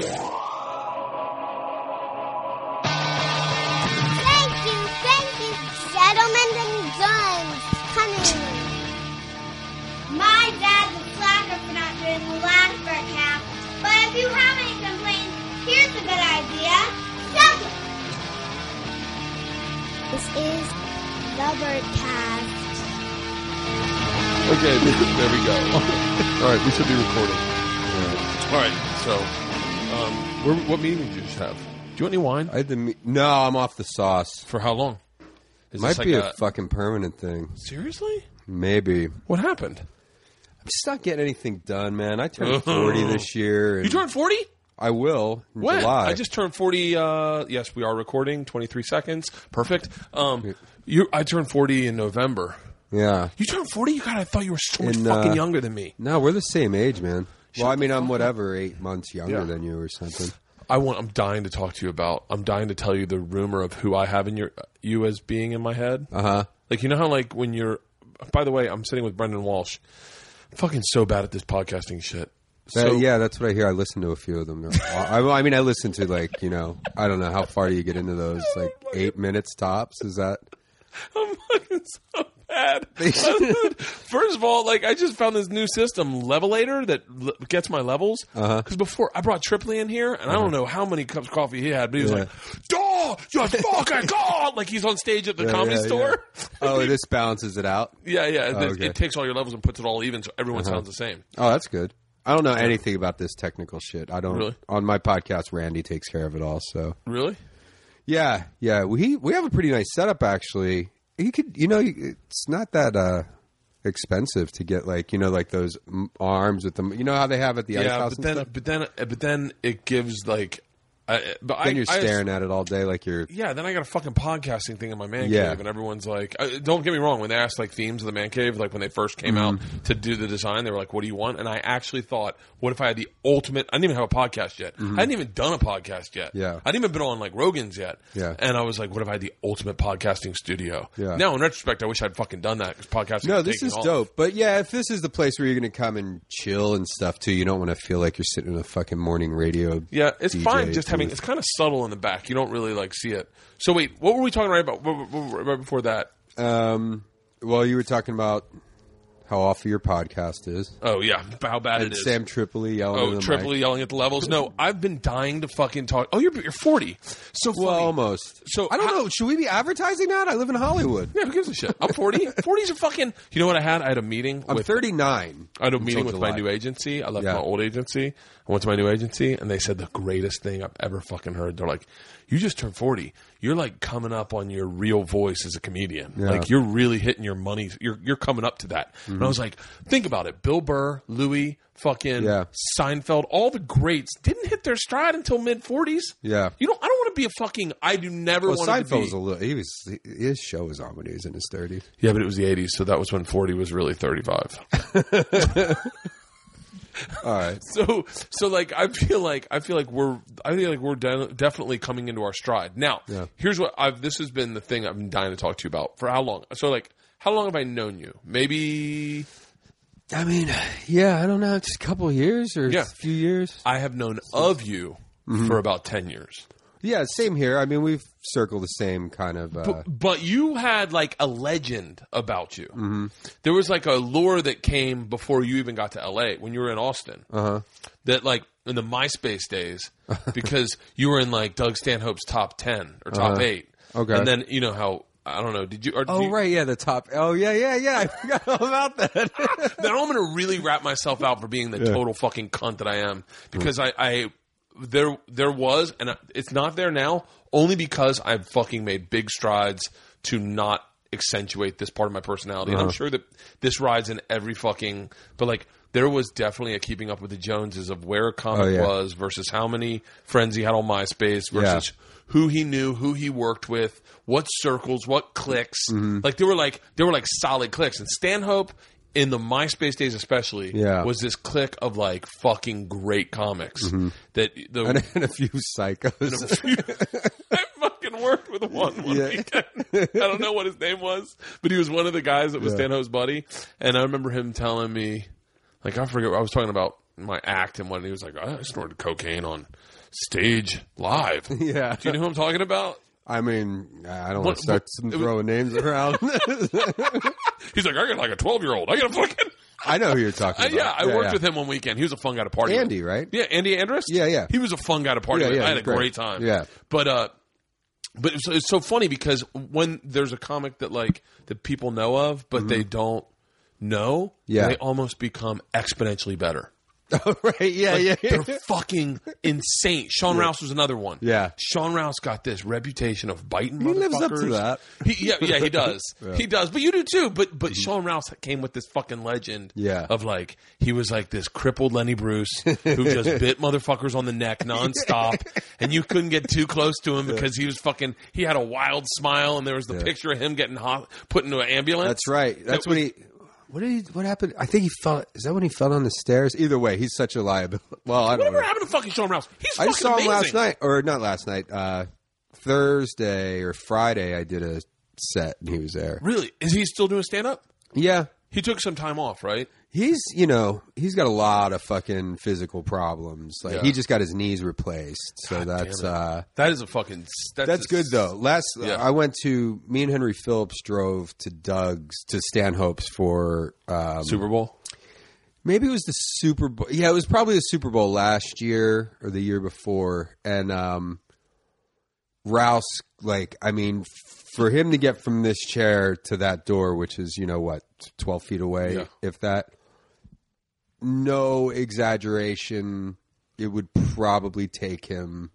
Thank you, thank you, gentlemen and guns. Coming. My dad's a slacker for not doing the last bird broadcast, but if you have any complaints, here's a good idea. Send it. This is the Birdcast. Okay, there we go. All right, we should be recording. All right, so um, where, what meeting did you just have? Do you want any wine? I had to me- no, I'm off the sauce. For how long? Is Might this be like a, fucking permanent thing. seriously? Maybe. What happened? I'm just not getting anything done, man. I turned 40 this year. And You turned forty? I will. In When? July. I just turned forty. Uh, yes, we are recording. Twenty three seconds. Perfect. Um, you, I turned forty in November. Yeah. You turned forty. You God, I thought you were so much In, fucking uh, younger than me. No, we're the same age, man. Well, I mean, I'm whatever, eight months younger Yeah. than you or something. I want. I'm dying to talk to you about. I'm dying to tell you the rumor of who I have in your you as being in my head. Uh huh. Like you know how like when you're. By the way, I'm sitting with Brendon Walsh. I'm fucking so bad at this podcasting shit. So yeah, that's what I hear. I listen to a few of them. I, I mean, I listen to like you know, I don't know how far do you get into those? Like eight minutes tops? Is that? I'm fucking so bad. First of all, like I just found this new system, Levelator, that l- gets my levels. Because Uh-huh. before I brought Tripoli in here, and I don't know how many cups of coffee he had, but he was Yeah. like, "Duh, you fucking god!" Like he's on stage at the Yeah, comedy yeah, store. Oh, this balances it out. Yeah, yeah. Oh, it, okay. it takes all your levels and puts it all even, so everyone sounds the same. Oh, that's good. I don't know anything about this technical shit. I don't. Really? On my podcast, Randy takes care of it all. So Really? yeah, yeah. We we have a pretty nice setup actually. You could, you know, it's not that uh expensive to get like you know like those arms with them. You know how they have at the ice Yeah, house but and then, stuff. but then, but then it gives like. I, but I, Then you're I- staring at it all day like you're. Yeah, then I got a fucking podcasting thing in my man Yeah. cave, and everyone's like, uh, "Don't get me wrong." When they asked like themes of the man cave, like when they first came out Mm-hmm. to do the design, they were like, "What do you want?" And I actually thought, "What if I had the ultimate?" I didn't even have a podcast yet. I hadn't even done a podcast yet. Mm-hmm. Yeah. I hadn't even been on like Rogan's yet. Yeah. and I was like, "What if I had the ultimate podcasting studio?" Yeah. Now, in retrospect, I wish I'd fucking done that because podcasting. No, this is off. dope. But yeah, if this is the place where you're going to come and chill and stuff too, you don't want to feel like you're sitting in a fucking morning radio. Yeah, it's DJ fine. Just having booth. it's kind of subtle in the back. You don't really like see it. So wait, what were we talking right about right before that? Um, well, you were talking about how awful your podcast is. Oh yeah, how bad it And is. Sam Tripoli yelling. Oh, Tripoli mic. yelling at the levels. No, I've been dying to fucking talk. Oh, you're you're 40. So funny. Well, almost. So I don't how- know. Should we be advertising that? I live in Hollywood. Yeah, who gives a shit? I'm 40. 40's a fucking. You know what I had? I had a meeting. I'm with, 39. I had a meeting with my new agency. I left Yeah. my old agency. I went to my new agency, and they said the greatest thing I've ever fucking heard. They're like, "You just turned 40. You're like coming up on your real voice as a comedian. Yeah. Like you're really hitting your money. You're you're coming up to that." And I was like, "Think about it. Bill Burr, Louis, fucking Yeah. Seinfeld, all the greats didn't hit their stride until mid 40s. Yeah. You know, I don't want to be a fucking. I do never Well, want to Seinfeld be. was a little. He was. His show was on when he was in his 30s. Yeah, but it was the 80s, so that was when 40 was really 35. All right. so so like I feel like I feel like we're I feel like we're de- definitely coming into our stride. Now, Yeah. here's what I've this has been the thing I've been dying to talk to you about. For how long? So like how long have I known you? Maybe I mean, yeah, I don't know. Just a couple of years or Yeah. a few years. I have known of you Mm-hmm. for about 10 years. Yeah, same here. I mean, we've circled the same kind of. Uh, But you had like a legend about you. Mm-hmm. There was like a lure that came before you even got to LA when you were in Austin. uh-huh. That like in the MySpace days, because you were in like Doug Stanhope's top ten or top Uh-huh. eight. Okay. and then you know how I don't know. Did you? Or did Oh you, right, yeah, the top. Oh yeah, yeah, yeah. I forgot all about that. Then I'm going to really wrap myself out for being the total fucking cunt that I am because I, I there there was and it's not there now only because I've fucking made big strides to not accentuate this part of my personality. And I'm sure that this rides in every fucking but like there was definitely a keeping up with the Joneses of where a comic Oh, yeah. was versus how many friends he had on MySpace versus who he knew, who he worked with, what circles, what clicks. Mm-hmm. Like there were like there were like solid clicks. And Stanhope in the MySpace days especially Yeah. was this clique of like fucking great comics that the Mm-hmm. and, and a few psychos. I fucking worked with one one Yeah. weekend. I don't know what his name was, but he was one of the guys that was Yeah. Stanhope's buddy. And I remember him telling me, like, I forget, I was talking about my act and when he was like, I snorted cocaine on stage live. Yeah. Do you know who I'm talking about? I mean, I don't want to start what- some was- throwing names around. He's like, I got like a 12 year old. I got a fucking. I know who you're talking Uh, about. yeah, I worked with him one weekend. He was a fun guy to party with. Andy, right? Yeah, Andy Andrist. Yeah, yeah. He was a fun guy to party Yeah, with. yeah, I had a great. great time. Yeah. but uh, but it's, it's so funny because when there's a comic that like that people know of, but they don't know, Mm-hmm. Yeah. they almost become exponentially better. right? Yeah, yeah. They're fucking insane. Sean Rouse was another one. Yeah. Sean Rouse got this reputation of biting. He lives up to motherfuckers. that. He, yeah, yeah, he does. He does. But you do too. But but Sean Rouse came with this fucking legend. Mm-hmm. Yeah. Of like he was like this crippled Lenny Bruce who just bit motherfuckers on the neck nonstop, and you couldn't get too close to him because he was fucking. He had a wild smile, and there was the Yeah. picture of him getting hot, put into an ambulance. That's right. That's That when he. What did he? What happened? I think he fell. Is that when he fell down the stairs? Either way, he's such a liability. Well, I don't Whatever know. happened to fucking Sean Rouse? He's I fucking saw him last night, or not last night. Uh, Thursday or Friday, I did a set and he was there. Really? Is he still doing stand up? Yeah, He took some time off, right? He's you know he's got a lot of fucking physical problems. Like Yeah. he just got his knees replaced, so that's uh, That is a fucking. That's, that's a- good though. Last Yeah. I went to me and Henry Phillips drove to Doug's to Stanhope's for um, Super Bowl. maybe it was the Super Bowl. Yeah, it was probably the Super Bowl last year or the year before. And um, Rouse, like, I mean, for him to get from this chair to that door, which is you know what, twelve feet away, Yeah. if that. No exaggeration. It would probably take him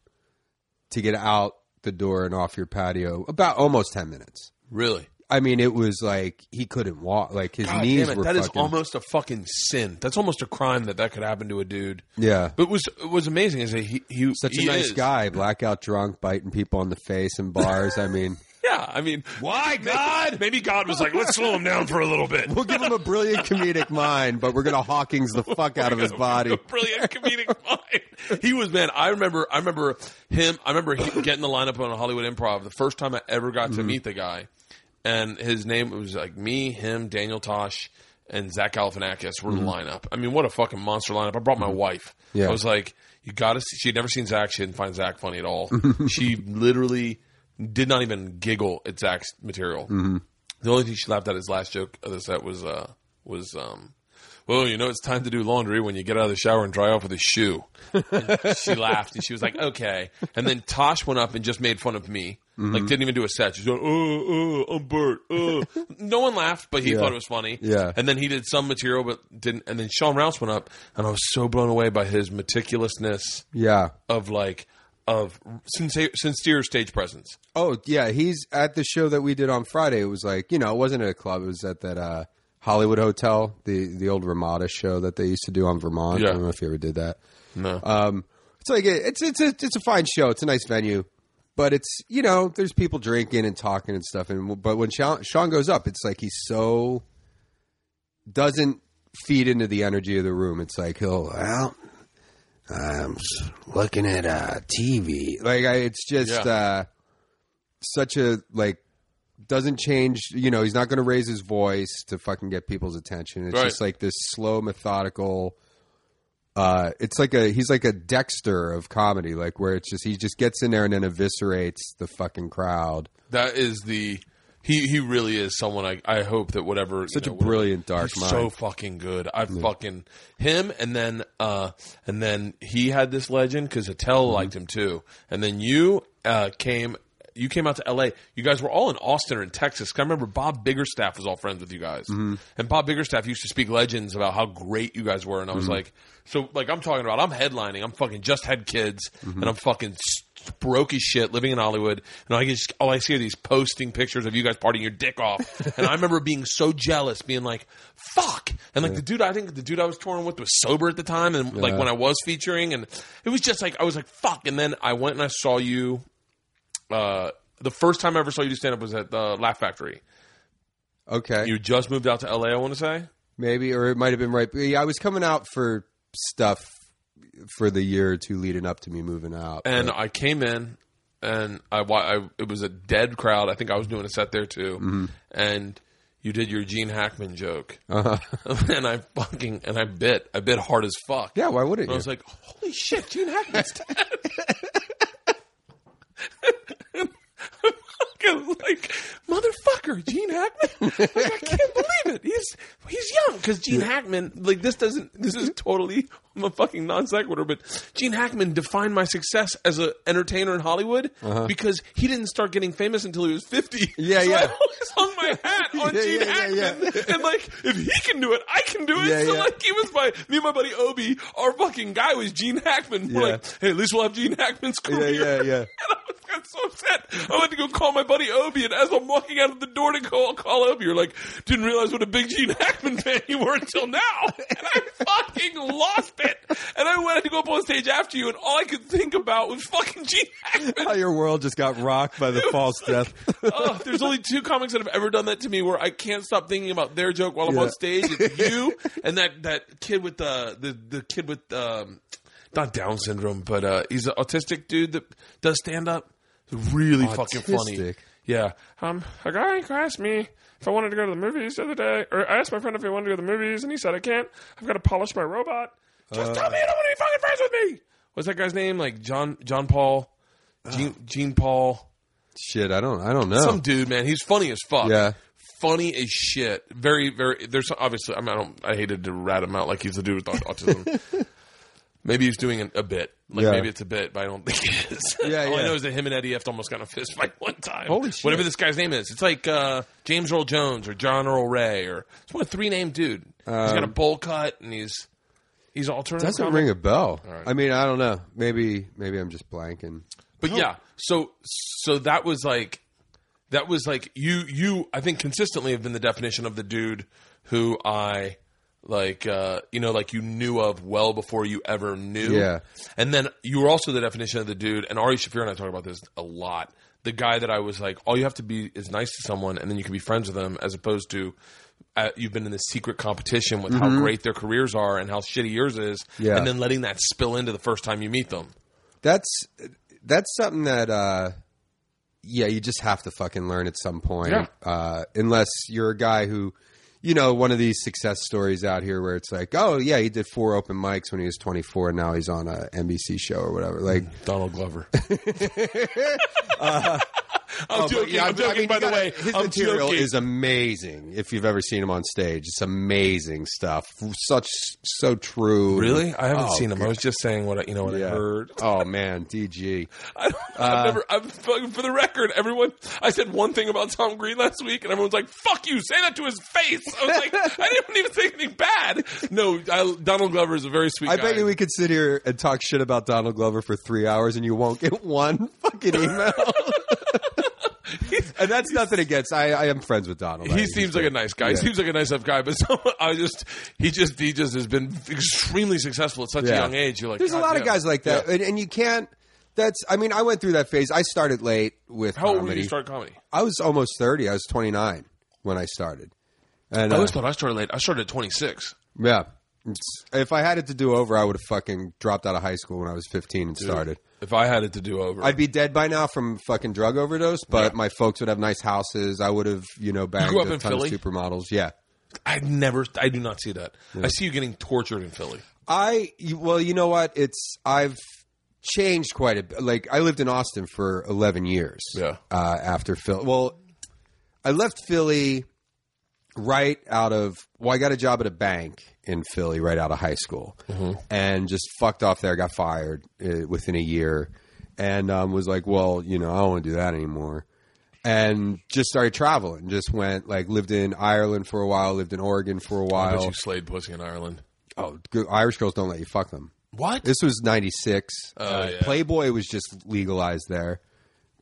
to get out the door and off your patio about almost ten minutes. Really? I mean, it was like he couldn't walk. Like his God knees damn it. were. That is fucking, almost a fucking sin. That's almost a crime that that could happen to a dude. yeah. But what was was amazing is that he, he Such a he nice is. guy, blackout drunk, biting people on the face in bars. I mean, Yeah, I mean, why God? maybe God was like, let's slow him down for a little bit. We'll give him a brilliant comedic mind, but we're gonna Hawking's the fuck out of his body. Brilliant comedic mind. He was man. I remember. I remember him. I remember he, getting the lineup on a Hollywood Improv. The first time I ever got Mm-hmm. to meet the guy, and his name was like me, him, Daniel Tosh, and Zach Galifianakis were the lineup. I mean, what a fucking monster lineup! I brought my wife. Mm-hmm. Yeah. I was like, you got to. She had never seen Zach. She didn't find Zach funny at all. she literally did not even giggle at Zach's material. Mm-hmm. The only thing she laughed at his last joke of the set was uh was um well, you know, it's time to do laundry when you get out of the shower and dry off with a shoe. She laughed and she was like, okay. And then Tosh went up and just made fun of me. Mm-hmm. Like, didn't even do a set. She's going, oh, oh, I'm Bert. Oh. no one laughed, but he Yeah. thought it was funny. Yeah. And then he did some material, but didn't. And then Sean Rouse went up, and I was so blown away by his meticulousness Yeah. of like, of sincere, sincere stage presence. Oh yeah, he's at the show that we did on Friday. It was like you know, it wasn't at a club. It was at that uh, Hollywood Hotel, the the old Ramada show that they used to do on Vermont. Yeah. I don't know if you ever did that. No. Um, it's like a, it's it's a it's a fine show. It's a nice venue, but it's you know there's people drinking and talking and stuff. And but when Sean, Sean goes up, it's like he's so doesn't feed into the energy of the room. It's like he'll well, I'm looking at uh, TV. Like I, it's just Yeah. uh, such a like doesn't change. You know, he's not going to raise his voice to fucking get people's attention. It's Right. just like this slow, methodical. Uh, it's like a he's like a Dexter of comedy, like where it's just he just gets in there and then eviscerates the fucking crowd. That is the he. He really is someone. I, I hope that whatever Such you know, a brilliant dark he's mind. So fucking good. I fucking him, and then uh, and then he had this legend because Attell Mm-hmm. liked him too, and then you uh, came. You came out to L.A. You guys were all in Austin or in Texas. I remember Bob Biggerstaff was all friends with you guys, Mm-hmm. and Bob Biggerstaff used to speak legends about how great you guys were. And I Mm-hmm. was like, so like I'm talking about. I'm headlining. I'm fucking just had kids, Mm-hmm. and I'm fucking broke as shit living in Hollywood. And I just all I see are these posting pictures of you guys partying your dick off. and I remember being so jealous, being like, "Fuck!" And like the dude, I think the dude I was touring with was sober at the time, and like when I was featuring, and it was just like I was like, "Fuck!" And then I went and I saw you. Uh, the first time I ever saw you do stand up was at the Laugh Factory. Okay, You just moved out to LA, I want to say. maybe, or it might have been right. Yeah, I was coming out for stuff for the year or two leading up to me moving out. And I came in, and I, I it was a dead crowd. I think I was doing a set there too, Mm-hmm. and you did your Gene Hackman joke, Uh-huh. and I fucking and I bit, I bit hard as fuck. Yeah, why wouldn't And I you? was like, holy shit, Gene Hackman's dead. Like, motherfucker, Gene Hackman. Like, I can't believe it. He's he's young because Gene Hackman. Like this doesn't. This is totally I'm a fucking non sequitur. But Gene Hackman defined my success as an entertainer in Hollywood because he didn't start getting famous until he was 50. Uh-huh. Yeah, so I always hung my hat on Yeah, Gene yeah, yeah, Hackman, yeah. and like if he can do it, I can do it. Yeah, so yeah. like he was my me and my buddy Obi. Our fucking guy was Gene Hackman. We're Yeah. like, hey, at least we'll have Gene Hackman's Yeah, career. yeah, yeah. And I was got so upset. I went to go call my buddy Obi, and as I'm walking out of the door to call, call Obi, you're like, didn't realize what a big Gene Hackman fan you were until now. And I fucking lost it. And I wanted to go up on stage after you, and all I could think about was fucking Gene Hackman. How your world just got rocked by the false death. oh, there's only two comics that have ever done that to me where I can't stop thinking about their joke while I'm on stage. It's you and that, that kid with the, the, the kid with, um, not Down syndrome, but, uh, he's an autistic dude that does stand up. Really fucking funny. Yeah. Um, a guy asked me if I wanted to go to the movies the other day, or I asked my friend if he wanted to go to the movies, and he said I can't. I've got to polish my robot. Just tell me you don't want to be fucking friends with me. What's that guy's name? Like John John Paul, Gene, Gene Paul. Shit, I don't, I don't know. Some dude, man. He's funny as fuck. Yeah. Funny as shit. Very, very. There's obviously. I mean, I don't. I hated to rat him out like he's the dude with autism. Maybe he's doing a, a bit. Like Yeah. maybe it's a bit, but I don't think it is. Yeah, All I yeah. know is that him and Eddie F almost got in a fist fight one time. Holy shit. Whatever this guy's name is, it's like uh, James Earl Jones or John Earl Ray or it's one three name dude. he's got a bowl cut and he's he's alternative. Um, Doesn't comic. ring a bell. right. I mean, I don't know. Maybe, maybe I'm just blanking. But yeah, so so that was like that was like you you I think consistently have been the definition of the dude who I like uh you know like you knew of well before you ever knew. Yeah. And then you were also the definition of the dude and Ari Shaffir and I talk about this a lot. The guy that I was like all you have to be is nice to someone and then you can be friends with them as opposed to uh, you've been in this secret competition with how great their careers are and how shitty yours is, Mm-hmm. Yeah. and then letting that spill into the first time you meet them. That's that's something that uh yeah, you just have to fucking learn at some point. Yeah. Uh unless you're a guy who you know, one of these success stories out here where it's like, oh yeah, he did four open mics when he was 24, and now he's on a NBC show or whatever. Like, Donald Glover. Uh, I'm Oh, joking. yeah, I I'm mean, joking. you by the way, his I'm material joking. is amazing. If you've ever seen him on stage, it's amazing stuff. Such so true. really. I haven't Oh, seen him. I was just saying what I, you know what I heard. Oh man, DG. I don't, I've uh, never. I've, for the record, everyone. I said one thing about Tom Green last week, and everyone's like, "Fuck you!" Say that to his face. I was like, I didn't even say anything bad. No, I, Donald Glover is a very sweet. I guy. bet you we could sit here and talk shit about Donald Glover for three hours and you won't get one fucking email. and that's nothing against. I, I am friends with Donald. He he's seems like a nice guy. He seems like a nice enough guy, but some, I just he just he just has been extremely successful at such a young age. You're like, There's a God lot of guys like that, Yeah. and, and you can't. That's. I mean, I went through that phase. I started late with How old were comedy. you start comedy? I was almost thirty. I was 29 when I started. And I uh, always thought I started late. I started at 26. yeah, It's- if I had it to do over, I would have fucking dropped out of high school when I was 15 and started. If I had it to do over, I'd be dead by now from fucking drug overdose, but Yeah. my folks would have nice houses. I would have, you know, banged up a in ton Philly? of supermodels. Yeah. I never. I do not see that. I see you getting tortured in Philly. I well, you know what? It's I've changed quite a bit. Like I lived in Austin for 11 years. Yeah. Uh, after Philly, well, I left Philly right out of. Well, I got a job at a bank in Philly right out of high school, and just fucked off there. Got fired uh, within a year, and um, was like, well, you know, I don't want to do that anymore. And just started traveling. Just went like lived in Ireland for a while, lived in Oregon for a while. you slayed pussy in Ireland. Oh, good- Irish girls don't let you fuck them. What? This was '96. Oh, uh, yeah. Playboy was just legalized there.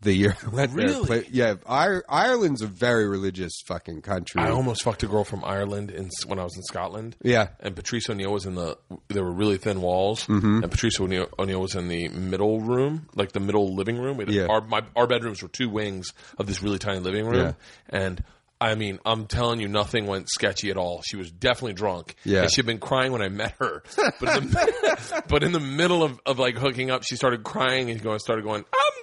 The year I went there. Really? Play- yeah, Ir- Ireland's a very religious fucking country. I almost fucked a girl from Ireland in, when I was in Scotland. yeah, And Patrice O'Neill was in the. There were really thin walls, Mm-hmm. and Patrice O'Neill, O'Neill was in the middle room, like the middle living room. We had- Yeah. Our my, our bedrooms were two wings of this really tiny living room, yeah. and I mean, I'm telling you, nothing went sketchy at all. She was definitely drunk. Yeah. and she'd been crying when I met her, but in the, but in the middle of, of like hooking up, she started crying and going started going, "I'm gonna die die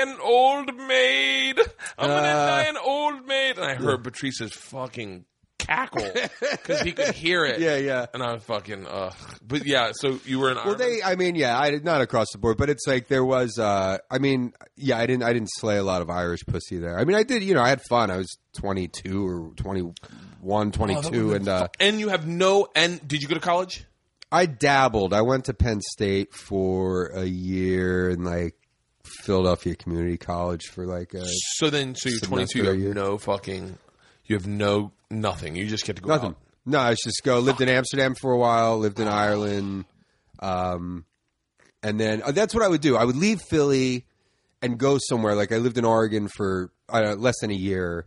an old maid. I'm gonna Uh, die an old maid. And I heard Patrice's fucking cackle because he could hear it. Yeah, yeah. And I was fucking. Uh, but yeah, so you were in. Well, they. I mean, yeah, I did not across the board, but it's like there was. uh I mean, yeah, I didn't. I didn't slay a lot of Irish pussy there. I mean, I did. You know, I had fun. I was 22 or 21, 22, and uh and you have no. And did you go to college? I dabbled. I went to Penn State for a year and like Philadelphia Community College for like a So then, so you're 22. You have year. no fucking. You have no nothing. You just get to go nothing. out. No, I just go. Lived in Amsterdam for a while. Lived in Ireland, um, and then uh, that's what I would do. I would leave Philly and go somewhere. Like I lived in Oregon for uh, less than a year,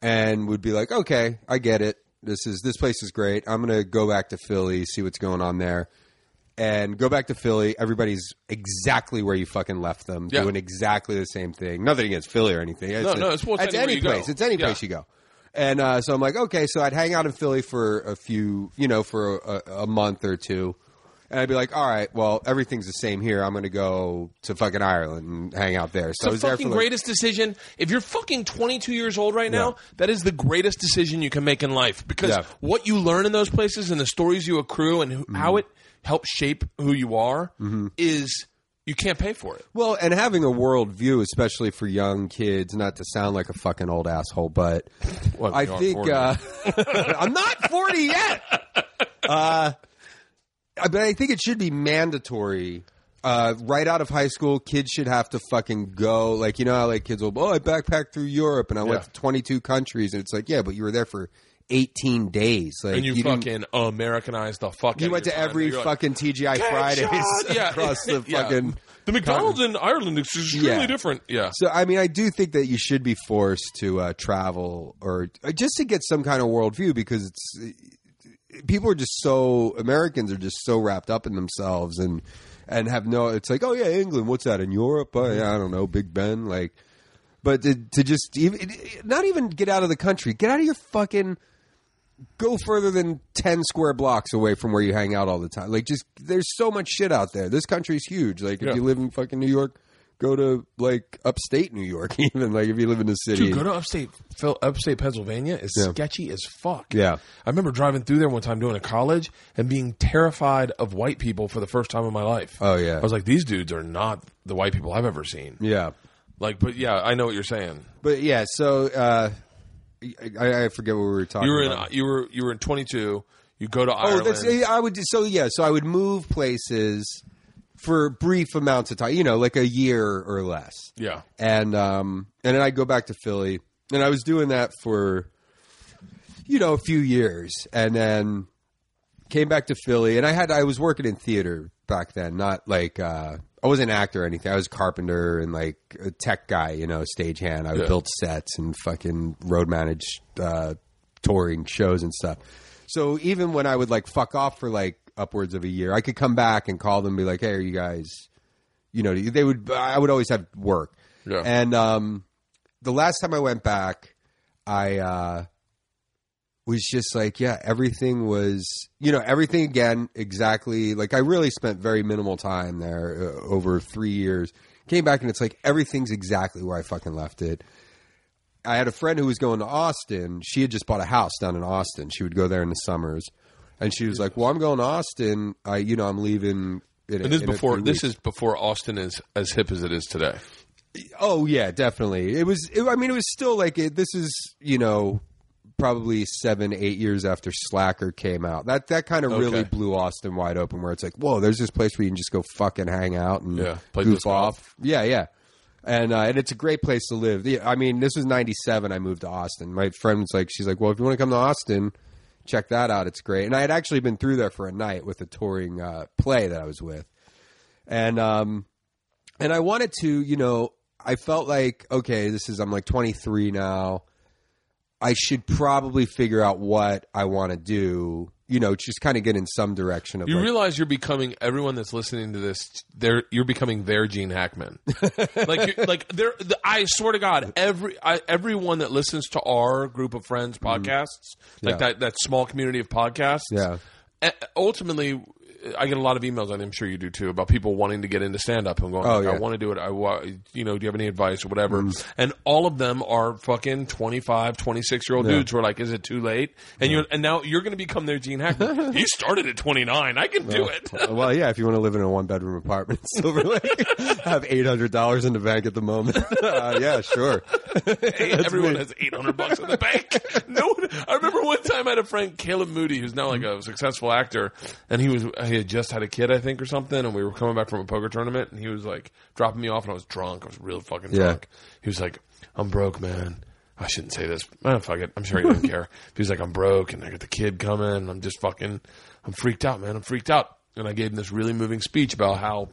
and would be like, okay, I get it. This is this place is great. I'm gonna go back to Philly, see what's going on there, and go back to Philly. Everybody's exactly where you fucking left them, Yeah. doing exactly the same thing. Nothing against Philly or anything. It's, No, no, it's- well, it's any place. It's any Yeah. place you go. And uh, so I'm like, okay, so I'd hang out in Philly for a few, you know, for a, a month or two. And I'd be like, all right, well, everything's the same here. I'm going to go to fucking Ireland and hang out there. So It's the fucking like, greatest decision. If you're fucking 22 years old right now, that is the greatest decision you can make in life because Yeah. what you learn in those places and the stories you accrue and who, Mm-hmm. how it helps shape who you are is you can't pay for it. Well, and having a world view, especially for young kids, not to sound like a fucking old asshole, but Well, I think uh, I'm not 40 yet. Uh, but I think it should be mandatory. Uh, right out of high school, kids should have to fucking go. Like you know how like kids will, oh, I backpacked through Europe and I went to 22 countries, and it's like, yeah, but you were there for 18 days. Like and you, didn't- fucking Americanized the fuck. you went to time. every like, fucking TGI Fridays Yeah. across the Yeah. fucking. The McDonald's in Ireland is extremely Yeah. different. Yeah. So I mean, I do think that you should be forced to uh, travel or uh, just to get some kind of worldview because it's people are just so Americans are just so wrapped up in themselves and and have no. It's like, oh yeah, England. What's that in Europe? Oh, yeah, I don't know, Big Ben. Like, but to, to just even not even get out of the country, get out of your fucking. Go further than ten square blocks away from where you hang out all the time. Like, just there's so much shit out there. This country's huge. Like, if Yeah. you live in fucking New York, go to like upstate New York. Even like if you live in the city, Dude, go to upstate, Phil, upstate Pennsylvania. is Yeah. sketchy as fuck. Yeah. I remember driving through there one time doing a college and being terrified of white people for the first time in my life. Oh, yeah. I was like, these dudes are not the white people I've ever seen. yeah. Like, but yeah, I know what you're saying. But yeah, so uh, I, I forget what we were talking. You were in, about. you were, you were in 22. You go to Oh, Ireland. that's, I would so yeah. So I would move places for brief amounts of time. You know, like a year or less. yeah. and um, and then I'd go back to Philly, and I was doing that for you know a few years, and then came back to Philly, and I had I was working in theater back then, not like uh, I wasn't an actor or anything. I was a carpenter and like a tech guy, you know, stagehand. I Yeah. built sets and fucking road managed uh, touring shows and stuff. So even when I would like fuck off for like upwards of a year, I could come back and call them and be like, "Hey, are you guys?" You know, they would. I would always have work. Yeah. And um, the last time I went back, I uh, was just like, yeah, everything was, you know, everything again exactly. Like I really spent very minimal time there uh, over three years. Came back and it's like everything's exactly where I fucking left it. I had a friend who was going to Austin. She had just bought a house down in Austin. She would go there in the summers, and she was like, "Well, I'm going to Austin. I, you know, I'm leaving." In a- And this is before this weeks." is before Austin is as hip as it is today. Oh yeah, definitely. It was. It, I mean, it was still like it, this is you know probably seven, eight years after Slacker came out. That that kind of really blew Austin wide open. Where it's like, whoa, there's this place where you can just go fucking hang out and Yeah, play goof golf. off. Yeah, yeah. And uh, and it's a great place to live. I mean, this was '97. I moved to Austin. My friend was like, she's like, well, if you want to come to Austin, check that out. It's great. And I had actually been through there for a night with a touring uh, play that I was with, and um, and I wanted to, you know, I felt like, okay, this is I'm like 23 now. I should probably figure out what I want to do. You know, just kind of get in some direction of You like, realize you're becoming everyone that's listening to this. They're you're becoming their Gene Hackman. like you're, like they're. The, I swear to God, every I, everyone that listens to our group of friends podcasts, like Mm-hmm. Yeah. that that small community of podcasts, Yeah. ultimately I get a lot of emails, and I'm sure you do too, about people wanting to get into stand up and going, Oh, like, I want to do it. I wa- you know, do you have any advice or whatever? Mm. And all of them are fucking 25, 26 year old Yeah. dudes who are like, is it too late? And you're and now you're going to become their Gene Hackman. he started at 29. I can do it. well, yeah, if you want to live in a one bedroom apartment Silver Lake, have eight hundred dollars in the bank at the moment. uh, yeah, sure. Hey, everyone has 800 bucks in the bank. No one, I remember one time I had a friend, Caleb Moody, who's now like a successful actor, and he was, he had just had a kid, I think, or something, and we were coming back from a poker tournament, and he was like dropping me off, and I was drunk. I was real fucking Yeah. drunk. He was like, I'm broke, man. I shouldn't say this. Oh, fuck it. I'm sure he didn't care. He was like, I'm broke, and I got the kid coming, and I'm just fucking, I'm freaked out, man. I'm freaked out. And I gave him this really moving speech about how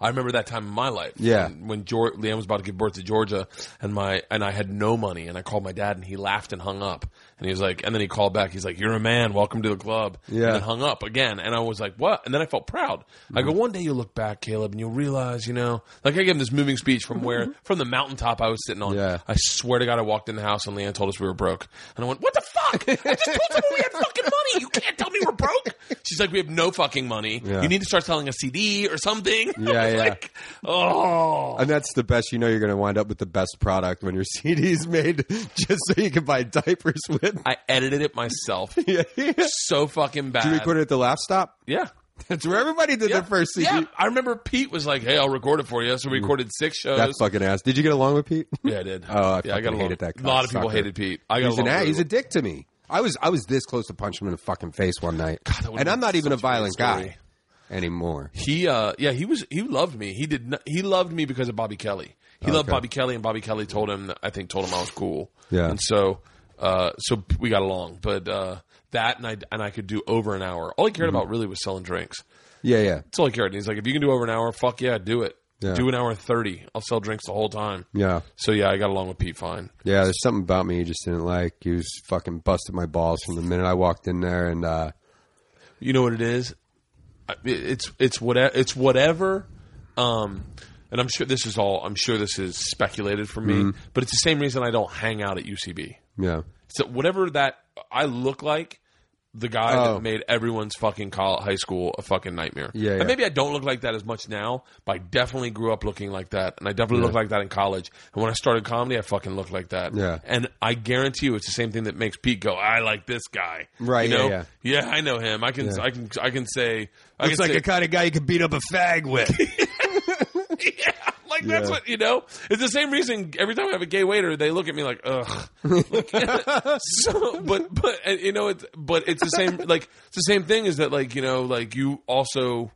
I remember that time in my life. Yeah. When, when Geor LeeAnn was about to give birth to Georgia and my, and I had no money and I called my dad and he laughed and hung up. And he was like, and then he called back. He's like, you're a man. Welcome to the club. Yeah. And then hung up again. And I was like, what? And then I felt proud. I go, mm-hmm. one day you'll look back, Caleb, and you'll realize, you know, like I gave him this moving speech from where, from the mountaintop I was sitting on. Yeah. I swear to God, I walked in the house and LeeAnn told us we were broke. And I went, what the fuck? I just told someone we had fucking money. You can't tell me we're broke. She's like, we have no fucking money. Yeah. You need to start selling a CD or something. I Yeah, was yeah. like, oh. And that's the best. You know, you're going to wind up with the best product when your CD's made, just so you can buy diapers with. I edited it myself. yeah, yeah. So fucking bad. Did you record it at the Laff Stop? Yeah. That's where everybody did Yeah. their first CD. Yeah. I remember Pete was like, "Hey, I'll record it for you." So we recorded six shows. That fucking ass. Did you get along with Pete? yeah, I did. Oh, I yeah, I got fucking along. hated that A lot of people cocksucker. hated Pete. I got He's along a- really he's a dick to me. I was I was this close to punching him in the fucking face one night, would've and I'm not even a such a great violent guy anymore. He, uh, yeah, he was. He loved me. He did. Not, he loved me because of Bobby Kelly. He loved. Bobby Kelly, and Bobby Kelly told him. I think told him I was cool. Yeah. And so, uh, so we got along. But uh, that and I and I could do over an hour. All he cared Mm-hmm. about really was selling drinks. Yeah, yeah, That's all he cared. And he's like, if you can do over an hour, fuck yeah, do it. Yeah. Do an hour and thirty. I'll sell drinks the whole time. yeah, So yeah, I got along with Pete fine. yeah. There's something about me he just didn't like. He was fucking busted my balls from the minute I walked in there, and uh, You know what it is? It's it's whatever it's whatever. Um, and I'm sure this is all. I'm sure this is speculated for me, Mm-hmm. but it's the same reason I don't hang out at UCB. Yeah, So whatever that I look like, the guy Oh. that made everyone's fucking college, high school a fucking nightmare. Yeah, And yeah. maybe I don't look like that as much now, but I definitely grew up looking like that, and I definitely looked like that in college. And when I started comedy, I fucking looked like that. Yeah. And I guarantee you, it's the same thing that makes Pete go, "I like this guy." Right, You yeah, know? yeah. I know him. I can. I can. I can say. I looks can like say, the kind of guy you could beat up a fag with. like that's Yeah. what you know. It's the same reason every time I have a gay waiter, they look at me like, ugh. Like, so, but but you know, it's but it's the same. Like it's the same thing. Is that like you know, like you also,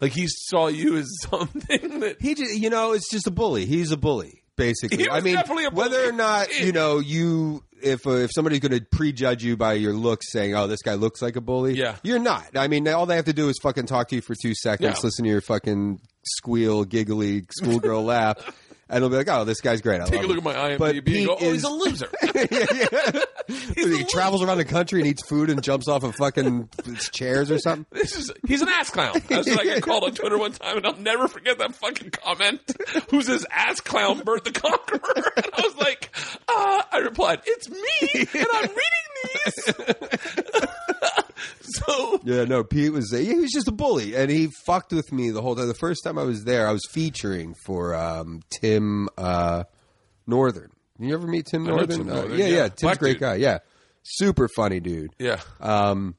like he saw you as something that he, just, you know, it's just a bully. He's a bully, basically. I mean, definitely a bully. whether or not you know you. If uh, if somebody's going to prejudge you by your looks, saying, "Oh, this guy looks like a bully," Yeah. you're not. I mean, all they have to do is fucking talk to you for two seconds, Yeah. listen to your fucking squeal, giggly schoolgirl laugh, and they'll be like, "Oh, this guy's great." I take a look at him." my But IMDb and Pete go, oh, he's a loser. he travels around the country and eats food and jumps off of fucking chairs or something. This is he's an ass clown. That's what I got called on Twitter one time, and I'll never forget that fucking comment. Who's this ass clown, Bert the Conqueror? And I was like, uh, I replied, "It's me, and I'm reading these." so Yeah, no, Pete was he was just a bully, and he fucked with me the whole time. The first time I was there, I was featuring for um, Tim uh, Northern. You ever meet Tim Northern? Tim Uh, yeah, yeah. yeah, Tim's a Black great dude. guy. Yeah, super funny dude. yeah, Um,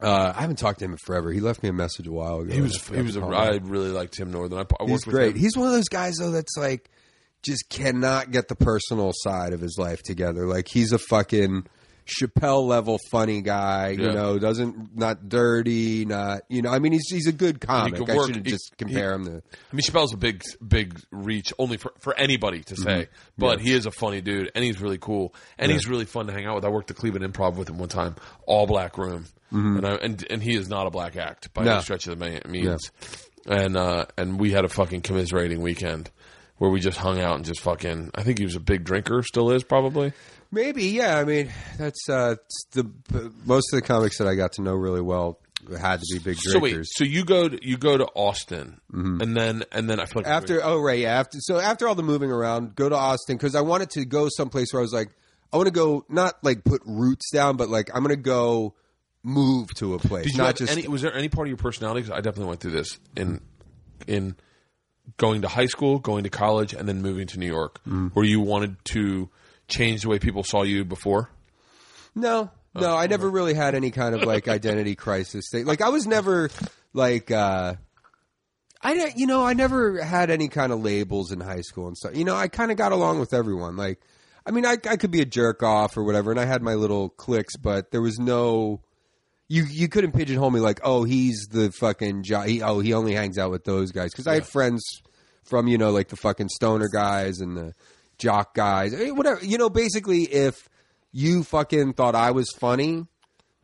uh, I haven't talked to him in forever. He left me a message a while ago. he was he was. A. I really liked Tim Northern. I, I worked He's great. him. He's one of those guys though that's like just cannot get the personal side of his life together. Like he's a fucking Chappelle level funny guy. You know, doesn't not dirty, not you know. I mean, he's he's a good comic. could I shouldn't he- just compare him to. I mean, Chappelle's a big, big reach only for, for anybody to say, but he is a funny dude and he's really cool and he's really fun to hang out with. I worked the Cleveland Improv with him one time, all black room, and I and and he is not a black act by No. any stretch of the means. And uh, and we had a fucking commiserating weekend where we just hung out and just fucking. I think he was a big drinker, still is probably. Maybe, yeah. I mean, that's uh, the most of the comics that I got to know really well had to be big So wait, so you go to, you go to Austin, and then and then I feel like after oh right yeah after so after all the moving around go to austin because i wanted to go someplace where i was like i want to go not like put roots down but like i'm gonna go move to a place, Did you not just any? Was there any part of your personality? 'cause I definitely went through this in in going to high school, going to college, and then moving to New York, Mm. where you wanted to change the way people saw you before. No, no, I never really had any kind of like identity crisis thing. Like I was never like uh I you know, I never had any kind of labels in high school and stuff. You know, I kind of got along with everyone. Like I mean, I I could be a jerk off or whatever and I had my little cliques, but there was no you you couldn't pigeonhole me like, "Oh, he's the fucking jo- he, oh, he only hangs out with those guys." Cuz I had friends from, you know, like the fucking stoner guys and the jock guys. I whatever. You know, basically if you fucking thought I was funny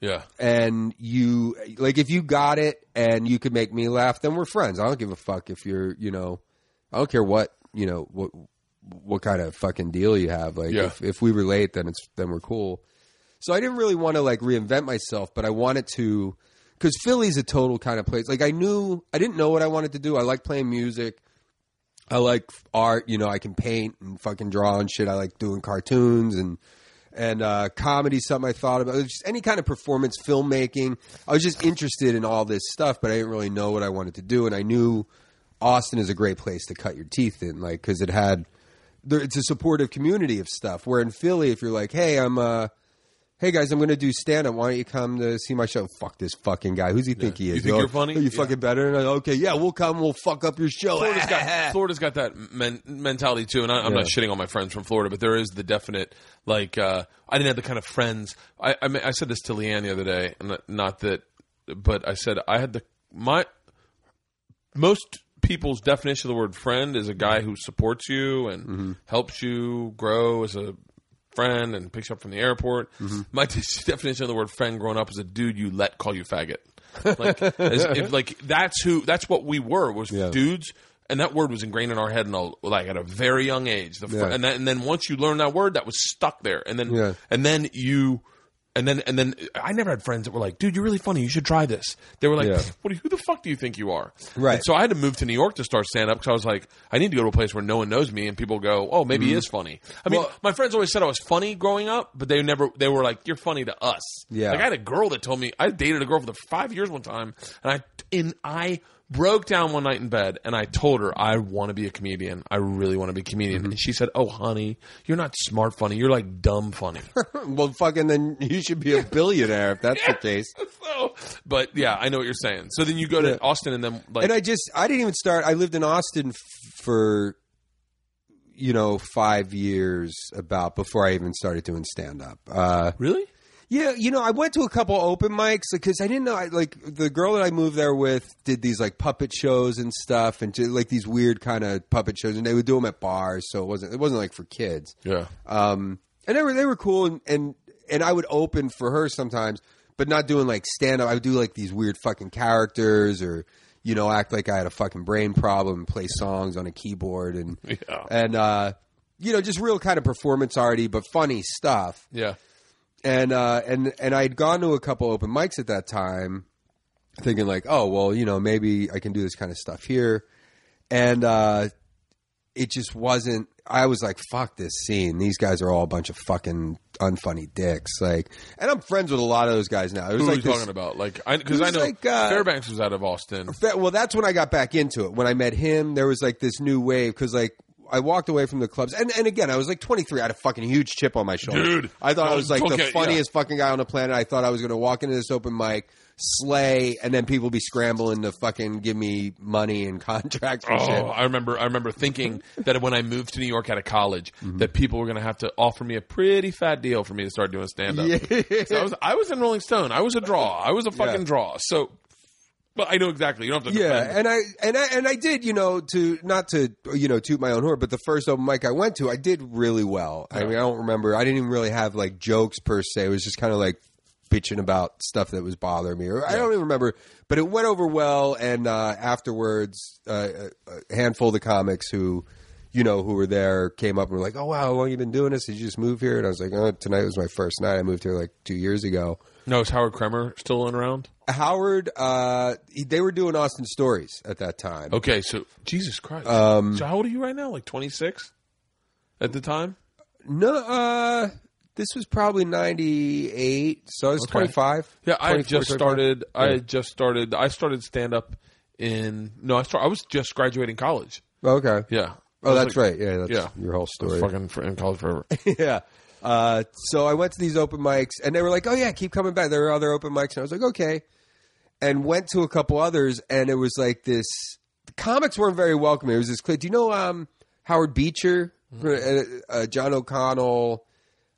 Yeah, and you like if you got it and you could make me laugh, then we're friends. I don't give a fuck if you're, you know, I don't care what, you know, what what kind of fucking deal you have. Like Yeah. if if we relate then it's then we're cool. So I didn't really want to like reinvent myself, but I wanted to cuz Philly's a total kind of place. Like I knew I didn't know what I wanted to do. I like playing music. I like art, you know, I can paint and fucking draw and shit. I like doing cartoons and and uh, comedy something I thought about. Just any kind of performance filmmaking. I was just interested in all this stuff, but I didn't really know what I wanted to do. And I knew Austin is a great place to cut your teeth in, like because it had it's a supportive community of stuff. Where in Philly, if you're like, hey, I'm uh, hey guys, I'm going to do stand up. Why don't you come to see my show? Fuck this fucking guy. Who's he think he is? You think you're funny? oh, you fucking better? And I, okay, yeah, we'll come. We'll fuck up your show. Florida's got Florida's got that men- mentality too, and I, I'm not shitting on my friends from Florida, but there is the definite like uh, I didn't have the kind of friends. I I, mean, I said this to LeeAnn the other day, and not- not that, but I said I had the my most people's definition of the word friend is a guy who supports you and Mm-hmm. helps you grow as a friend and picks you up from the airport. Mm-hmm. My definition of the word friend growing up is a dude you let call you faggot. Like, as if, like that's who that's what we were was Yeah. dudes, and that word was ingrained in our head, in a, like at a very young age. The fr- Yeah. and, that, and then once you learn that word, that was stuck there, and then Yeah. and then you. And then, and then, I never had friends that were like, "Dude, you're really funny. You should try this." They were like, Yeah. "What? Who the fuck do you think you are?" Right. And so I had to move to New York to start stand up because I was like, I need to go to a place where no one knows me and people go, "Oh, maybe he is funny." I mean, Mm-hmm. My friends always said I was funny growing up, but they never. They were like, "You're funny to us." Yeah. Like I had a girl that told me I dated a girl for the five years one time, and I and I broke down one night in bed and I told her I want to be a comedian. I really want to be a comedian, Mm-hmm. and she said, "Oh, honey, you're not smart funny. You're like dumb funny." well, fucking, then you should be a billionaire if that's the case. so, but yeah, I know what you're saying. So then you go to Yeah. Austin, and then like and I just I didn't even start. I lived in Austin f- for you know five years about before I even started doing stand up. Uh, really. Yeah, you know, I went to a couple open mics because I didn't know. I, like the girl that I moved there with did these like puppet shows and stuff, and just, like these weird kind of puppet shows, and they would do them at bars, so it wasn't it wasn't like for kids. Yeah. Um, and they were they were cool, and and and I would open for her sometimes, but not doing like stand up. I would do like these weird fucking characters, or you know, act like I had a fucking brain problem, and play songs on a keyboard, and Yeah. and uh, you know, just real kind of performance arty, but funny stuff. Yeah. And uh, and and I'd gone to a couple open mics at that time, thinking like, oh well, you know, maybe I can do this kind of stuff here, and uh, it just wasn't. I was like, fuck this scene. These guys are all a bunch of fucking unfunny dicks. Like, and I'm friends with a lot of those guys now. It was Who like are you this- talking about? Like, because I know like, uh, Fairbanks was out of Austin. Fa- Well, that's when I got back into it. When I met him, there was like this new wave because like I walked away from the clubs, and and again, I was like 23. I had a fucking huge chip on my shoulder. Dude. I thought I was like the funniest fucking guy on the planet. I thought I was going to walk into this open mic, slay, and then people be scrambling to fucking give me money and contracts and Oh, shit. I remember. I remember thinking that when I moved to New York out of college, Mm-hmm. that people were going to have to offer me a pretty fat deal for me to start doing stand up. Yeah. So I was. I was in Rolling Stone. I was a draw. I was a fucking Yeah. draw. So, but I know exactly. You don't have to. Yeah, defend. and I and I and I did, you know, to not to you know toot my own horn, but the first open mic I went to, I did really well. I mean, I don't remember. I didn't even really have like jokes per se. It was just kind of like bitching about stuff that was bothering me. Or I don't even remember, but it went over well. And uh, afterwards, uh, a handful of the comics who. You know who were there came up and were like, "Oh wow, how long you been doing this? Did you just move here?" And I was like, "Oh, tonight was my first night. I moved here like two years ago." no, is Howard Kremer still around? Howard, uh, he- they were doing Austin Stories at that time. Okay, so Jesus Christ. Um, so how old are you right now? Like twenty six, at the time. No, uh, This was probably ninety eight, so I was Okay. twenty five. Yeah, I had just started. I had just started. I started stand up in. No, I start. I was just graduating college. Okay. Yeah. I Oh, that's like- right. Yeah, that's Yeah. your whole story. fucking for- in college forever. yeah. Uh, so I went to these open mics, and they were like, "Oh yeah, keep coming back." There are other open mics, and I was like, "Okay," and went to a couple others, and it was like this. The comics weren't very welcoming. It was this clip. Do you know um, Howard Beecher, uh, uh, John O'Connell,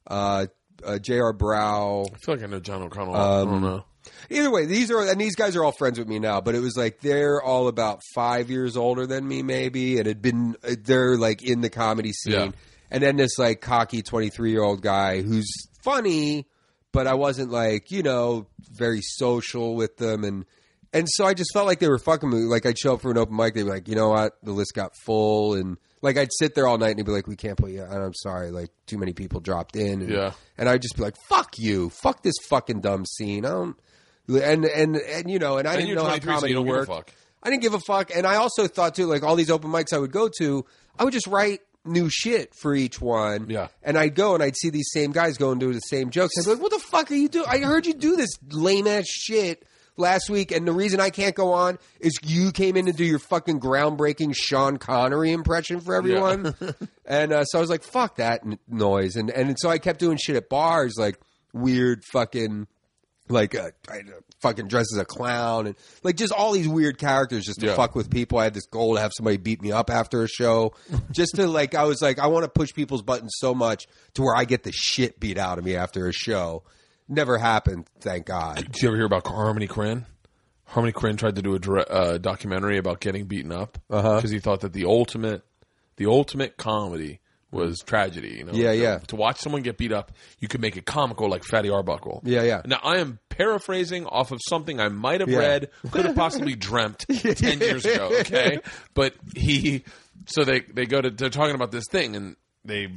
uh, uh, J.R. Brow? I feel like I know John O'Connell. I Um, don't know. Either way, these are and these guys are all friends with me now. But it was like they're all about five years older than me, maybe, and had been they're like in the comedy scene. Yeah. And then this like cocky twenty three year old guy who's funny, but I wasn't like you know very social with them, and and so I just felt like they were fucking me. Like I'd show up for an open mic, they'd be like, you know what, the list got full, and like I'd sit there all night and they'd be like, we can't put you. And I'm sorry, like too many people dropped in. And, Yeah. and I'd just be like, fuck you, fuck this fucking dumb scene. I don't. And and and you know, and I And didn't know how 23, so comedy you don't give a worked. fuck. I didn't give a fuck, and I also thought too, like all these open mics I would go to, I would just write new shit for each one. Yeah. and I'd go and I'd see these same guys go and do the same jokes. I'd be like, "What the fuck are you doing? I heard you do this lame ass shit." Last week, and the reason I can't go on is you came in to do your fucking groundbreaking Sean Connery impression for everyone, and uh, so I was like, "Fuck that n- noise," and and so I kept doing shit at bars, like weird fucking like uh, I, uh, fucking dressed as a clown and like just all these weird characters just to Yeah. fuck with people. I had this goal to have somebody beat me up after a show, just to like I was like I want to push people's buttons so much to where I get the shit beat out of me after a show. Never happened, thank God. Did you ever hear about Harmony Korine? Harmony Korine tried to do a uh, documentary about getting beaten up because Uh-huh. he thought that the ultimate, the ultimate comedy was tragedy. You know, Yeah, to, yeah. To watch someone get beat up, you could make it comical, like Fatty Arbuckle. Yeah, yeah. Now I am paraphrasing off of something I might have Yeah. read, could have possibly dreamt ten years ago. Okay, but he, so they they go to they're talking about this thing and they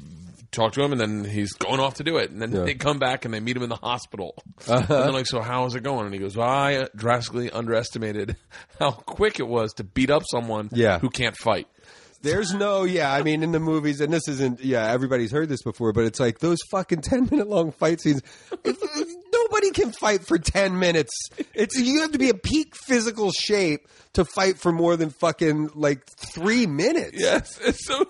talk to him and then he's going off to do it and then Yeah. Uh-huh. they come back and they meet him in the hospital and they're like so how is it going and he goes well, i drastically underestimated how quick it was to beat up someone Yeah. who can't fight There's no, yeah, I mean, in the movies, and this isn't, yeah, everybody's heard this before, but it's like those fucking 10 minute long fight scenes. Nobody can fight for 10 minutes. It's, you have to be a peak physical shape to fight for more than fucking like three minutes. yes it's so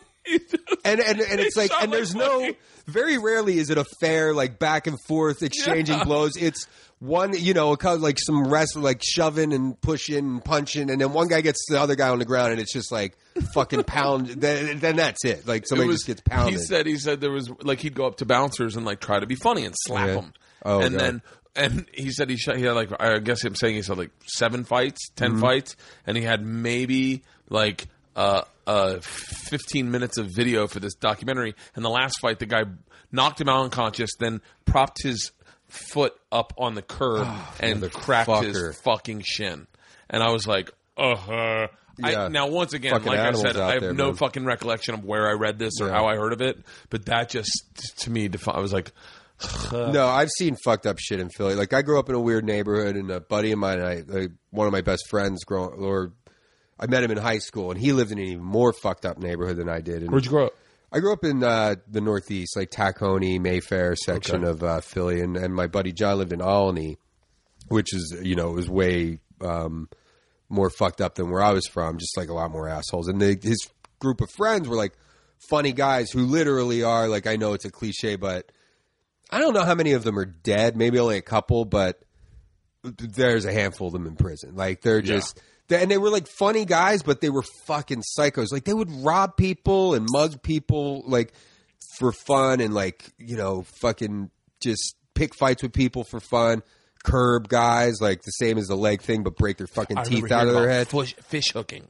And, and, and it's like, and there's no, very rarely is it a fair, like back and forth exchanging Yeah. blows. It's one, you know, a kind of like some wrestling, like shoving and pushing and punching, and then one guy gets the other guy on the ground, and it's just like fucking pound. then, then that's it. Like somebody It was- just gets pounded. He said he said there was like he'd go up to bouncers and like try to be funny and slap Yeah. them. Oh, and God. then and he said he shot, he had like I guess I'm saying he said like seven fights, 10 Mm-hmm. fights, and he had maybe like uh uh 15 minutes of video for this documentary. And the last fight, the guy knocked him out unconscious, then propped his foot up on the curb and cracked motherfucker. his fucking shin. And I was like, uh huh. Yeah. I, now, once again, Fucking like I said, I have there, no man. fucking recollection of where I read this or Yeah. how I heard of it, but that just to me, defi- I was like, No, I've seen fucked up shit in Philly. Like I grew up in a weird neighborhood, and a buddy of mine, I, like, one of my best friends, grow, or I met him in high school, and he lived in an even more fucked up neighborhood than I did. And "Where'd you grow up?" I grew up in uh, the Northeast, like Tacony, Mayfair section Okay. of uh, Philly, and, and my buddy John lived in Olney, which is you know was way um, more fucked up than where I was from, just like a lot more assholes. And they, his group of friends were like funny guys who literally are like I know it's a cliche, but I don't know how many of them are dead. Maybe only a couple, but there's a handful of them in prison. Like they're Yeah. just. And they were like funny guys, but they were fucking psychos. Like they would rob people and mug people, like for fun, and like you know, fucking just pick fights with people for fun. Curb guys, like the same as the leg thing, but break their fucking I teeth out of their head Fish, fish hooking.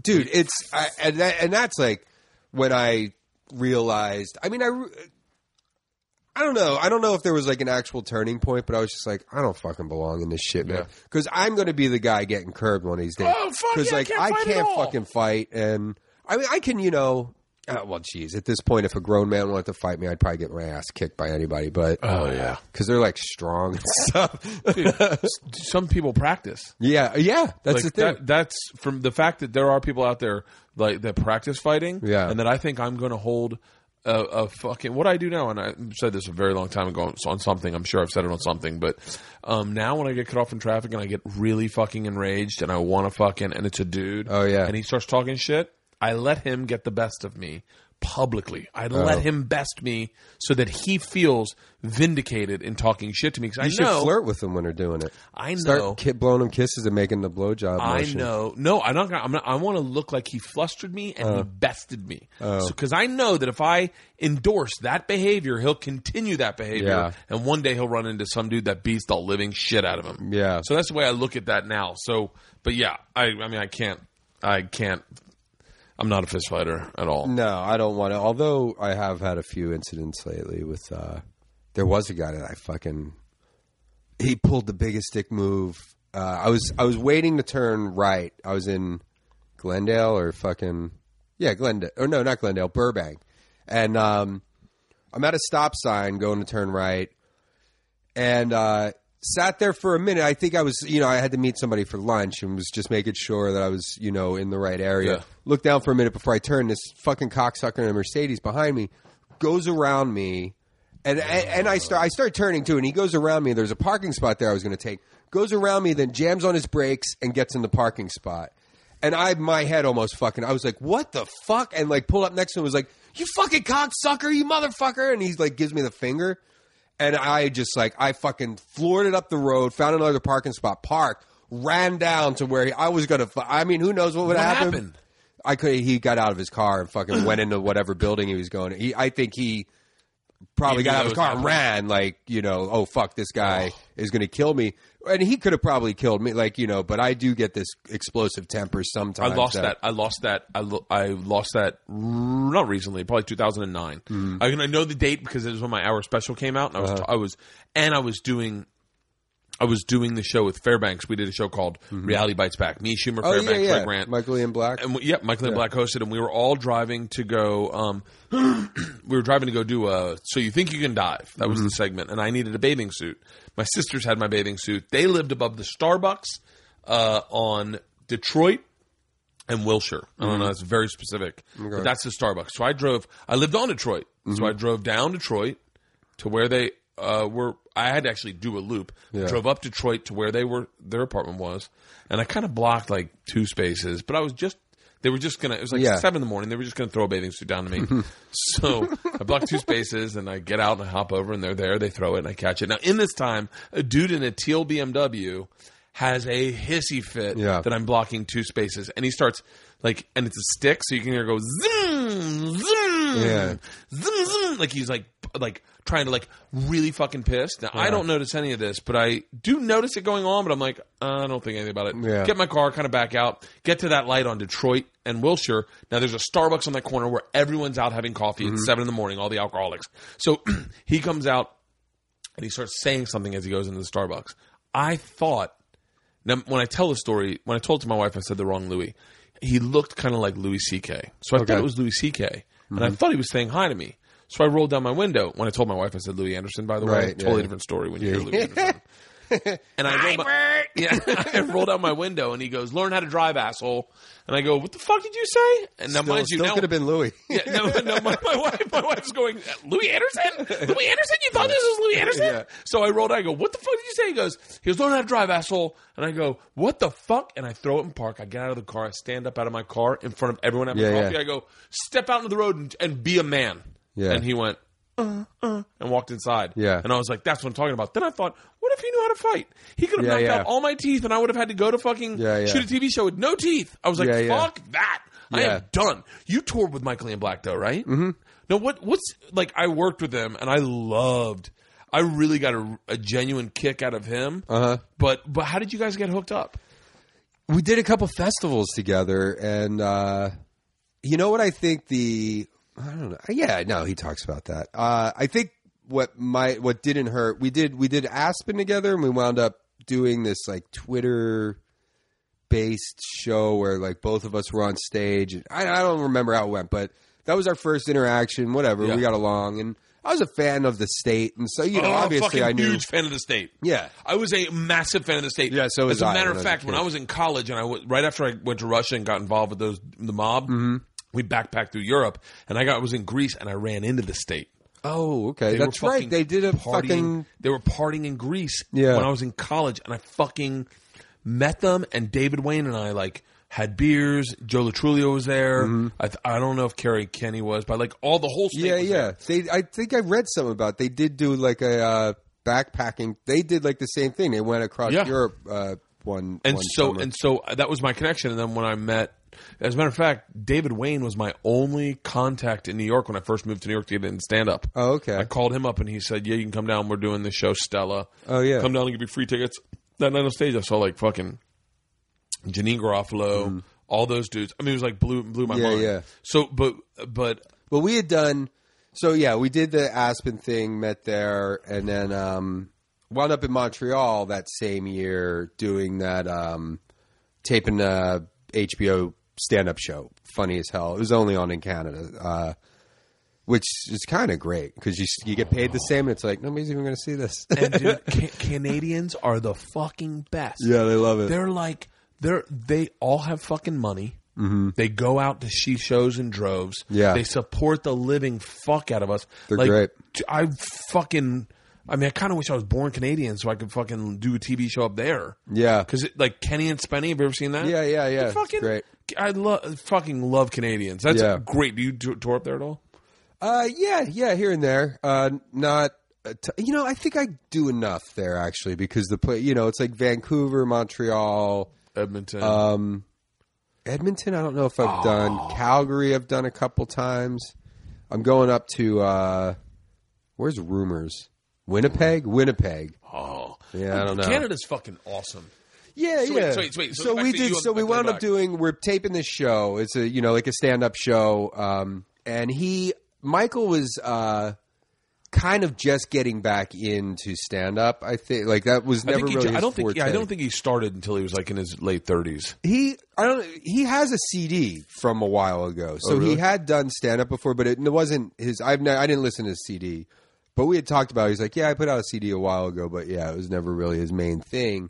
dude it's I, and, that, and that's like when i realized i mean i i don't know i don't know if there was like an actual turning point but i was just like i don't fucking belong in this shit man because i'm gonna be the guy getting curbed one of these days Oh, fuck yeah, I like can't i fight at can't all. fucking fight and i mean i can you know uh, well, geez. At this point, if a grown man wanted to fight me, I'd probably get my ass kicked by anybody. But Oh, yeah. because they're like strong and stuff. Some people practice. yeah, yeah, that's like the thing. that, that's from the fact that there are people out there like that practice fighting, Yeah. and that I think I'm going to hold a, a fucking what I do now, and I said this a very long time ago on something. I'm sure I've said it on something, but um, now when I get cut off in traffic and I get really fucking enraged and I want to fucking and it's a dude, Oh, yeah. and he starts talking shit, I let him get the best of me publicly. I oh. let Oh. him best me so that he feels vindicated in talking shit to me because I should know flirt with them when they're doing it. I know. Start ki- blowing them kisses and making the blowjob I motion. know. No, I'm not. Gonna, I'm not. I want to look like he flustered me and he oh. bested me. Oh. Because I know that if I endorse that behavior, he'll continue that behavior, Yeah. and one day he'll run into some dude that beats the living shit out of him. Yeah. So that's the way I look at that now. So, but yeah, I. I mean, I can't. I can't. I'm not a fist fighter at all. No, I don't want to. Although I have had a few incidents lately with. uh There was a guy that I fucking. He pulled the biggest dick move. Uh, I was I was waiting to turn right. I was in Glendale or fucking yeah Glendale or no not Glendale Burbank, and um, I'm at a stop sign going to turn right, and uh, sat there for a minute. I think I was, you know, I had to meet somebody for lunch and was just making sure that I was, you know, in the right area. Yeah. Looked down for a minute before I turned. This fucking cocksucker in a Mercedes behind me goes around me, and and, and I start I start turning too, and he goes around me. There's a parking spot there I was going to take. Goes around me, then jams on his brakes and gets in the parking spot. And I, my head almost fucking. I was like, "What the fuck?" And like, pull up next to him, was like, "You fucking cocksucker, you motherfucker!" And he's like, gives me the finger. And I just like I fucking floored it up the road, found another parking spot, parked, ran down to where he, I was gonna. I mean, who knows what would What happen? happened? I could. He got out of his car and fucking went into whatever building he was going. He, I think he probably He got out of his car and ran. Like you know, oh fuck, this guy is gonna kill me. And he could have probably killed me, like you know. But I do get this explosive temper sometimes. I lost that. I lost that. I, lo- I lost that. Not recently, probably 2009. Mm-hmm. I, I know the date because it was when my hour special came out, and I was Uh-huh. I was and I was doing. I was doing the show with Fairbanks. We did a show called Reality Bites Back. Me, Schumer, Oh Fairbanks, yeah, yeah. Grant, Michael Ian Black. and we, yeah, Michael Ian Black hosted, and we were all driving to go. Um, we were driving to go do a. So you think you can dive? That was Mm-hmm. the segment, and I needed a bathing suit. My sisters had my bathing suit. They lived above the Starbucks uh, on Detroit and Wilshire. I don't know. That's very specific, but that's the Starbucks. So I drove. I lived on Detroit, so I drove down Detroit to where they uh, were. I had to actually do a loop. Yeah. Drove up Detroit to where they were. Their apartment was, and I kind of blocked like two spaces. But I was just. They were just gonna. It was like Yeah. seven in the morning. They were just gonna throw a bathing suit down to me. so I blocked two spaces, and I get out and I hop over, and they're there. They throw it, and I catch it. Now in this time, a dude in a teal BMW has a hissy fit Yeah. that I'm blocking two spaces, and he starts like, and it's a stick, so you can hear it go zoom, zoom, Yeah. zoom, zoom, like he's like like trying to like really fucking pissed. Now I don't notice any of this, but I do notice it going on. But I'm like, uh, I don't think anything about it. Yeah. Get my car, kind of back out, get to that light on Detroit and Wilshire. Now there's a Starbucks on that corner where everyone's out having coffee. Mm-hmm. It's seven in the morning, all the alcoholics. So he comes out and he starts saying something as he goes into the Starbucks. I thought now when I tell the story, when I told it to my wife, I said the wrong Louis. He looked kind of like Louis C.K. So I thought it was Louis C.K. And I thought he was saying hi to me. So I rolled down my window. When I told my wife, I said Louis Anderson. By the way, Right, totally yeah. different story when you hear Louis Anderson. And I rolled my, yeah, I rolled out my window, and he goes, "Learn how to drive, asshole." And I go, "What the fuck did you say?" And now, Still, mind you, still now, could have been Louis. yeah, no, no, my, my wife, my wife's going, Louis Anderson? Louis Anderson? You thought this was Louis Anderson? Yeah. So I rolled. out, I go, what the fuck did you say? He goes, he goes, learn how to drive, asshole. And I go, what the fuck? And I throw it in park. I get out of the car. I stand up out of my car in front of everyone having Yeah, coffee. yeah. I go, step out into the road and, and be a man. Yeah. And he went, uh, uh, and walked inside. Yeah. And I was like, that's what I'm talking about. Then I thought, what if he knew how to fight? He could have Yeah, knocked yeah. out all my teeth, and I would have had to go to fucking Yeah, yeah. shoot a TV show with no teeth. I was like, Yeah, yeah. fuck that. I Yeah. am done. You toured with Michael Ian Black though, right? Mm-hmm. Now what? What's like? I worked with him, and I loved. I really got a, a genuine kick out of him. Uh-huh. But but how did you guys get hooked up? we did a couple festivals together, and uh, you know what I think the I don't know. Yeah, no, he talks about that. Uh, I think what my what didn't hurt. We did we did Aspen together, and we wound up doing this like Twitter based show where like both of us were on stage. And I, I don't remember how it went, but that was our first interaction. Whatever, Yeah. we got along, and I was a fan of the state, and so you know, Oh, obviously, I knew. A huge fan of the state. Yeah. I was a massive fan of the state. Yeah, so as a I matter of fact, when. I was in college and I I w- right after I went to Russia and got involved with those the mob, Mm-hmm. We backpacked through Europe, and I got I was in Greece, and I ran into the state. Oh, okay. They That's right. fucking They did a partying, fucking. They were partying in Greece Yeah. when I was in college, and I fucking met them. And David Wain and I like had beers. Joe Lo Truglio was there. I, th- I don't know if Kerri Kenney was, but like all the whole state. Mm-hmm. Yeah, was yeah. there. They. I think I read something about. They did do like a uh, backpacking. They did like the same thing. They went across Yeah. Europe. Uh, one And one so summer. and so that was my connection. And then when I met, as a matter of fact, David Wain was my only contact in New York when I first moved to New York to get in stand up. Oh, okay. I called him up and he said, "Yeah, you can come down. We're doing the show Stella. Oh, yeah. come down and give you free tickets." That night on stage, I saw like fucking Janeane Garofalo, all those dudes. I mean, it was like blew blew my Mm. Yeah, mind. yeah. So, but but but we had done. So yeah, we did the Aspen thing, met there, and then um, wound up in Montreal that same year doing that, um, taping a HBO stand-up show. Funny as hell. It was only on in Canada, uh, which is kind of great because you you get paid the same, and it's like nobody's even going to see this. and dude, ca- Canadians are the fucking best. yeah, they love it. They're like they're they all have fucking money. Mm-hmm. They go out to see shows in droves. Yeah. they support the living fuck out of us. They're Like, great. t- I fucking. I mean, I kind of wish I was born Canadian so I could fucking do a TV show up there. Yeah. because like Kenny and Spenny, have you ever seen that? Yeah, yeah, yeah. It's fucking great. I love fucking love Canadians. That's Yeah. great. Do you t- tour up there at all? Uh, yeah, yeah, here and there. Uh, not, a t- you know, I think I do enough there actually because the play, you know, it's like Vancouver, Montreal, Edmonton. um, Edmonton. I don't know if I've done Calgary. I've done a couple times. I'm going up to uh, where's Rumors? Winnipeg, Winnipeg. oh, Yeah, I don't know. Canada's fucking awesome. Yeah, So yeah. so so wait. So So we did. So we wound up doing. We're taping this show. It's a you know like a stand up show. Um, and he Michael was uh, kind of just getting back into stand up. I think like that was never he, really. I his don't think. Yeah, I don't think he started until he was like in his late thirties. he. I don't. He has a CD from a while ago, so Oh, really? he had done stand up before, but it, wasn't his. I've I didn't listen to his CD, but we had talked about. it. He's like, yeah, I put out a CD a while ago, but yeah, it was never really his main thing.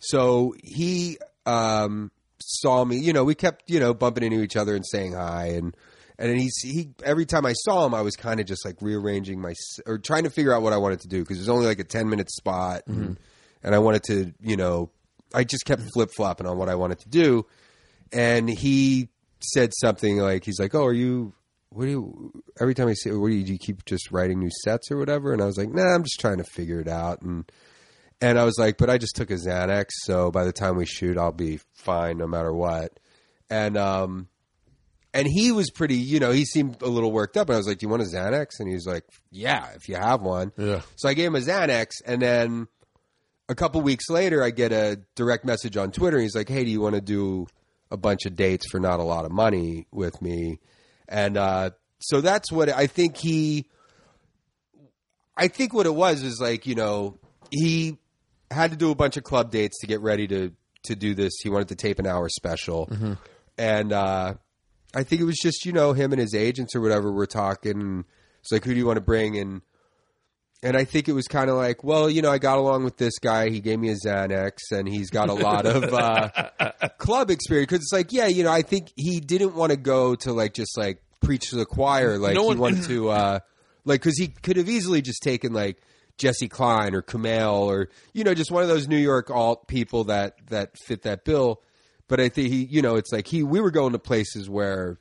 So he um, saw me. You know, we kept you know bumping into each other and saying hi, and and he's he every time I saw him, I was kind of just like rearranging my or trying to figure out what I wanted to do because it was only like a ten minute spot, and, and I wanted to you know I just kept flip flopping on what I wanted to do, and he said something like he's like, oh, are you. What do you? Every time I say, "What do you, do you keep just writing new sets or whatever?" And I was like, "Nah, I'm just trying to figure it out." And and I was like, but I just took a Xanax, so by the time we shoot, I'll be fine no matter what. And um, and he was pretty, you know, he seemed a little worked up. And I was like, "Do you want a Xanax?" And he was like, "Yeah, if you have one." Yeah. So I gave him a Xanax, and then a couple weeks later, I get a direct message on Twitter. He's like, "Hey, do you want to do a bunch of dates for not a lot of money with me?" And uh, so that's what I think he. I think what it was is like you know he had to do a bunch of club dates to get ready to to do this. He wanted to tape an hour special, and uh, I think it was just you know him and his agents or whatever were talking. It's like who do you want to bring and and I think it was kind of like, well, you know, I got along with this guy. He gave me a Xanax, and he's got a lot of uh, club experience. Because it's like, yeah, you know, I think he didn't want to go to like just like preach to the choir. Like No he one- wanted to, uh, like, because he could have easily just taken like Jessi Klein or Kumail or you know, just one of those New York alt people that that fit that bill. But I think he, you know, it's like he. We were going to places where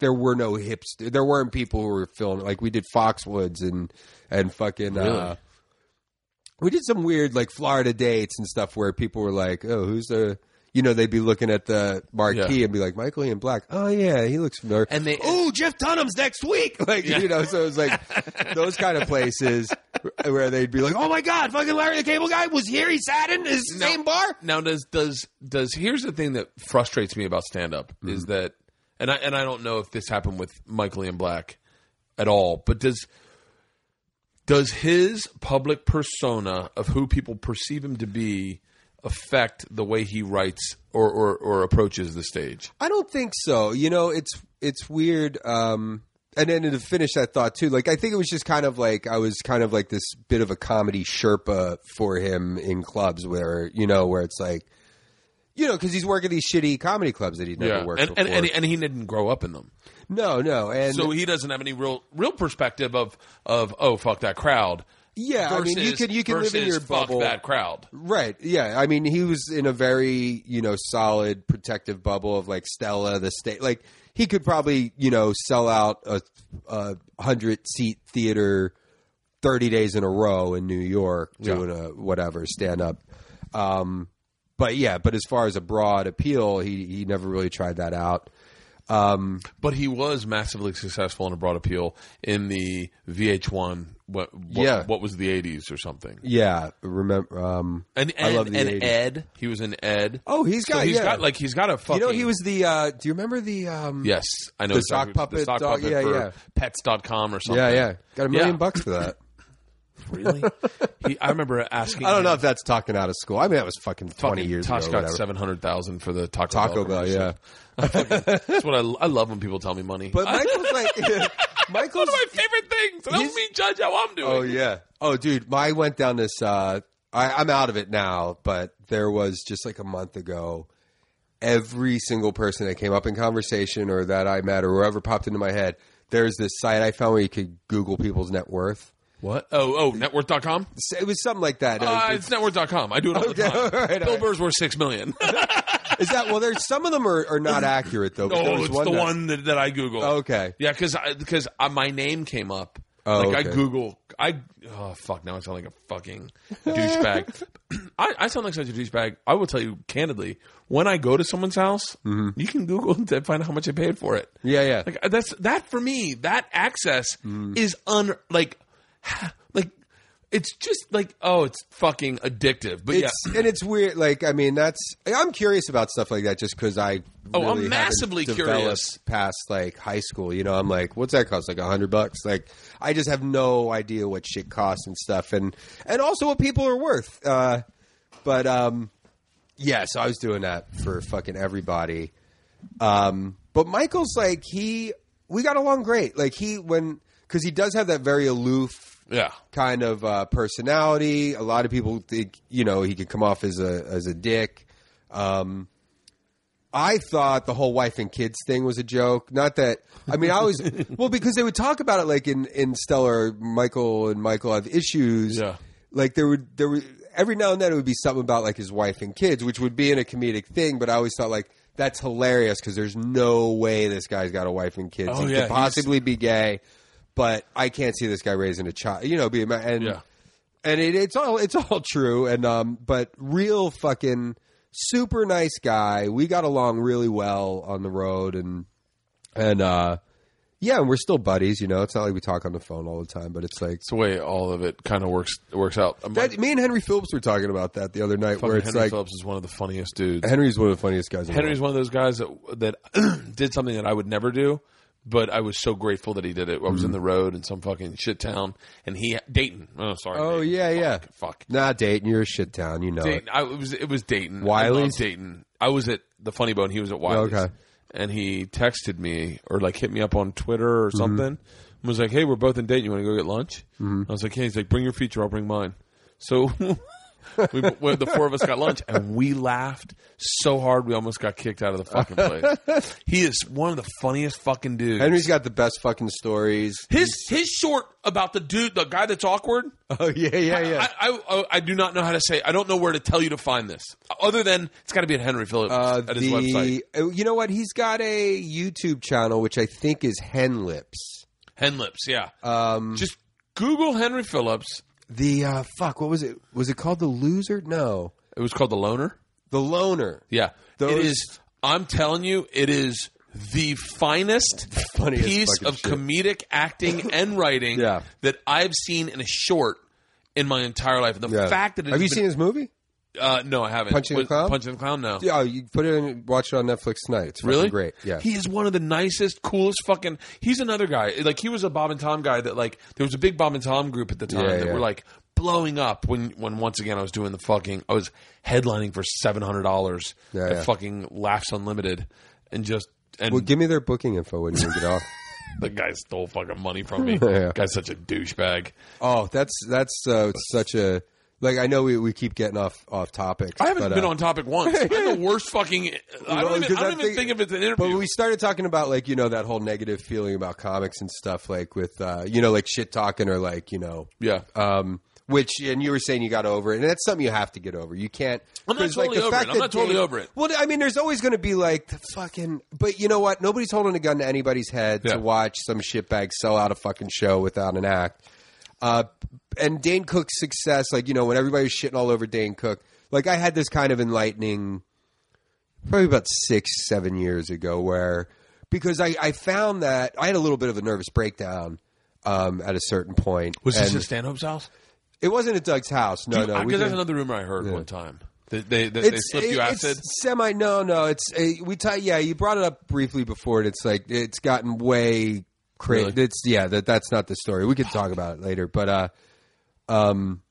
there were no hips. There weren't people who were filming. Like we did Foxwoods and and fucking. Uh, Really? we did some weird like Florida dates and stuff where people were like, "Oh, who's the?" You know, they'd be looking at the marquee Yeah. and be like, "Michael Ian Black." Oh yeah, he looks familiar. And they- oh, Jeff Dunham's next week. Like you know, so it was like those kind of places where they'd be like, "Oh my god, fucking Larry the Cable Guy was here. He sat in his Now- same bar." Now, does does does here's the thing that frustrates me about stand up Mm-hmm. is that, and I and I don't know if this happened with Michael Ian Black at all, but does does his public persona of who people perceive him to be affect the way he writes or or, or approaches the stage? I don't think so. You know, it's it's weird. Um, and then to finish that thought too, like I think it was just kind of like I was kind of like this bit of a comedy Sherpa for him in clubs, where you know, where it's like, you know, because he's working these shitty comedy clubs that he'd never Yeah, worked and, and and and he didn't grow up in them, no, no, and so he doesn't have any real real perspective of of oh fuck that crowd. Yeah, I mean, you versus- can you can live in versus your bubble. that crowd. Right. Yeah. I mean, he was in a very, you know, solid protective bubble of like Stella, the state. Like he could probably, you know, sell out a, a hundred seat theater thirty days in a row in New York Yeah. doing a whatever stand up. Um, but yeah, but as far as a broad appeal, he he never really tried that out. Um, But he was massively successful in a broad appeal in the VH1. What, what Yeah. what was the '80s or something? yeah. Remember? Um, And I and, love the and 80s. Ed, he was in Ed. Oh, he's got. he's yeah. got like he's got a fucking. you know, he was the. Uh, do you remember the? Um, yes, I know the sock puppet the sock dog- puppet yeah, for yeah. Pets.com or something. Yeah, yeah. Got a million Yeah. bucks for that. Really? he, I remember asking. I don't know if that's talking out of school. I mean, that was fucking twenty Fucking years Tosh ago. got seven hundred thousand for the Taco, Taco Bell, commercial. yeah. That's what I, I love when people tell me money. But Michael's like, one Michael's. of my favorite things. And I He's- don't mean judge how I'm doing. Oh yeah. Oh, dude, I went down this. Uh, I, I'm out of it now, but there was just like a month ago. Every single person that came up in conversation or that I met or whoever popped into my head, there's this site I found where you could Google people's net worth. What? Oh, oh, networth.com? It was something like that. Uh, Uh, it's networth.com. I do it all Okay, the time. all right, all Bill right. Burr's worth six million. is that well? There's some of them are, are not accurate though. oh, it's the that- one that, that I Google. Okay. Yeah, because because my name came up. Oh, like I. Google, I oh fuck. Now I sound like a fucking douchebag. I, I sound like such a douchebag. I will tell you candidly, when I go to someone's house, Mm-hmm. you can Google and find out how much I paid for it. Yeah, yeah. Like that's that for me. That access Mm. is un like like it's just like oh, it's fucking addictive. But It's yeah, and it's weird. Like I mean, that's I'm curious about stuff like that just because I Oh, I'm really massively curious. past like high school. You know, I'm like, what's that cost? Like a hundred bucks? Like I just have no idea what shit costs and stuff, and and also what people are worth. Uh, but um, yeah, so I was doing that for fucking everybody. Um, but Michael's like he, we got along great. Like he when because he does have that very aloof yeah. kind of uh, personality. A lot of people think you know he could come off as a as a dick. Um, I thought the whole wife and kids thing was a joke. Not that I mean I was well because they would talk about it like in in Stella. Michael and Michael have issues. Yeah. like there would there would every now and then it would be something about like his wife and kids, which would be in a comedic thing. But I always thought like that's hilarious because there's no way this guy's got a wife and kids. Oh, he yeah, could possibly be gay, but I can't see this guy raising a child. You know, be and Yeah. and it, it's all it's all true. And um, but real fucking super nice guy. We got along really well on the road, and and uh, yeah, and we're still buddies. You know, it's not like we talk on the phone all the time, but it's like It's the way all of it kind of works works out. That. Me and Henry Phillips were talking about that the other night, where it's Henry like Phillips is one of the funniest dudes. Henry's one of the funniest guys. Henry's one of those guys that that did something that I would never do, but I was so grateful that he did it. I was Mm-hmm. in the road in some fucking shit town, and he Dayton. Oh, sorry. Oh Dayton. yeah, yeah. Fuck. fuck. Nah, Dayton, you're a shit town. You know Dayton. it. I, it was it was Dayton. Wiley's? Dayton. I was at the Funny Bone. He was at Wiley's. Okay. And he texted me or like hit me up on Twitter or Mm-hmm. something. And was like, "Hey, we're both in Dayton. You want to go get lunch?" I was like, "Hey." He's like, "Bring your feature. I'll bring mine." So. we, we, the four of us got lunch and we laughed so hard we almost got kicked out of the fucking place. he is one of the funniest fucking dudes. Henry's got the best fucking stories. his his short about the dude, the guy that's awkward. Oh yeah, yeah, yeah. I, I, I I do not know how to say. I don't know where to tell you to find this. Other than it's got to be at Henry Phillips Uh, at his website. uh, you know what? He's got a YouTube channel which I think is Hen Lips. Hen Lips, yeah. Um, Just Google Henry Phillips. The uh, fuck, what was it? Was it called the Loser? No, It was called The Loner. the Loner. Yeah, Those- it is. I'm telling you, it is the finest Funniest piece fucking of shit. comedic acting and writing Yeah. that I've seen in a short in my entire life. The fact that it have has you been- seen his movie? Uh, no, I haven't. Punching the Clown? Punching the Clown. No. Yeah, you put it in, watch it on Netflix tonight. It's fucking Really? great. Yeah, He is one of the nicest, coolest fucking. He's another guy. Like he was a Bob and Tom guy that like there was a big Bob and Tom group at the time Yeah, that yeah. were like blowing up when when once again I was doing the fucking I was headlining for seven hundred dollars Yeah, at yeah. fucking Laughs Unlimited and just and well, give me their booking info when you get off. the guy stole fucking money from me. Yeah. Guy's such a douchebag. Oh, that's that's uh, such a Like I know we, we keep getting off off topics. I haven't but, been uh, on topic once. I'm the worst fucking. I don't even, I don't even think- think if it's an interview. But we started talking about like you know that whole negative feeling about comics and stuff, like with uh, you know like shit talking or like you know yeah. um, which and you were saying you got over it, and that's something you have to get over. You can't. I'm not like, totally the over fact it. I'm not totally over it. Well, I mean, there's always going to be like the fucking. But you know what? Nobody's holding a gun to anybody's head Yeah. to watch some shitbag sell out a fucking show without an act. Uh, and Dane Cook's success, like you know, when everybody was shitting all over Dane Cook, like I had this kind of enlightening, probably about six, seven years ago, where because I, I found that I had a little bit of a nervous breakdown um, at a certain point. Was this and at Stanhope's house? It wasn't at Doug's house. No, no. Because there's another rumor I heard one time. They they, they, they slipped you it's acid. semi. No, no. It's uh, we. T- yeah, you brought it up briefly before. And it's like it's gotten way crazy. Really? It's yeah. That that's not the story. We could talk about it later. But uh, um,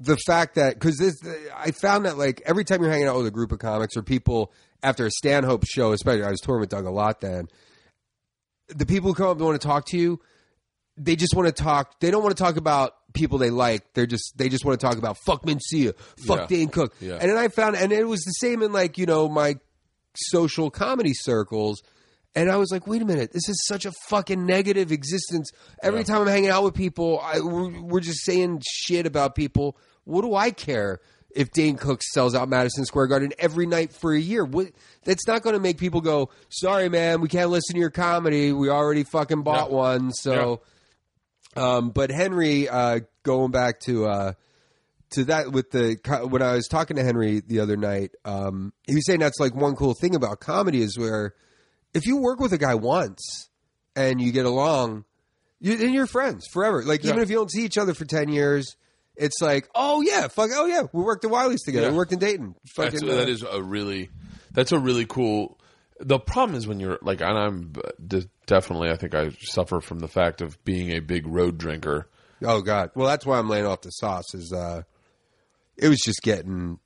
the fact that because this, I found that like every time you're hanging out with a group of comics or people after a Stanhope show, especially I was touring with Doug a lot then. The people who come up and want to talk to you, they just want to talk. They don't want to talk about people they like. They're just they just want to talk about fuck Mencia, fuck Yeah. Dane Cook. Yeah. And then I found, and it was the same in like you know my social comedy circles. And I was like, wait a minute, this is such a fucking negative existence. Every Yeah. time I'm hanging out with people, I, we're, we're just saying shit about people. What do I care if Dane Cook sells out Madison Square Garden every night for a year? What, that's not going to make people go, sorry, man, we can't listen to your comedy. We already fucking bought Yeah. one. So, um, but Henry, uh, going back to uh, to that with the when I was talking to Henry the other night, um, he was saying that's like one cool thing about comedy is where if you work with a guy once and you get along, you, then you're friends forever. Like even Yeah. if you don't see each other for ten years, it's like oh yeah, fuck oh yeah, we worked at Wiley's together, Yeah. we worked in Dayton. Fucking, uh, that is a really that's a really cool. The problem is when you're like, and I'm uh, de- definitely, I think I suffer from the fact of being a big road drinker. Oh god. Well, that's why I'm laying off the sauce. Is uh, it was just getting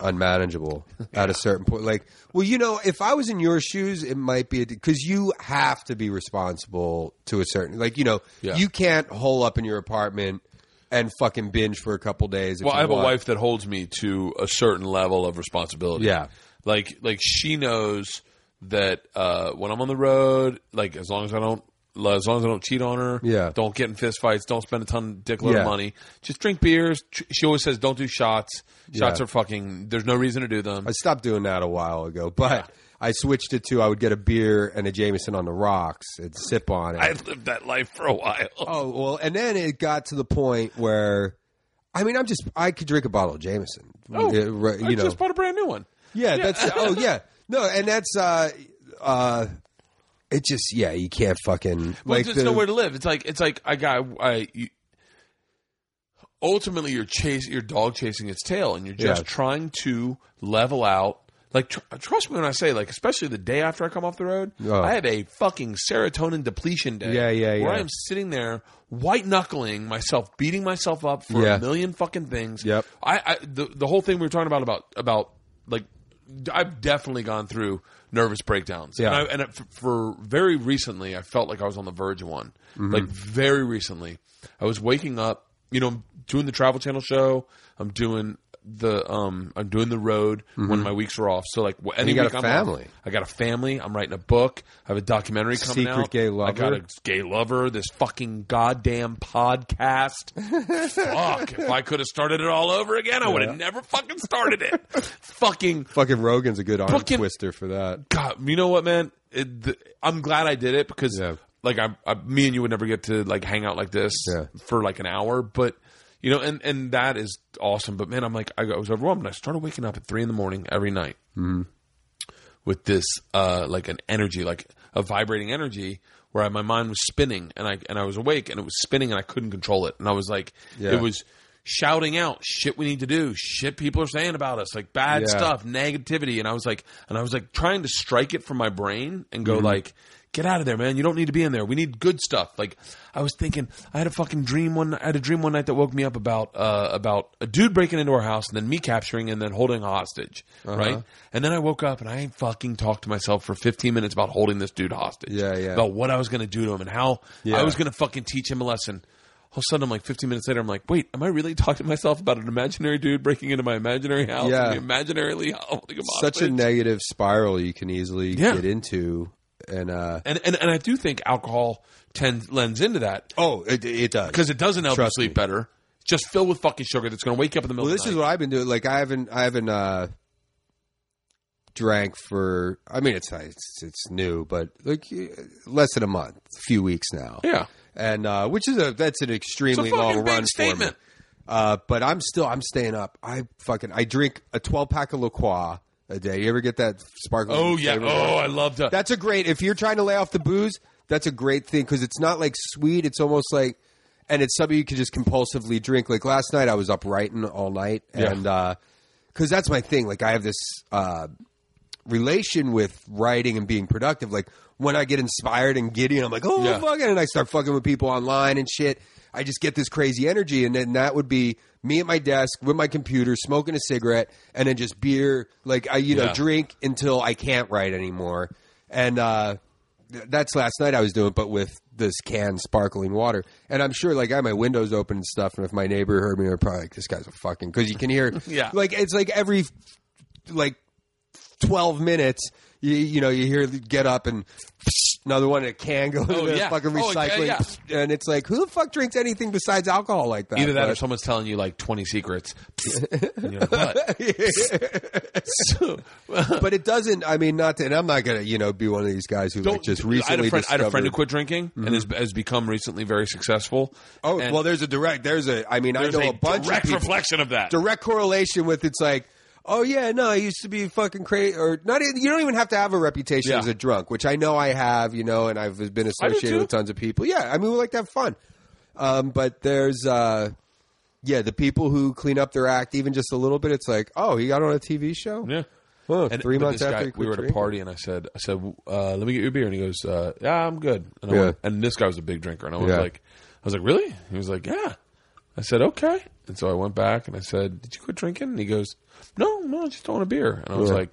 unmanageable at a certain point. Like, well, you know, if I was in your shoes, it might be because you have to be responsible to a certain. Like, you know, Yeah. you can't hole up in your apartment and fucking binge for a couple days. if Well, I have want. a wife that holds me to a certain level of responsibility. Yeah. like like she knows that uh, when I'm on the road, like as long as I don't. As long as I don't cheat on her, Yeah. Don't get in fist fights. Don't spend a ton of dickload Yeah. of money. Just drink beers. She always says, "Don't do shots. Shots Yeah. are fucking. There's no reason to do them." I stopped doing that a while ago, but I switched it to I would get a beer and a Jameson on the rocks and sip on it. I lived that life for a while. Oh well, and then it got to the point where, I mean, I'm just I could drink a bottle of Jameson. Oh, Uh, right, I you know, just bought a brand new one. yeah, that's oh yeah, no, and that's uh, uh, it just yeah, you can't fucking Well, like there's the, nowhere to live. It's like it's like I got I. You, ultimately, you're chase you're dog chasing its tail, and you're just Yeah. trying to level out. Like tr- trust me when I say, like especially the day after I come off the road, Oh. I have a fucking serotonin depletion day. Yeah, yeah, yeah. Where. I'm sitting there white knuckling myself, beating myself up for Yeah. a million fucking things. Yep. I, I the the whole thing we were talking about about about like I've definitely gone through nervous breakdowns. Yeah. And, I, and it, for very recently, I felt like I was on the verge of one. Mm-hmm. Like very recently, I was waking up. You know, I'm doing the Travel Channel show. I'm doing the um. I'm doing the road when my weeks are off. So like wh- any Mm-hmm. you got week a I'm family. off, I got a family. I'm writing a book. I have a documentary coming Secret out. gay I got a gay lover. This fucking goddamn podcast. Fuck! If I could have started it all over again, I would have never fucking started it. fucking fucking Rogan's a good arm Fucking- twister for that. God, you know what, man? It, the, I'm glad I did it because, Yeah. like, I, I, me and you would never get to like hang out like this Yeah. for like an hour, but you know, and and that is awesome. But man, I'm like, I was overwhelmed. I started waking up at three in the morning every night Mm-hmm. with this, uh, like an energy, like a vibrating energy. Where I, my mind was spinning, and I and I was awake, and it was spinning, and I couldn't control it, and I was like, Yeah. it was shouting out shit we need to do, shit people are saying about us, like bad Yeah. stuff, negativity, and I was like, and I was like trying to strike it from my brain and Mm-hmm. go like, get out of there, man. You don't need to be in there. We need good stuff. Like I was thinking, I had a fucking dream one. I had a dream one night that woke me up about uh, about a dude breaking into our house and then me capturing and then holding a hostage, Uh-huh. right? And then I woke up and I fucking talked to myself for 15 minutes about holding this dude hostage. Yeah, yeah. About what I was going to do to him and how Yeah. I was going to fucking teach him a lesson. all of a sudden, I'm like 15 minutes later, I'm like, wait, am I really talking to myself about an imaginary dude breaking into my imaginary house? Yeah. imaginarily holding him Such a negative spiral you can easily Yeah. get into, and uh, and, and and I do think alcohol tends lends into that oh, it, it does because it doesn't help Trust you sleep me. better. Just filled with fucking sugar that's going to wake you up in the middle of the night. Well, this is what I've been doing. Like I haven't, I haven't uh, drank for. I mean, it's it's it's new, but like less than a month, a few weeks now. yeah. and uh, which is a that's an extremely It's a fucking long run statement. for me. Uh, but I'm still I'm staying up. I fucking I drink a 12 pack of La Croix a day. You ever get that sparkling? Oh yeah. Oh? I love that. That's a great. If you're trying to lay off the booze, that's a great thing because it's not like sweet. It's almost like, and it's something you can just compulsively drink. Like last night, I was up writing all night, Yeah. and because that's my thing. Like I have this uh, relation with writing and being productive. Like when I get inspired and giddy, and I'm like, oh Yeah. fuck it, and I start fucking with people online and shit. I just get this crazy energy, and then that would be me at my desk with my computer, smoking a cigarette, and then just beer. Like I, you know, drink until I can't write anymore. And uh, th- that's last night I was doing, but with this canned sparkling water. And I'm sure, like, I have my windows open and stuff. And if my neighbor heard me, they're probably like, "This guy's a fucking," because you can hear, Yeah. like it's like every like 12 minutes, you, you know, you hear the get up and another one, a can go Oh, into the yeah. fucking Oh, yeah, recycling. And it's like, who the fuck drinks anything besides alcohol like that? Either that or But- someone's telling you like 20 secrets. and you're like, what? So- but it doesn't. I mean, not. To, and I'm not gonna, you know, be one of these guys who like, just recently I had a friend, I had a friend who discovered- quit drinking and mm-hmm. has, has become recently very successful. Oh And well, there's a direct. There's a. I mean, I there's know a, a bunch direct of people. reflection of that. direct correlation with it's like, oh yeah, no, I used to be fucking crazy, or not. You don't even have to have a reputation Yeah. as a drunk, which I know I have, you know, and I've been associated too. with tons of people. Yeah, I mean, we like to have fun. Um, but there's, uh, yeah, the people who clean up their act even just a little bit. It's like, oh, he got on a TV show. Yeah. Huh, And three but months this after guy, he quit we were at a drinking? party, and I said, "I said, uh, let me get you a beer." And he goes, uh, "Yeah, I'm good." And, I Yeah. went, and this guy was a big drinker, and I was Yeah. like, "I was like, really?" He was like, "Yeah." I said, "Okay." And so I went back and I said, "Did you quit drinking?" And he goes, "No, no, I just don't want a beer." And I was Yeah. like,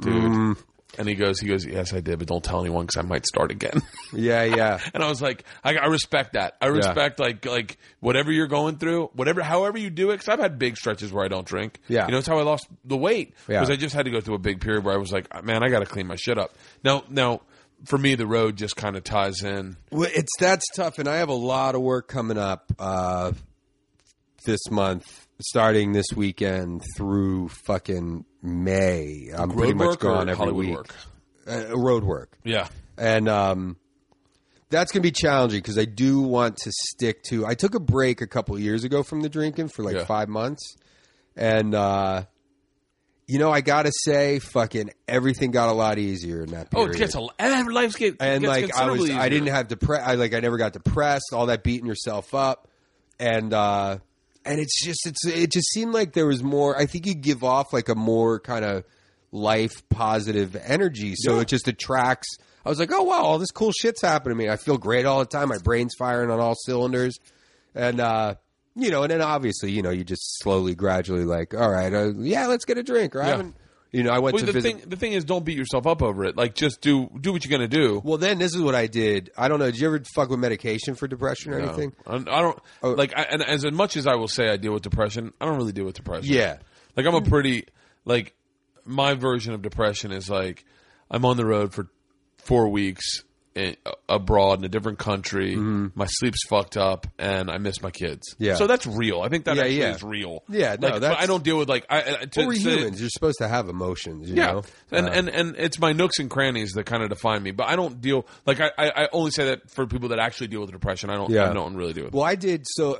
"Dude." And he goes, "He goes, yes, I did, but don't tell anyone because I might start again." Yeah, yeah. And I was like, I, I respect that. I respect like like whatever you're going through, whatever, however you do it. Because I've had big stretches where I don't drink. Yeah. you know, it's how I lost the weight Yeah. because I just had to go through a big period where I was like, man, I got to clean my shit up. Now, now for me, the road just kind of ties in. Well, it's that's tough, and I have a lot of work coming up uh, this month, starting this weekend through fucking May. I'm pretty much gone every Hollywood week. work? Uh, road work, Yeah, and um, that's going to be challenging because I do want to stick to. I took a break a couple years ago from the drinking for like Yeah. five months, and uh, you know I got to say, fucking everything got a lot easier in that Oh, period. it gets a and life's get and gets like I was, considerably I didn't have depre- I like I never got depressed. All that beating yourself up, and uh, and it's just it's it just seemed like there was more. I think you give off like a more kind of life positive energy, so Yeah. it just attracts. I was like, oh wow, all this cool shit's happening to me. I feel great all the time. My brain's firing on all cylinders, and uh, you know, and then obviously, you know, you just slowly, gradually, like, all right, uh, yeah, let's get a drink. Or I haven't, you know, I went Well, to the visit. thing, the thing is, don't beat yourself up over it. Like, just do do what you're gonna do. Well, then this is what I did. I don't know. Did you ever fuck with medication for depression or No. anything? I I don't Oh. like, I, and as much as I will say I deal with depression, I don't really deal with depression. Yeah. like I'm a pretty like my version of depression is like I'm on the road for four weeks in, abroad in a different country. My sleep's fucked up, and I miss my kids. Mm-hmm. Yeah. so that's real. I think that Yeah, actually yeah. is real. Yeah, no, like, that's- I don't deal with like I. I to, We're to- humans. You're supposed to have emotions. You yeah, know? and, Uh, and and it's my nooks and crannies that kind of define me. But I don't deal like I, I, I only say that for people that actually deal with depression. I don't. Yeah. I don't really deal with. well, I did. So,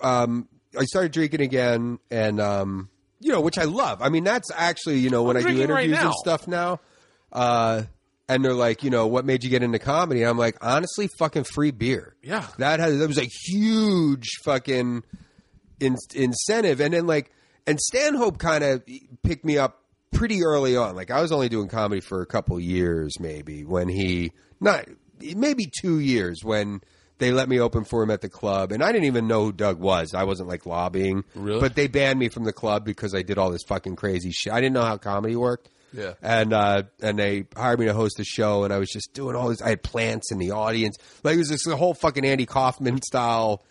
uh, um, I started drinking again, and um, you know, which I love. I mean, that's actually you know when I'm I do drinking right interviews and stuff now. Uh, and they're like, you know, what made you get into comedy? And I'm like, honestly, fucking free beer. Yeah. that has that was a huge fucking in, incentive. And then like, and Stanhope kind of picked me up pretty early on. Like I was only doing comedy for a couple years, maybe when he not maybe two years when they let me open for him at the club, and I didn't even know who Doug was. I wasn't like lobbying, Really? but they banned me from the club because I did all this fucking crazy shit. I didn't know how comedy worked. Yeah. And uh, and they hired me to host a show, and I was just doing all this. I had plants in the audience, like it was this whole fucking Andy Kaufman style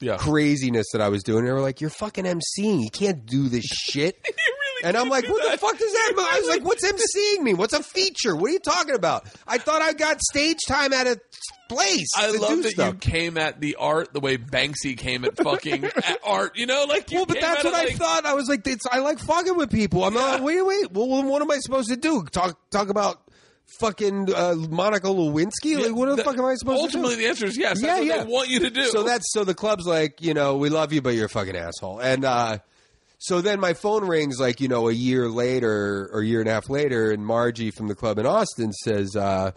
Yeah. craziness that I was doing. And They were like, "You're fucking MCing. You can't do this shit." And I'm like, what the fuck does that mean? I was like, what's MCing me? What's a feature? What are you talking about? I thought I got stage time at a place. I to love that stuff. you came at the art the way Banksy came at fucking at art. You know, like you Well, but that's at what I like- thought. I was like, it's, I like fucking with people. I'm like, Wait, wait. Well, what am I supposed to do? Talk, talk about fucking uh, Monica Lewinsky? like, what the, fuck am I supposed Ultimately, to Ultimately, the answer is yes. That's Yeah, what yeah. they want you to do. do? So that's so the club's like, you know, we love you, but you're a fucking asshole. And uh, so then my phone rings like, you know, a year later or a year and a half later, and Margie from the club in Austin says, uh,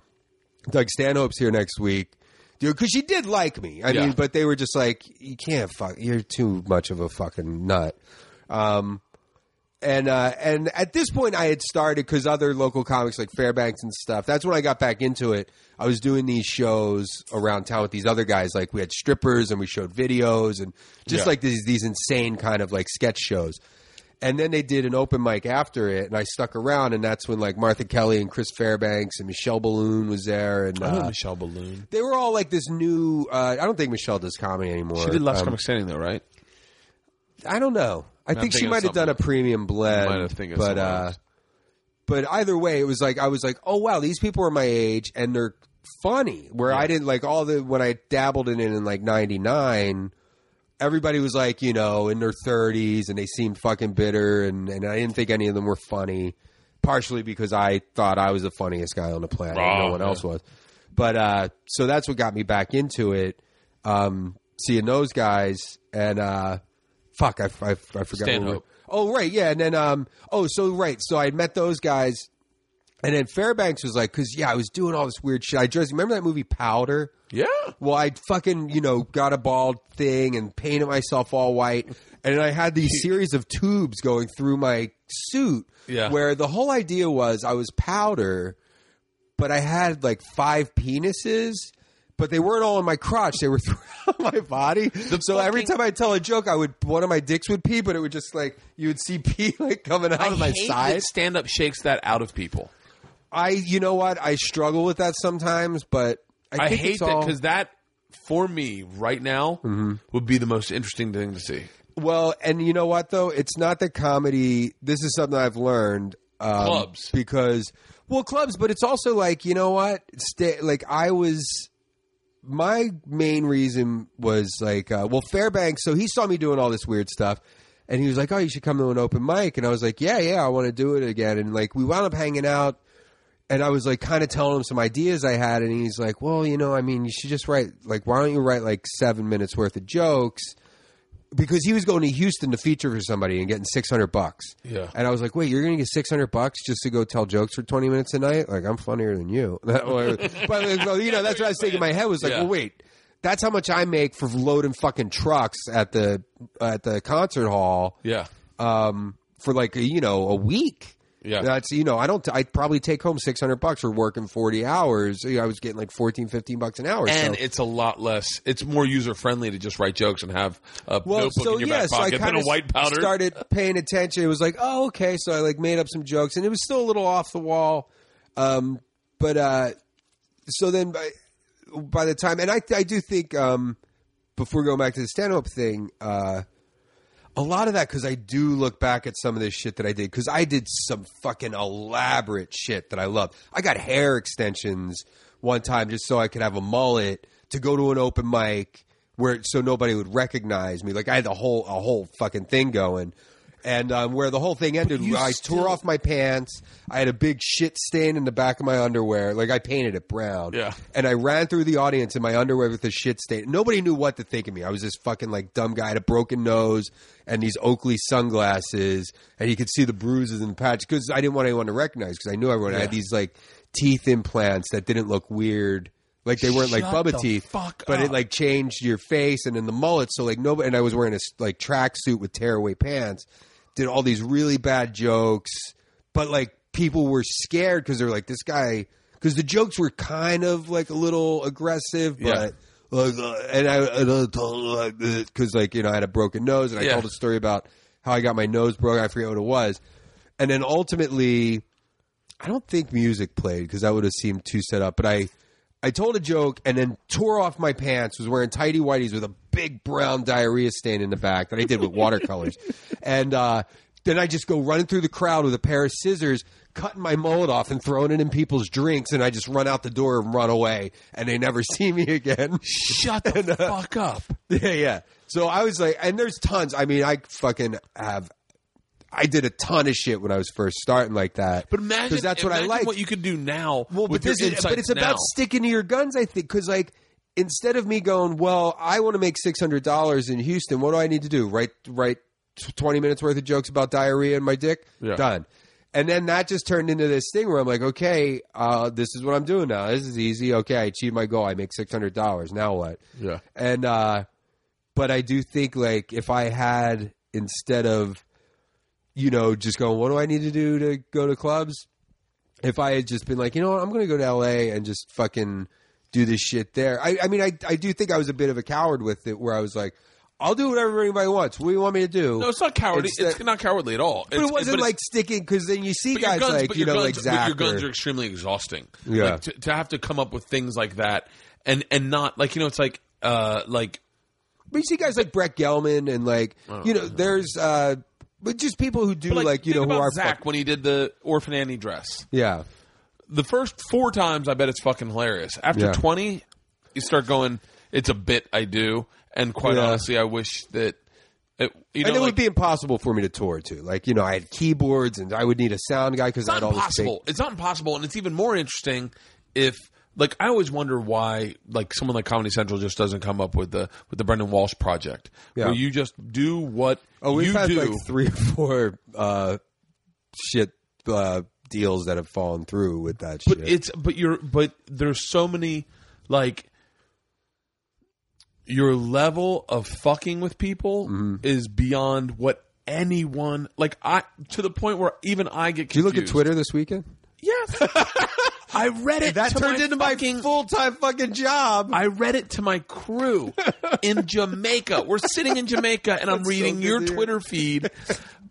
Doug Stanhope's here next week. Dude, Because she did like me. I Yeah. mean, but they were just like, you can't fuck, you're too much of a fucking nut. Um, and uh, and at this point, I had started because other local comics like Fairbanks and stuff. That's when I got back into it. I was doing these shows around town with these other guys. Like we had strippers and we showed videos and just Yeah. like these these insane kind of like sketch shows. And then they did an open mic after it, and I stuck around. And that's when like Martha Kelly and Chris Fairbanks and Michelle Biloon was there, and I know uh, Michelle Biloon. they were all like this new. Uh, I don't think Michelle does comedy anymore. She did Last Um, Comic Standing though, right? I don't know. I I'm think she thinking might have done a something. premium blend. Might have thinking of but something uh, else. but either way, it was like I was like, oh wow, these people are my age and they're funny. Where I didn't like all the when I dabbled in it in like '99. Everybody was like, you know, in their 30s, and they seemed fucking bitter, and, and I didn't think any of them were funny. Partially because I thought I was the funniest guy on the planet, and no one yeah. else was. But uh, so that's what got me back into it. Um, seeing those guys, and uh, fuck, I, I, I forgot. what we Stanhope. Oh right, yeah, and then um, oh so right, so I met those guys, and then Fairbanks was like, because yeah, I was doing all this weird shit. I just remember that movie Powder. Yeah. Well, I fucking you know got a bald thing and painted myself all white, and I had these series of tubes going through my suit. Yeah. Where the whole idea was I was powder, but I had like five penises. But they weren't all in my crotch; they were throughout my body. so every time I tell a joke, I would one of my dicks would pee, but it would just like you would see pee like coming out I of my side. stand up shakes that out of people. I, you know what? I struggle with that sometimes, but I, I, hate it's that because that for me right now Mm-hmm. would be the most interesting thing to see. Well, and you know what though? It's not that comedy. This is something I've learned. Um, Clubs. because well, clubs, but it's also like you know what? Stay, like I was. My main reason was like, uh, well, Fairbanks. So he saw me doing all this weird stuff, and he was like, "Oh, you should come to an open mic." And I was like, "Yeah, yeah, I want to do it again." And like we wound up hanging out, and I was like kind of telling him some ideas I had, and he's like, "Well, you know, I mean, you should just write like, why don't you write like seven minutes worth of jokes?" Because he was going to Houston to feature for somebody and getting six hundred bucks. Yeah. and I was like, "Wait, you're going to get six hundred bucks just to go tell jokes for twenty minutes a night? Like, I'm funnier than you." But you know, that's what I was thinking in my head was like, Yeah. "Well, wait." That's how much I make for loading fucking trucks at the at the concert hall Yeah. um, for like a, you know a week. Yeah. that's you know I don't. I probably take home six hundred bucks for working forty hours. I was getting like 14, 15 bucks an hour. And so. it's a lot less. It's more user friendly to just write jokes and have a well, notebook so in your yeah, back so pocket kind and of a white powder. started paying attention. It was like, oh, okay. So I like made up some jokes, and it was still a little off the wall. Um, but uh, so then by by the time, and I I do think um, before going back to the stand up thing, uh, a lot of that because I do look back at some of this shit that I did because I did some fucking elaborate shit that I love. I got hair extensions one time just so I could have a mullet to go to an open mic where so nobody would recognize me. Like I had the whole a whole fucking thing going. And um, where the whole thing ended, I still- tore off my pants. I had a big shit stain in the back of my underwear. Like I painted it brown. Yeah. And I ran through the audience in my underwear with a shit stain. Nobody knew what to think of me. I was this fucking like dumb guy, I had a broken nose and these Oakley sunglasses, and you could see the bruises and the patch because I didn't want anyone to recognize because I knew everyone. I had these like teeth implants that didn't look weird. Like they weren't like Shut Bubba teeth, fuck but up. it like changed your face and then the mullet. So like nobody, and I was wearing a s- like tracksuit with tearaway pants. Did all these really bad jokes, but like people were scared because they're like this guy because the jokes were kind of like a little aggressive, Yeah. but like uh, and I, and I told because like you know I had a broken nose and I Yeah. told a story about how I got my nose broke. I forget what it was, and then ultimately I don't think music played because that would have seemed too set up. But I I told a joke and then tore off my pants. Was wearing tidy whities with a big brown diarrhea stain in the back that I did with watercolors, and uh, then I just go running through the crowd with a pair of scissors, cutting my mullet off and throwing it in people's drinks, and I just run out the door and run away, and they never see me again. Shut the fuck up. Yeah, yeah. So I was like, and there's tons. I mean, I fucking have. I did a ton of shit when I was first starting like that. But imagine because that's what I like. What you can do now. well, but, this is, but it's about sticking to your guns. I think because like instead of me going, well, I want to make six hundred dollars in Houston. What do I need to do? Write write twenty minutes worth of jokes about diarrhea and my dick. Yeah. Done. And then that just turned into this thing where I'm like, okay, uh, this is what I'm doing now. This is easy. Okay, I achieved my goal. I make six hundred dollars. Now what? Yeah. And uh but I do think like if I had instead of you know just going, what do I need to do to go to clubs? If I had just been like, you know what, I'm going to go to LA and just fucking do this shit there. I, I mean, I I do think I was a bit of a coward with it, where I was like, I'll do whatever anybody wants. What do you want me to do? No, it's not cowardly. Instead- it's not cowardly at all. but it wasn't like sticking because then you see guys like you know like Zach. Your guns or- are extremely exhausting. Yeah. Like, to, to have to come up with things like that and and not like you know it's like uh like But you see guys like Brett Gelman and like you know there's uh but just people who do but, like, you know think who about are Zach fuck- when he did the Orphan Annie dress. yeah The first four times, I bet it's fucking hilarious. After Yeah. twenty, you start going. It's a bit I do, and quite Yeah. honestly, I wish that it, you know and it like, would be impossible for me to tour too. Like you know, I had keyboards and I would need a sound guy because It's I not had all this big- impossible. It's not impossible, and it's even more interesting if, like, I always wonder why, like, someone like Comedy Central just doesn't come up with the with the Brendon Walsh project, Yeah. where you just do what Oh, we've you had do. like three or four uh, shit uh, deals that have fallen through with that but shit. it's but you're but there's so many like your level of fucking with people Mm-hmm. is beyond what anyone like I to the point where even I get. Did you look at. Twitter this weekend? Yes, I read it. That to turned my into my full time fucking job. I read it to my crew in Jamaica. We're sitting in Jamaica, and I'm That's reading good your. Twitter feed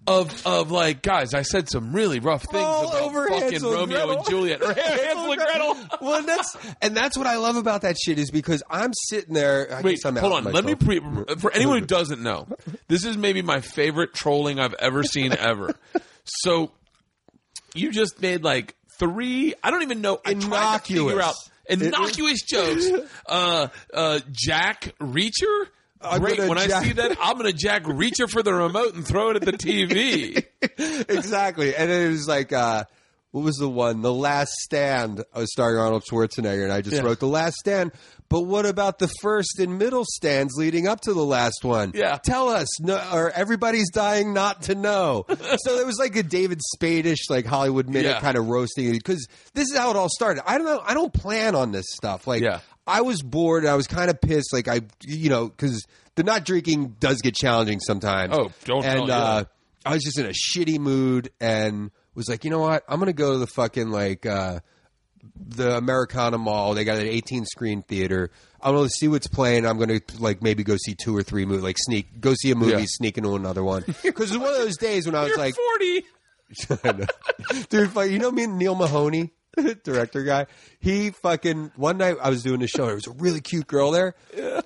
of of like guys. I said some really rough things All about over fucking Hansel Romeo Gretel. and Juliet or Hansel and Gretel. well, and that's and that's what I love about that shit is because I'm sitting there. I Wait, hold on. Let me pre for anyone who doesn't know. This is maybe my favorite trolling I've ever seen ever. So you just made like three. I don't even know. I tried to figure out Innocuous. jokes. Uh, uh, Jack Reacher. I'm Great. When I see that, I'm going to Jack Reacher for the remote and throw it at the TV. exactly. And it was like, uh, what was the one? The Last Stand. I was starring Arnold Schwarzenegger, and I just Yeah. wrote The Last Stand. But what about the first and middle stands leading up to the last one? Yeah. Tell us, no, or everybody's dying not to know. so it was like a David Spadish, like Hollywood Minute Yeah. kind of roasting because this is how it all started. I don't know. I don't plan on this stuff. Like, Yeah. I was bored. I was kind of pissed. Like I, you know, because the not drinking does get challenging sometimes. Oh, don't and uh, I was just in a shitty mood and was like, you know what? I'm gonna go to the fucking like uh, the Americana Mall. They got an 18 screen theater. I'm gonna see what's playing. I'm gonna like maybe go see two or three movies, like sneak, go see a movie, Yeah. sneak into another one. Because it was one of those days when I was You're like, 40. dude, you know me and Neil Mahoney, director guy. He fucking one night I was doing a show. There was a really cute girl there,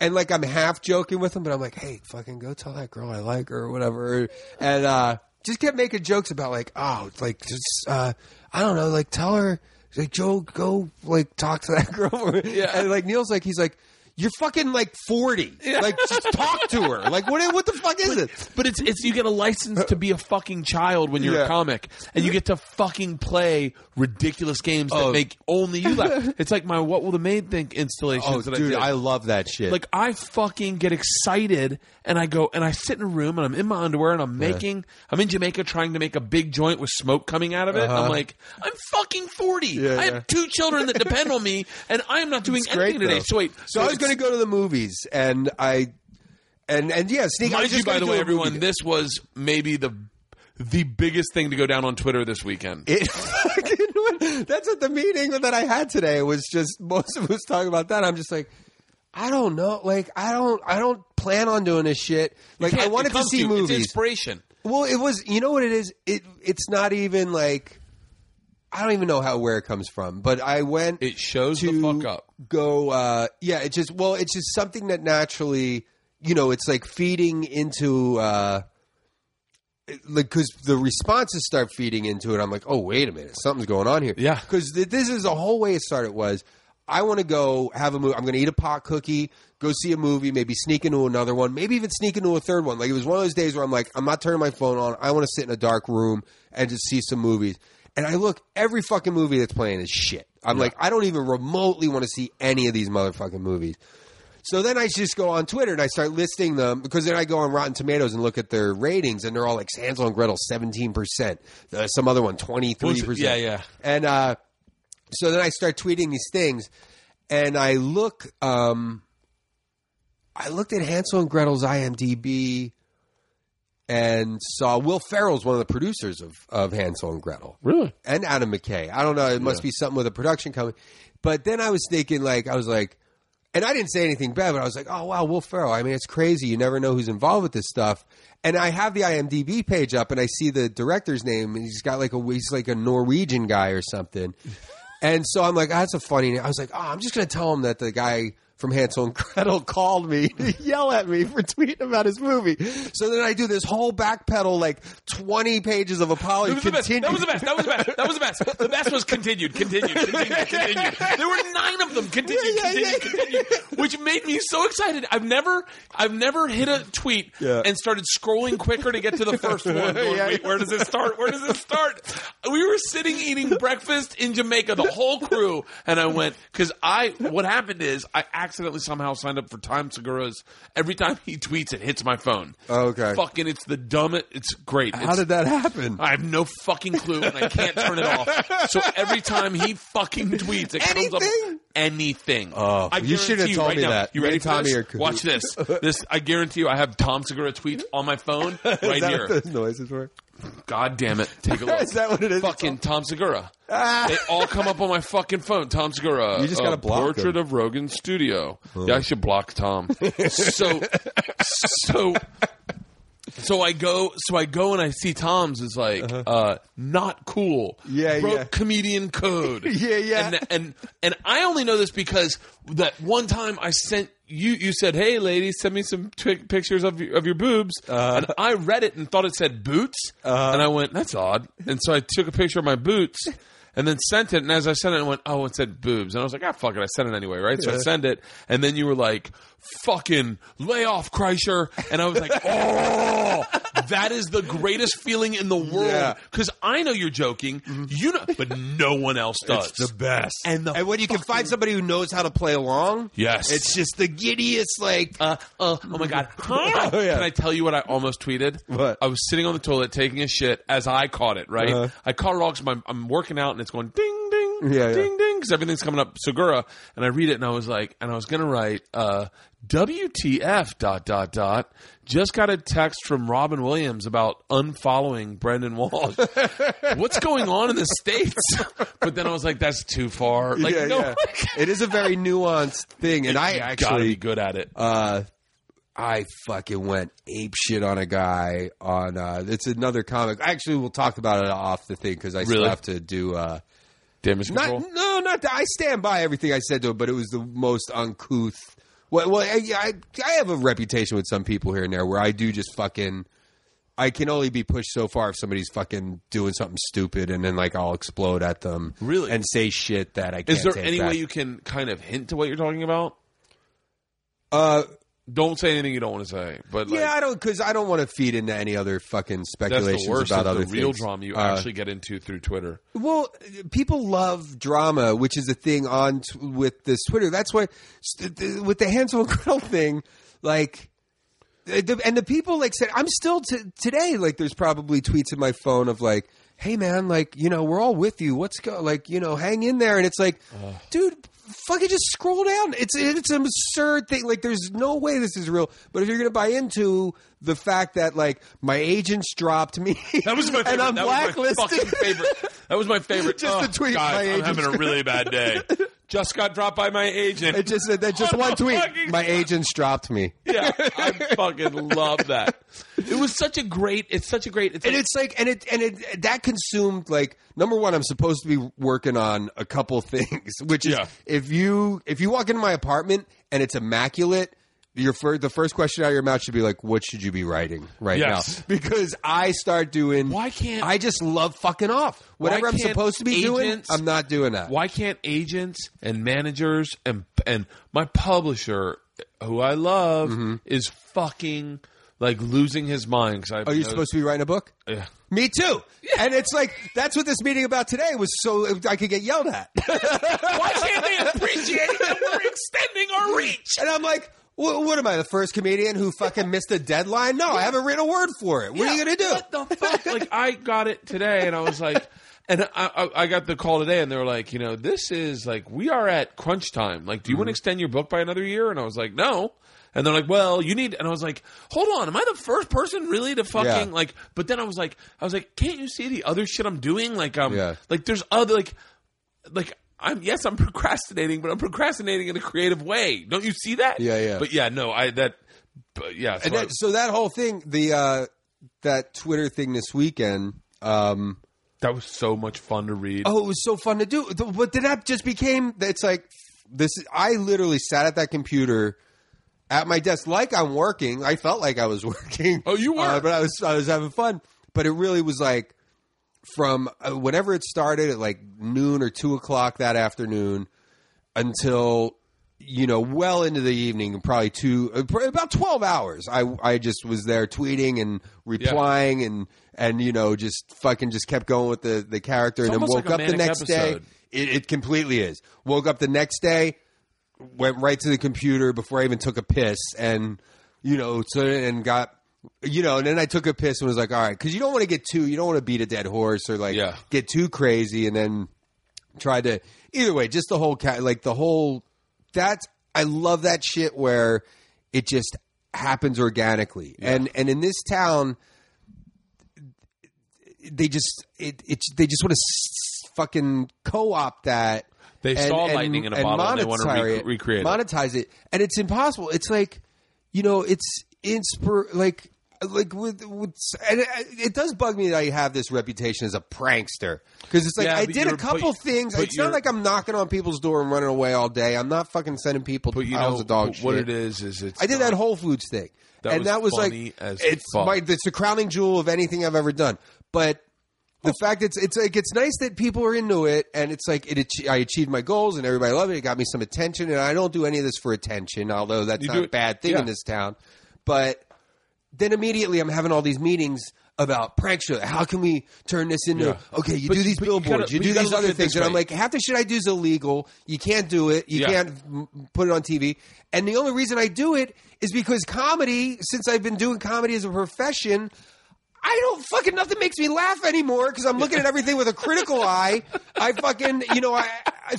and like I'm half joking with him, but I'm like, hey, fucking go tell that girl I like her or whatever, and uh, just kept making jokes about like, oh, it's like just uh, I don't know, like tell her. He's like Joe, go like talk to that girl. Yeah. and like Neil's like he's like. You're fucking like forty. Like, just talk to her. Like, what? What the fuck is it? But it's it's you get a license to be a fucking child when you're Yeah. a comic, and you get to fucking play ridiculous games that Oh. make only you laugh. It's like my "What Will the Maid Think" installation. Oh, that dude, I I did. love that shit. like I fucking get excited, and I go and I sit in a room and I'm in my underwear and I'm making I'm in Jamaica trying to make a big joint with smoke coming out of it. Uh-huh. I'm like I'm fucking forty. Yeah, I yeah. have two children that depend on me, and I am not doing It's great, anything today. though. So wait, So I was it's- going to go to the movies, and I, and and yeah, sneak. Mind you, by the way, everyone, movie. this was maybe the the biggest thing to go down on Twitter this weekend. It that's at the meeting that I had today. It was just most of us talking about that. I'm just like, I don't know. Like, I don't, I don't plan on doing this shit. Like, I wanted to see. It's movies. inspiration. Well, it was. You know what it is? It it's not even like. I don't even know how where it comes from, but I went It shows to the fuck up. go. Uh, yeah, it just well, it's just something that naturally, you know, it's like feeding into. Uh, like because the responses start feeding into it, I'm like, oh wait a minute, something's going on here. Yeah. because th- this is the whole way it started was. I want to go have a movie. I'm going to eat a pot cookie, go see a movie, maybe sneak into another one, maybe even sneak into a third one. Like it was one of those days where I'm like, I'm not turning my phone on. I want to sit in a dark room and just see some movies. And I look, every fucking movie that's playing is shit. I'm like, I don't even remotely want to see any of these motherfucking movies. So then I just go on Twitter and I start listing them because then I go on Rotten Tomatoes and look at their ratings and they're all like Hansel and Gretel seventeen percent, uh, some other one 23 percent. Yeah, yeah. And uh, so then I start tweeting these things, and I look. Um, I looked at Hansel and Gretel's IMDb and saw Will Ferrell's one of the producers of, of Hansel and Gretel Really? and Adam McKay. I don't know. It must be something with a production company. But then I was thinking, like, I was like, and I didn't say anything bad, but I was like, oh wow, Will Ferrell. I mean, it's crazy. You never know who's involved with this stuff. And I have the IMDb page up, and I see the director's name, and he's got like a he's like a Norwegian guy or something. And so I'm like, oh, that's a funny name. I was like, oh, I'm just going to tell him that the guy from Hansel and Gretel called me to yell at me for tweeting about his movie. So then I do this whole backpedal, like 20 pages of apology. That was, the best. that was the best. That was the best. That was the best. The best was continued, continued, continued, continued. There were nine of them. Continued, Yeah, yeah, continued, continued, which made me so excited. I've never, I've never hit a tweet Yeah. and started scrolling quicker to get to the first one. Going, Yeah. Wait, where does this start? Where does this start? We were sitting eating breakfast in Jamaica, the whole crew, and I went because I. What happened is I accidentally somehow signed up for Tom Segura's. Every time he tweets, it hits my phone. Oh, okay. Fucking, it's the dumbest. It's great. How It's- did that happen? I have no fucking clue, and I can't turn it off. So every time he fucking tweets, it comes up anything. Oh, I you should have guarantee told right me now- that. You Me ready and for Tommy this? are. Watch this. This I guarantee you. I have Tom Segura tweets on my phone right Is that here. what those noises were? God damn it! Take a look. Is that what it is? Fucking Tom Segura. They all come up on my fucking phone. Tom Segura. You just uh, block Portrait him. of Rogan Studio. Yeah, I should block Tom. so, so, so I go. So I go and I see Tom's is like uh, not cool. Uh-huh. Yeah, Broke yeah. comedian code. Yeah, yeah. And, and and I only know this because that one time I sent you. You said, "Hey, ladies, send me some twi- pictures of your, of your boobs." Uh-huh. and I read it and thought it said boots, and I went, "That's odd." And so I took a picture of my boots. And then sent it, and as I sent it, I went, "Oh, it said boobs," and I was like, "Ah, fuck it, I sent it anyway, right?" So I send it, and then you were like, "Fucking lay off, Kreischer," and I was like, "Oh, that is the greatest feeling in the world," Yeah. because I know you're joking, you know, but no one else does. The best. And the and when you can find somebody who knows how to play along, Yes. it's just the giddiest. Like, Uh, uh, oh my god! Oh, yeah. Can I tell you what I almost tweeted? What? I was sitting on the toilet taking a shit as I caught it. Right, Uh-huh. I caught it all because I'm working out and it's going ding ding Yeah, yeah. ding ding because everything's coming up Segura, and I read it and I was like, and I was gonna write uh, WTF dot dot dot. Just got a text from Robin Williams about unfollowing Brendon Walsh. What's going on in the states? But then I was like, that's too far. Like, yeah, no, yeah. it is a very nuanced thing, and I gotta be actually, good at it. uh, I fucking went ape shit on a guy on. Uh, it's another comic. Actually, we'll talk about it off the thing because I still have to do. Uh, Damage not no, not that. I stand by everything I said to it, but it was the most uncouth. Well, well I, I, I have a reputation with some people here and there where I do just fucking. I can only be pushed so far if somebody's fucking doing something stupid, and then like I'll explode at them, Really? and say shit that I can't. Is there take any back. way you can kind of hint to what you're talking about? Uh, Don't say anything you don't want to say. But like, yeah, I don't because I don't want to feed into any other fucking that's speculations the worst about of other the real things. drama you Uh, actually get into through Twitter. Well, people love drama, which is a thing on t- with this Twitter. That's why st- th- with the Hansel and Gretel thing, like, the, and the people like said, I'm still t- today. Like, there's probably tweets in my phone of like, "Hey, man, like, you know, we're all with you. What's go? Like, you know, hang in there." And it's like, dude. Fucking just scroll down. It's it's an absurd thing. Like, there's no way this is real. But if you're gonna buy into the fact that like my agents dropped me, That was my favorite. and I'm that was my blacklisted, fucking favorite. That was my favorite. Just oh, the tweet, Guys, I'm agent's- having a really bad day. Just got dropped by my agent. It just that just one tweet. My agents dropped me. yeah, I fucking love that. It was such a great. It's such a great. It's and like- it's like and it and it that consumed like number one i'm supposed to be working on a couple things which is Yeah. if you if you walk into my apartment and it's immaculate your fir- the first question out of your mouth should be like what should you be writing right Yes. now because i start doing Why can't- i just love fucking off whatever i'm supposed to be doing i'm not doing that why can't agents and managers and and my publisher, who I love, mm-hmm. is fucking like losing his mind? Cause I, are you supposed to be writing a book Yeah. me too Yeah. and it's like that's what this meeting about today was so i could get yelled at Why can't they appreciate that we're extending our reach? And I'm like, what, what am I, the first comedian who fucking missed a deadline? No, I haven't written a word for it. What are you going to do? What the fuck? like I got it today, and I was like, and I, I, I got the call today, and they were like, you know, this is like we are at crunch time. Like, do you want to extend your book by another year? And I was like, no. And they're like, well, you need. And I was like, hold on, am I the first person really to fucking Yeah. like? But then I was like, I was like, can't you see the other shit I'm doing? Like, um, Yeah. like there's other like, like. I'm yes, I'm procrastinating, but I'm procrastinating in a creative way. Don't you see that? Yeah, yeah. But yeah, no, I that, but yeah. So And I- that, so that whole thing, the uh, that Twitter thing this weekend, um, that was so much fun to read. oh, it was so fun to do. But then that just became, it's like, this. I literally sat at that computer at my desk like I'm working. I felt like I was working. Oh, you were? Uh, but I was I was having fun. But it really was like from uh, whenever it started at like noon or two o'clock that afternoon until you know well into the evening, probably two uh, about twelve hours. I I just was there tweeting and replying and and you know just fucking just kept going with the the character and then woke like up the next day. It, it completely is. Woke up the next day, went right to the computer before I even took a piss, and you know, so and got you know, and then I took a piss and was like, all right, because you don't want to get too, you don't want to beat a dead horse or like Yeah. get too crazy, and then try to either way, just the whole cat, like the whole that's I love that shit where it just happens organically, and and in this town they just it, it they just want to s- fucking co-opt that. They saw lightning in a bottle and they wanna monetize recreate it. monetize it, and it's impossible. It's like you know, it's inspir like like with with and it, it does bug me that I have this reputation as a prankster because it's like Yeah, I did a couple but- things. but It's not like I'm knocking on people's door and running away all day. I'm not fucking sending people But you know of dog what shit. it is is it's I did not- that Whole Foods thing, That and was that was funny like as it's fuck. my it's the crowning jewel of anything I've ever done. But the fact it's it's like it's nice that people are into it, and it's like it. I achieved my goals, and everybody loved it. It got me some attention, and I don't do any of this for attention, although that's You not a bad thing yeah. in this town. But then immediately I'm having all these meetings about prank show. How can we turn this into Yeah. okay? You But- do these but you billboards, gotta- you, do you these other things, and I'm like, half the shit I do is illegal. You can't do it. You Yeah. can't put it on TV. And the only reason I do it is because comedy. Since I've been doing comedy as a profession. I don't fucking nothing makes me laugh anymore because I'm looking at everything with a critical eye. I fucking you know I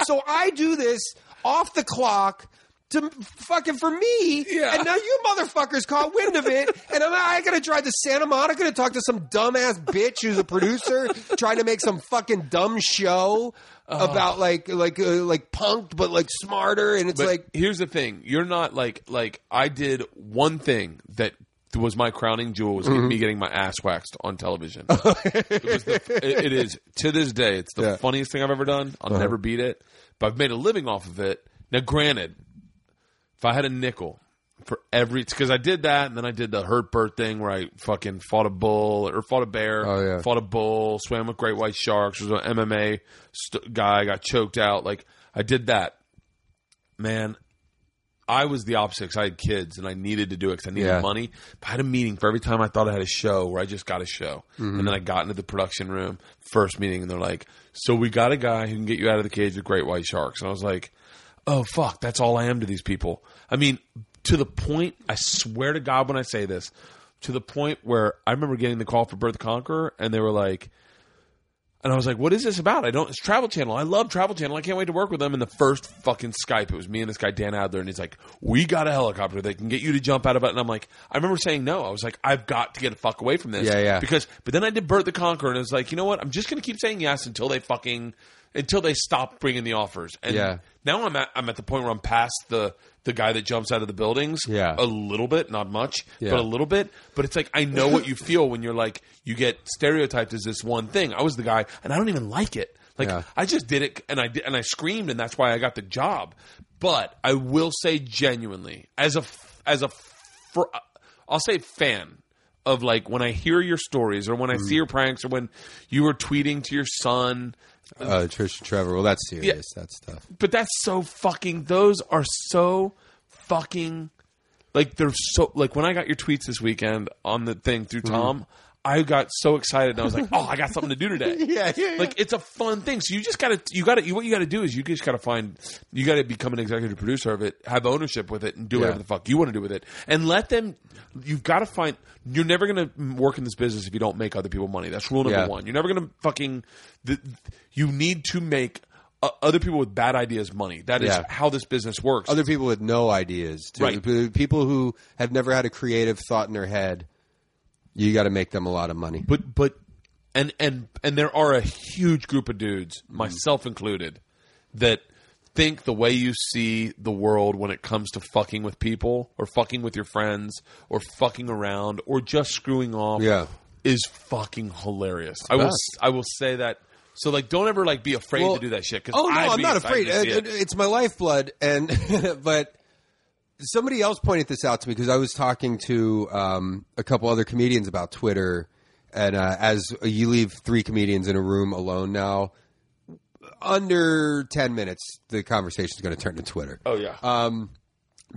so I do this off the clock to fucking for me. Yeah. And now you motherfuckers caught wind of it, and I'm, I gotta drive to Santa Monica to talk to some dumbass bitch who's a producer trying to make some fucking dumb show about like like uh, like punked but like smarter, and it's But like here's the thing: you're not like like I did one thing that was my crowning jewel was Mm-hmm. me getting my ass waxed on television. it, the, it, it is to this day. It's the Yeah. Uh-huh. funniest thing I've ever done. I'll never beat it. But I've made a living off of it. Now, granted, if I had a nickel for every, because I did that, and then I did the hurt bird thing where I fucking fought a bull or fought a bear, Oh, yeah. fought a bull, swam with great white sharks. Was an MMA st- guy, got choked out. Like I did that. Man, I was the opposite because I had kids and I needed to do it because I needed Yeah. money. But I had a meeting for every time I thought I had a show where I just got a show. Mm-hmm. And then I got into the production room, first meeting, and they're like, So we got a guy who can get you out of the cage with great white sharks. And I was like, Oh, fuck, that's all I am to these people. I mean, to the point, I swear to God when I say this, to the point where I remember getting the call for Birth Conqueror and they were like, and I was like, "What is this about?" I don't. It's Travel Channel. I love Travel Channel. I can't wait to work with them. And the first fucking Skype, it was me and this guy Dan Adler, and he's like, "We got a helicopter. They can get you to jump out of it." And I'm like, I remember saying no. I was like, "I've got to get the fuck away from this." Yeah, yeah. Because, but then I did Bert the Conqueror, and it was like, you know what? I'm just gonna keep saying yes until they fucking until they stop bringing the offers. And Yeah. now I'm at I'm at the point where I'm past the the guy that jumps out of the buildings. Yeah. a little bit, not much, Yeah. but a little bit. But it's like I know what you feel when you're like you get stereotyped as this one thing. I was the guy, and I don't even like it. Like Yeah. I just did it, and I did, and I screamed, and that's why I got the job. But I will say genuinely, as a as a fr- I'll say fan of like when I hear your stories or when I Mm. see your pranks or when you were tweeting to your son. Uh, Trish and Trevor. Well, that's serious. That's tough. But that's so fucking. Those are so fucking. Like they're so like when I got your tweets this weekend on the thing through Mm-hmm. I got so excited and I was like, oh, I got something to do today. Yeah, yeah, yeah. Like it's a fun thing. So you just gotta, you gotta, you, what you gotta do is you just gotta find, you gotta become an executive producer of it, have ownership with it, and do Yeah. whatever the fuck you want to do with it, and let them. You've got to find. You're never gonna work in this business if you don't make other people money. That's rule number Yeah. one. You're never gonna fucking. The, you need to make uh, other people with bad ideas money. That is Yeah. how this business works. Other people with no ideas, too. Right. People who have never had a creative thought in their head. You got to make them a lot of money. but but and and and there are a huge group of dudes, Mm-hmm. myself included, that think the way you see the world when it comes to fucking with people or fucking with your friends or fucking around or just screwing off Yeah. is fucking hilarious. I will best. I will say that. So like, don't ever like be afraid Well, to do that shit. 'cause Oh no, I'm not afraid. to see It- it. it- it's my lifeblood, and but somebody else pointed this out to me because I was talking to um, a couple other comedians about Twitter, and uh, as you leave three comedians in a room alone now, under ten minutes, the conversation is going to turn to Twitter. Oh yeah. Um,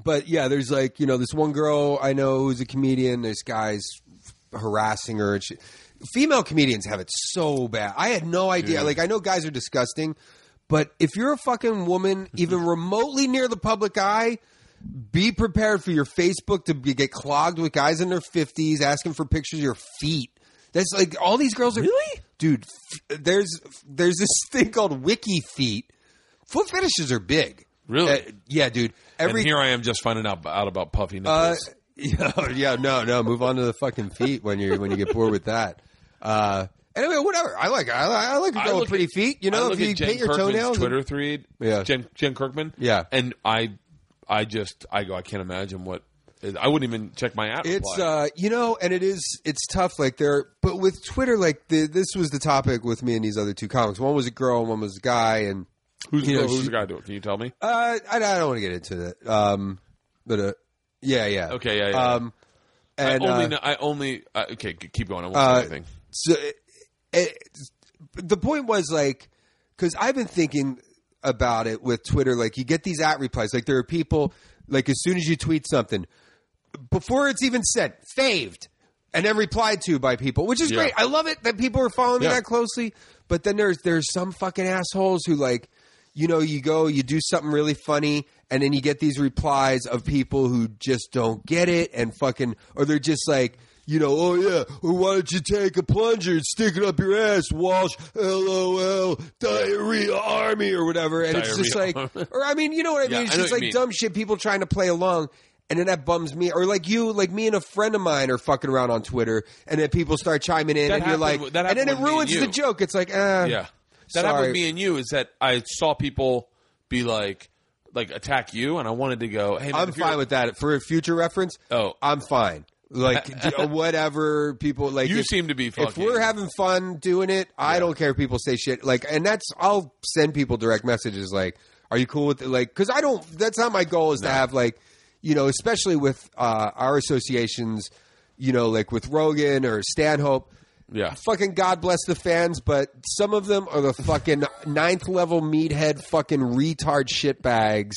but yeah, there's like you know this one girl I know who's a comedian. This guy's harassing her. She, female comedians have it so bad. I had no idea. Like I know guys are disgusting, but if you're a fucking woman, even remotely near the public eye. Be prepared for your Facebook to be, get clogged with guys in their fifties asking for pictures of your feet. That's like all these girls are Really? dude. F- there's there's this thing called Wiki Feet. Foot fetishes are big. Really? Uh, yeah, dude. Every and here I am just finding out, out about puffy uh, nipples. yeah, yeah, no, no. Move on to the fucking feet when you when you get bored with that. Uh, anyway, whatever. I like I, like- I like a girl with pretty at- feet. You know, if you Jen paint your Kirkman's toenails. Twitter thread, Yeah. Jen, Jen Kirkman, Yeah. and I, I just, I go, I can't imagine what. I wouldn't even check my app. It's uh, you know, and it is it's tough. Like there, but with Twitter, like the, this was the topic with me and these other two comics. One was a girl, and one was a guy, and who's, you know, who's she- the guy doing? Can you tell me? uh, I, I don't want to get into that. Um, but uh, yeah, yeah, Okay, yeah, yeah. Um, and I only, uh, know, I only. Uh, okay, keep going. I won't Uh, say anything. so it, it, the point was like because i've been thinking about it with twitter like you get these at replies like there are people like as soon as you tweet something before it's even said faved and then replied to by people which is Yeah. great i love it that people are following me Yeah. that closely but then there's there's some fucking assholes who like you know you go you do something really funny and then you get these replies of people who just don't get it and fucking or they're just like you know, oh yeah, or why don't you take a plunger and stick it up your ass, Walsh? LOL, diarrhea army or whatever. And it's just like, Diarrhea. or I mean, you know what I Yeah, mean? It's I just like dumb shit, people trying to play along. And then that bums me, or like you, like me and a friend of mine are fucking around on Twitter, and then people start chiming in, That and you're like, that and then it happened with me and ruins the joke. It's like, eh, Yeah, that happened sorry. with me and you. Is that I saw people be like, like attack you, and I wanted to go. Hey, man, I'm fine with that for a future reference. Oh. I'm fine. Like whatever people like. You if- seem to be If we're having fun doing it, I don't care if people say shit. Like, and that's I'll send people direct messages like, "Are you cool with it?" Like, because I don't. That's not my goal. Is to have like, you know, especially with uh, our associations, you know, like with Rogan or Stanhope. Yeah. Fucking God bless the fans, but some of them are the fucking ninth level meathead fucking retard shitbags.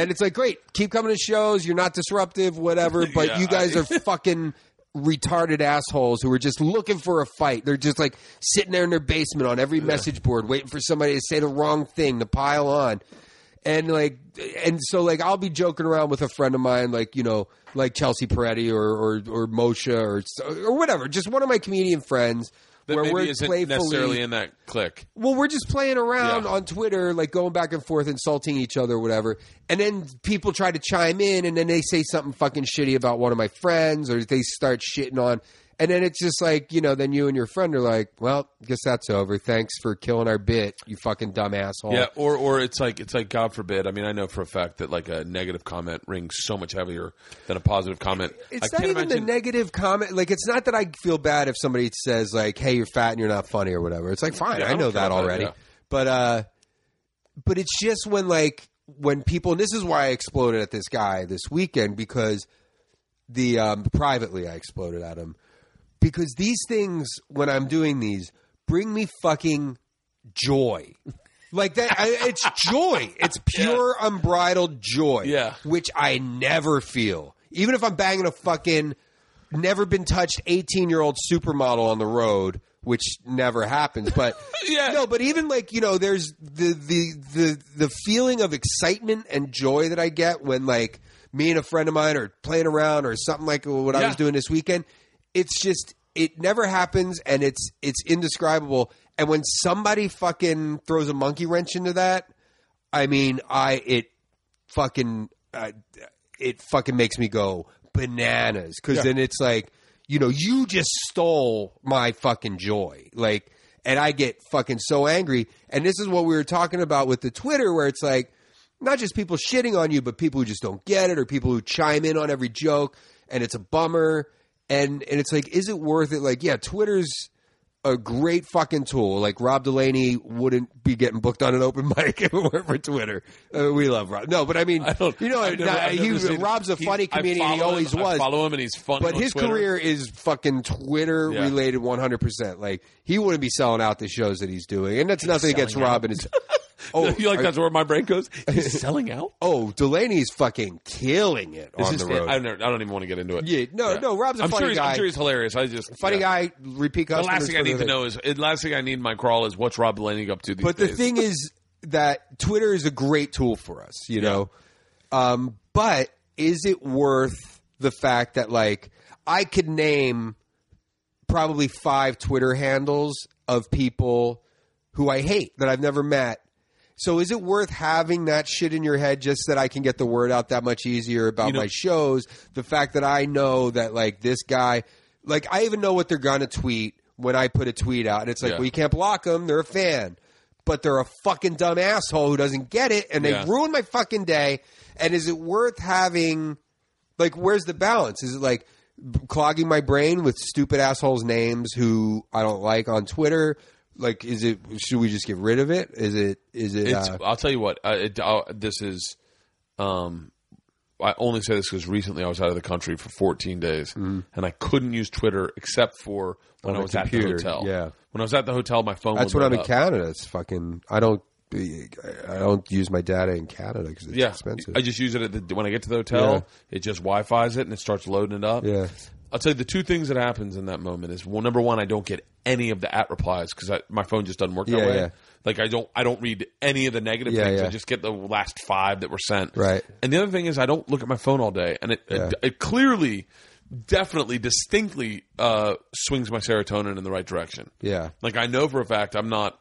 And it's like, great, keep coming to shows. You're not disruptive, whatever. But Yeah, you guys I- are fucking retarded assholes who are just looking for a fight. They're just like sitting there in their basement on every message board, waiting for somebody to say the wrong thing to pile on. And like, and so like, I'll be joking around with a friend of mine, like you know, like Chelsea Peretti or or, or Moshe or or whatever, just one of my comedian friends. That where maybe we're isn't playfully necessarily in that click. well, we're just playing around Yeah. on Twitter, like going back and forth, insulting each other, whatever. And then people try to chime in, and then they say something fucking shitty about one of my friends, or they start shitting on. And then it's just like, you know, then you and your friend are like, well, guess that's over. Thanks for killing our bit, you fucking dumb asshole. Yeah, or or it's like it's like God forbid. I mean, I know for a fact that like a negative comment rings so much heavier than a positive comment. It's I not even imagine. the negative comment. Like, it's not that I feel bad if somebody says, like, hey, you're fat and you're not funny or whatever. It's like, fine, Yeah, I I know that about that, already. yeah. But, uh, but it's just when, like, when people, and this is why I exploded at this guy this weekend because the, um, privately I exploded at him because these things, when I'm doing these, bring me fucking joy. Like that, I, it's joy. It's pure, unbridled joy. Yeah. which I never feel. Even if I'm banging a fucking never been touched 18 year old supermodel on the road, which never happens. But Yeah. no, but even like you know, there's the the the the feeling of excitement and joy that I get when like me and a friend of mine are playing around or something like what I was doing this weekend. It's just it never happens and it's it's indescribable. And when somebody fucking throws a monkey wrench into that, I mean, I it fucking uh, it fucking makes me go bananas. Because then it's like you know you just stole my fucking joy. Like and i get fucking so angry. And this is what we were talking about with the twitter where it's like not just people shitting on you but people who just don't get it or people who chime in on every joke and it's a bummer and and it's like is it worth it like yeah twitter's a great fucking tool. Like Rob Delaney wouldn't be getting booked on an open mic if it weren't for Twitter. Uh, we love Rob. No, but I mean, I you know, never- nah, he, Rob's a funny I comedian. He always him, I was. follow him, and he's funny. But his Twitter. career is fucking Twitter Yeah. related 100%. Like, he wouldn't be selling out the shows that he's doing. And that's nothing against. Rob and his. Oh, you like are- that's where my brain goes? He's selling out. Oh, Delaney's fucking killing it Is on the road. I don't, I don't even want to get into it. Yeah, no, no, Rob's a I'm funny sure guy. I'm sure he's hilarious. I just Funny yeah. guy, repeat The last thing I need to know is the last thing I need in my crawl is what's Rob Delaney up to these days? But the days. thing is that Twitter is a great tool for us, you know. Um, but is it worth the fact that like I could name probably five Twitter handles of people who I hate that I've never met. So is it worth having that shit in your head just that I can get the word out that much easier about You know- my shows? The fact that I know that like this guy, like I even know what they're gonna tweet when I put a tweet out, and it's like, Yeah. well, you can't block them; they're a fan, but they're a fucking dumb asshole who doesn't get it, and they Yeah. ruin my fucking day. And is it worth having? Like, where's the balance? Is it like clogging my brain with stupid assholes' names who I don't like on Twitter? Like, is it? Should we just get rid of it? Is it? Is it? It's, Uh, I'll tell you what. It, uh, this is. Um, I only say this because recently I was out of the country for 14 days, and I couldn't use Twitter except for when. On I was at the hotel. yeah. when I was at the hotel, my phone. that's when I'm load in. Canada. It's fucking. I don't. I don't use my data in Canada because it's Yeah, expensive. I just use it at the, when I get to the hotel. Yeah. It just Wi-Fi's it and it starts loading it up. Yeah. I'll tell you the two things that happens in that moment is well, number one, I don't get any of the at replies because my phone just doesn't work that Yeah, way. yeah. Like I don't, I don't read any of the negative Yeah, things. I just get the last five that were sent. Right. And the other thing is I don't look at my phone all day, and it it, it clearly, definitely, distinctly uh, swings my serotonin in the right direction. yeah. Like I know for a fact I'm not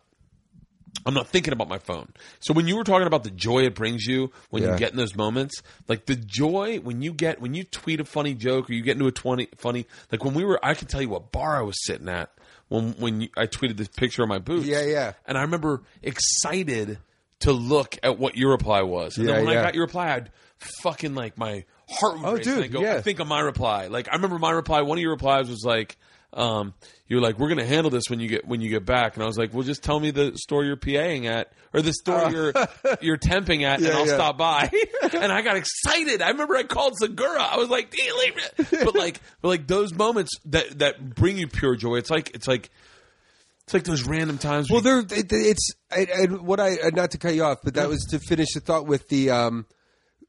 I'm not thinking about my phone. So when you were talking about the joy it brings you when Yeah. you get in those moments, like the joy when you get when you tweet a funny joke or you get into a twenty funny like when we were I can tell you what bar I was sitting at when when you, I tweeted this picture of my boots. Yeah, yeah. And I remember excited to look at what your reply was. And Yeah, then when yeah. I got your reply, I'd fucking like my heart would Oh, race, and dude, I'd go, yeah. I think of my reply. Like I remember my reply. One of your replies was like, um, "You were like, we're gonna handle this when you get when you get back." And I was like, "Well, just tell me the store you're PAing at, or the store you're you're temping at, and Uh. I'll yeah. stop by." and I got excited. I remember I called Segura. I was like, leave it?" But like, but like those moments that that bring you pure joy. It's like it's like. It's like those random times. Well, there it, it's what I uh, not to cut you off, but that was to finish the thought with the um,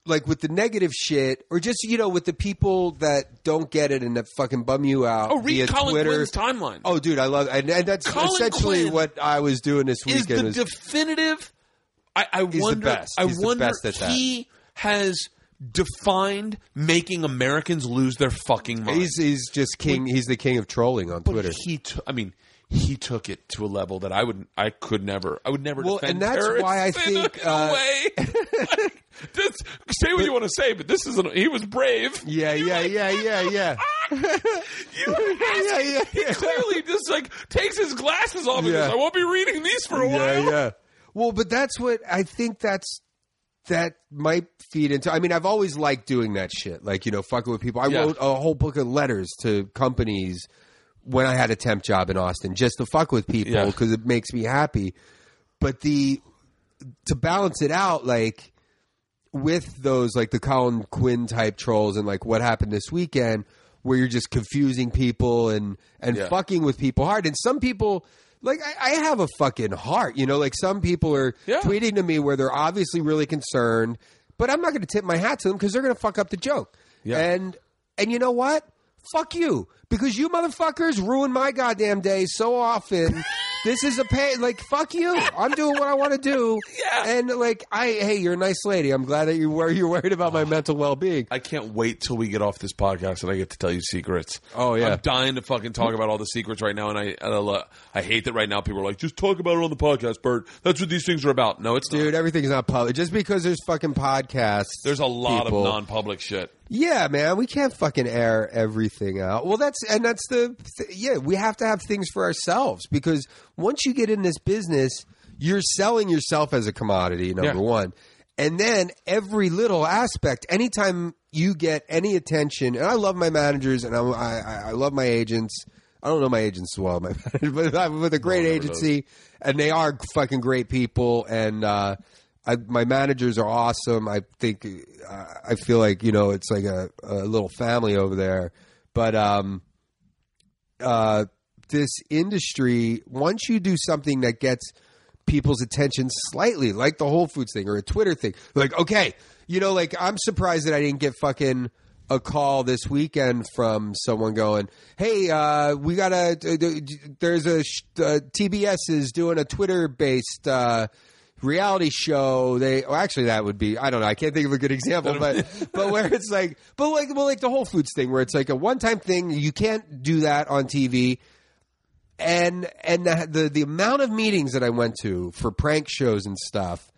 like with the negative shit, or just you know with the people that don't get it and that fucking bum you out. oh, read Colin Twitter. Quinn's timeline. Oh, dude, I love, and, and that's Colin essentially Quinn what I was doing this weekend. is the was- definitive. I, I wonder. best. I wonder best at that. he has defined making Americans lose their fucking mind. he's he's just king. He's the king of trolling on but Twitter. he, took. I mean, he took it to a level that I would, I could never, I would never. Well, defend and that's why I in think, a, in a uh. Like, just say what you want to say, but this is an, he was brave. Yeah, yeah, like, yeah, yeah, yeah. You yeah, yeah, He yeah. clearly just like takes his glasses off Yeah. goes, I won't be reading these for a while. Yeah, yeah. Well, but that's what I think. That's that might feed into. I mean, I've always liked doing that shit. Like you know, fucking with people. I Yeah. wrote a whole book of letters to companies when I had a temp job in Austin, just to fuck with people Yeah. because it makes me happy. But the to balance it out, like with those like the Colin Quinn type trolls and like what happened this weekend where you're just confusing people and and Yeah. fucking with people hard and some people like I, I have a fucking heart you know like some people are Yeah. tweeting to me where they're obviously really concerned but I'm not going to tip my hat to them because they're going to fuck up the joke Yeah. and and you know what fuck you because you motherfuckers ruin my goddamn day so often this is a pay like fuck you i'm doing what i want to do Yeah. and like i hey you're a nice lady i'm glad that you were you're worried about my mental well-being I can't wait till we get off this podcast and I get to tell you secrets. Oh, yeah. I'm dying to fucking talk about all the secrets right now, and I I, I hate that right now. People are like, just talk about it on the podcast, Bert. That's what these things are about. No, it's dude not. everything's not public just because there's fucking podcasts There's a lot people- of non-public shit. Yeah, man, we can't fucking air everything out. Well, that's and that's the th- yeah, we have to have things for ourselves because once you get in this business, you're selling yourself as a commodity. Number Yeah. one, and then every little aspect, anytime you get any attention, and I love my managers and I I, I love my agents. I don't know my agents as well, my but I'm with a great never agency, and they are fucking great people, and uh, I, my managers are awesome. I think uh, I feel like you know it's like a, a little family over there. But um, uh, this industry, once you do something that gets people's attention slightly, like the Whole Foods thing or a Twitter thing, like okay, you know, like I'm surprised that I didn't get fucking a call this weekend from someone going, "Hey, uh, we got a there's a uh, TBS is doing a Twitter based." Uh, reality show they well, actually that would be i don't know i can't think of a good example but but where it's like but like well like the whole foods thing where it's like a one-time thing you can't do that on tv and and the, the the amount of meetings that i went to for prank shows and stuff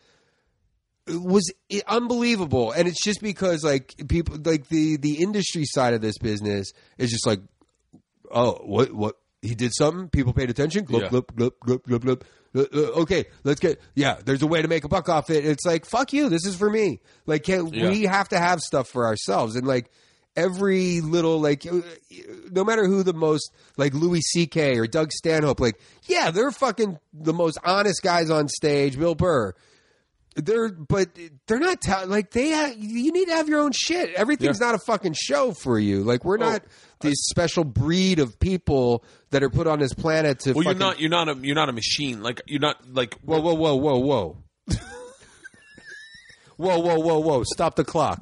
was unbelievable. And it's just because like people like the the industry side of this business is just like oh what what he did something people paid attention glub Yeah. glub Uh, uh, okay let's get yeah there's a way to make a buck off it. It's like fuck you this is for me. Like can, Yeah. we have to have stuff for ourselves. And like every little like uh, no matter who the most like Louis CK or Doug Stanhope like yeah they're fucking the most honest guys on stage Bill Burr. They're but they're not ta- like they ha- you need to have your own shit. Everything's Yeah. not a fucking show for you. Like we're not these special breed of people that are put on this planet to. Well, fucking... you're not. You're not a. You're not a machine. Like you're not like. Whoa, whoa, whoa, whoa, whoa. whoa, whoa, whoa, whoa! Stop the clock.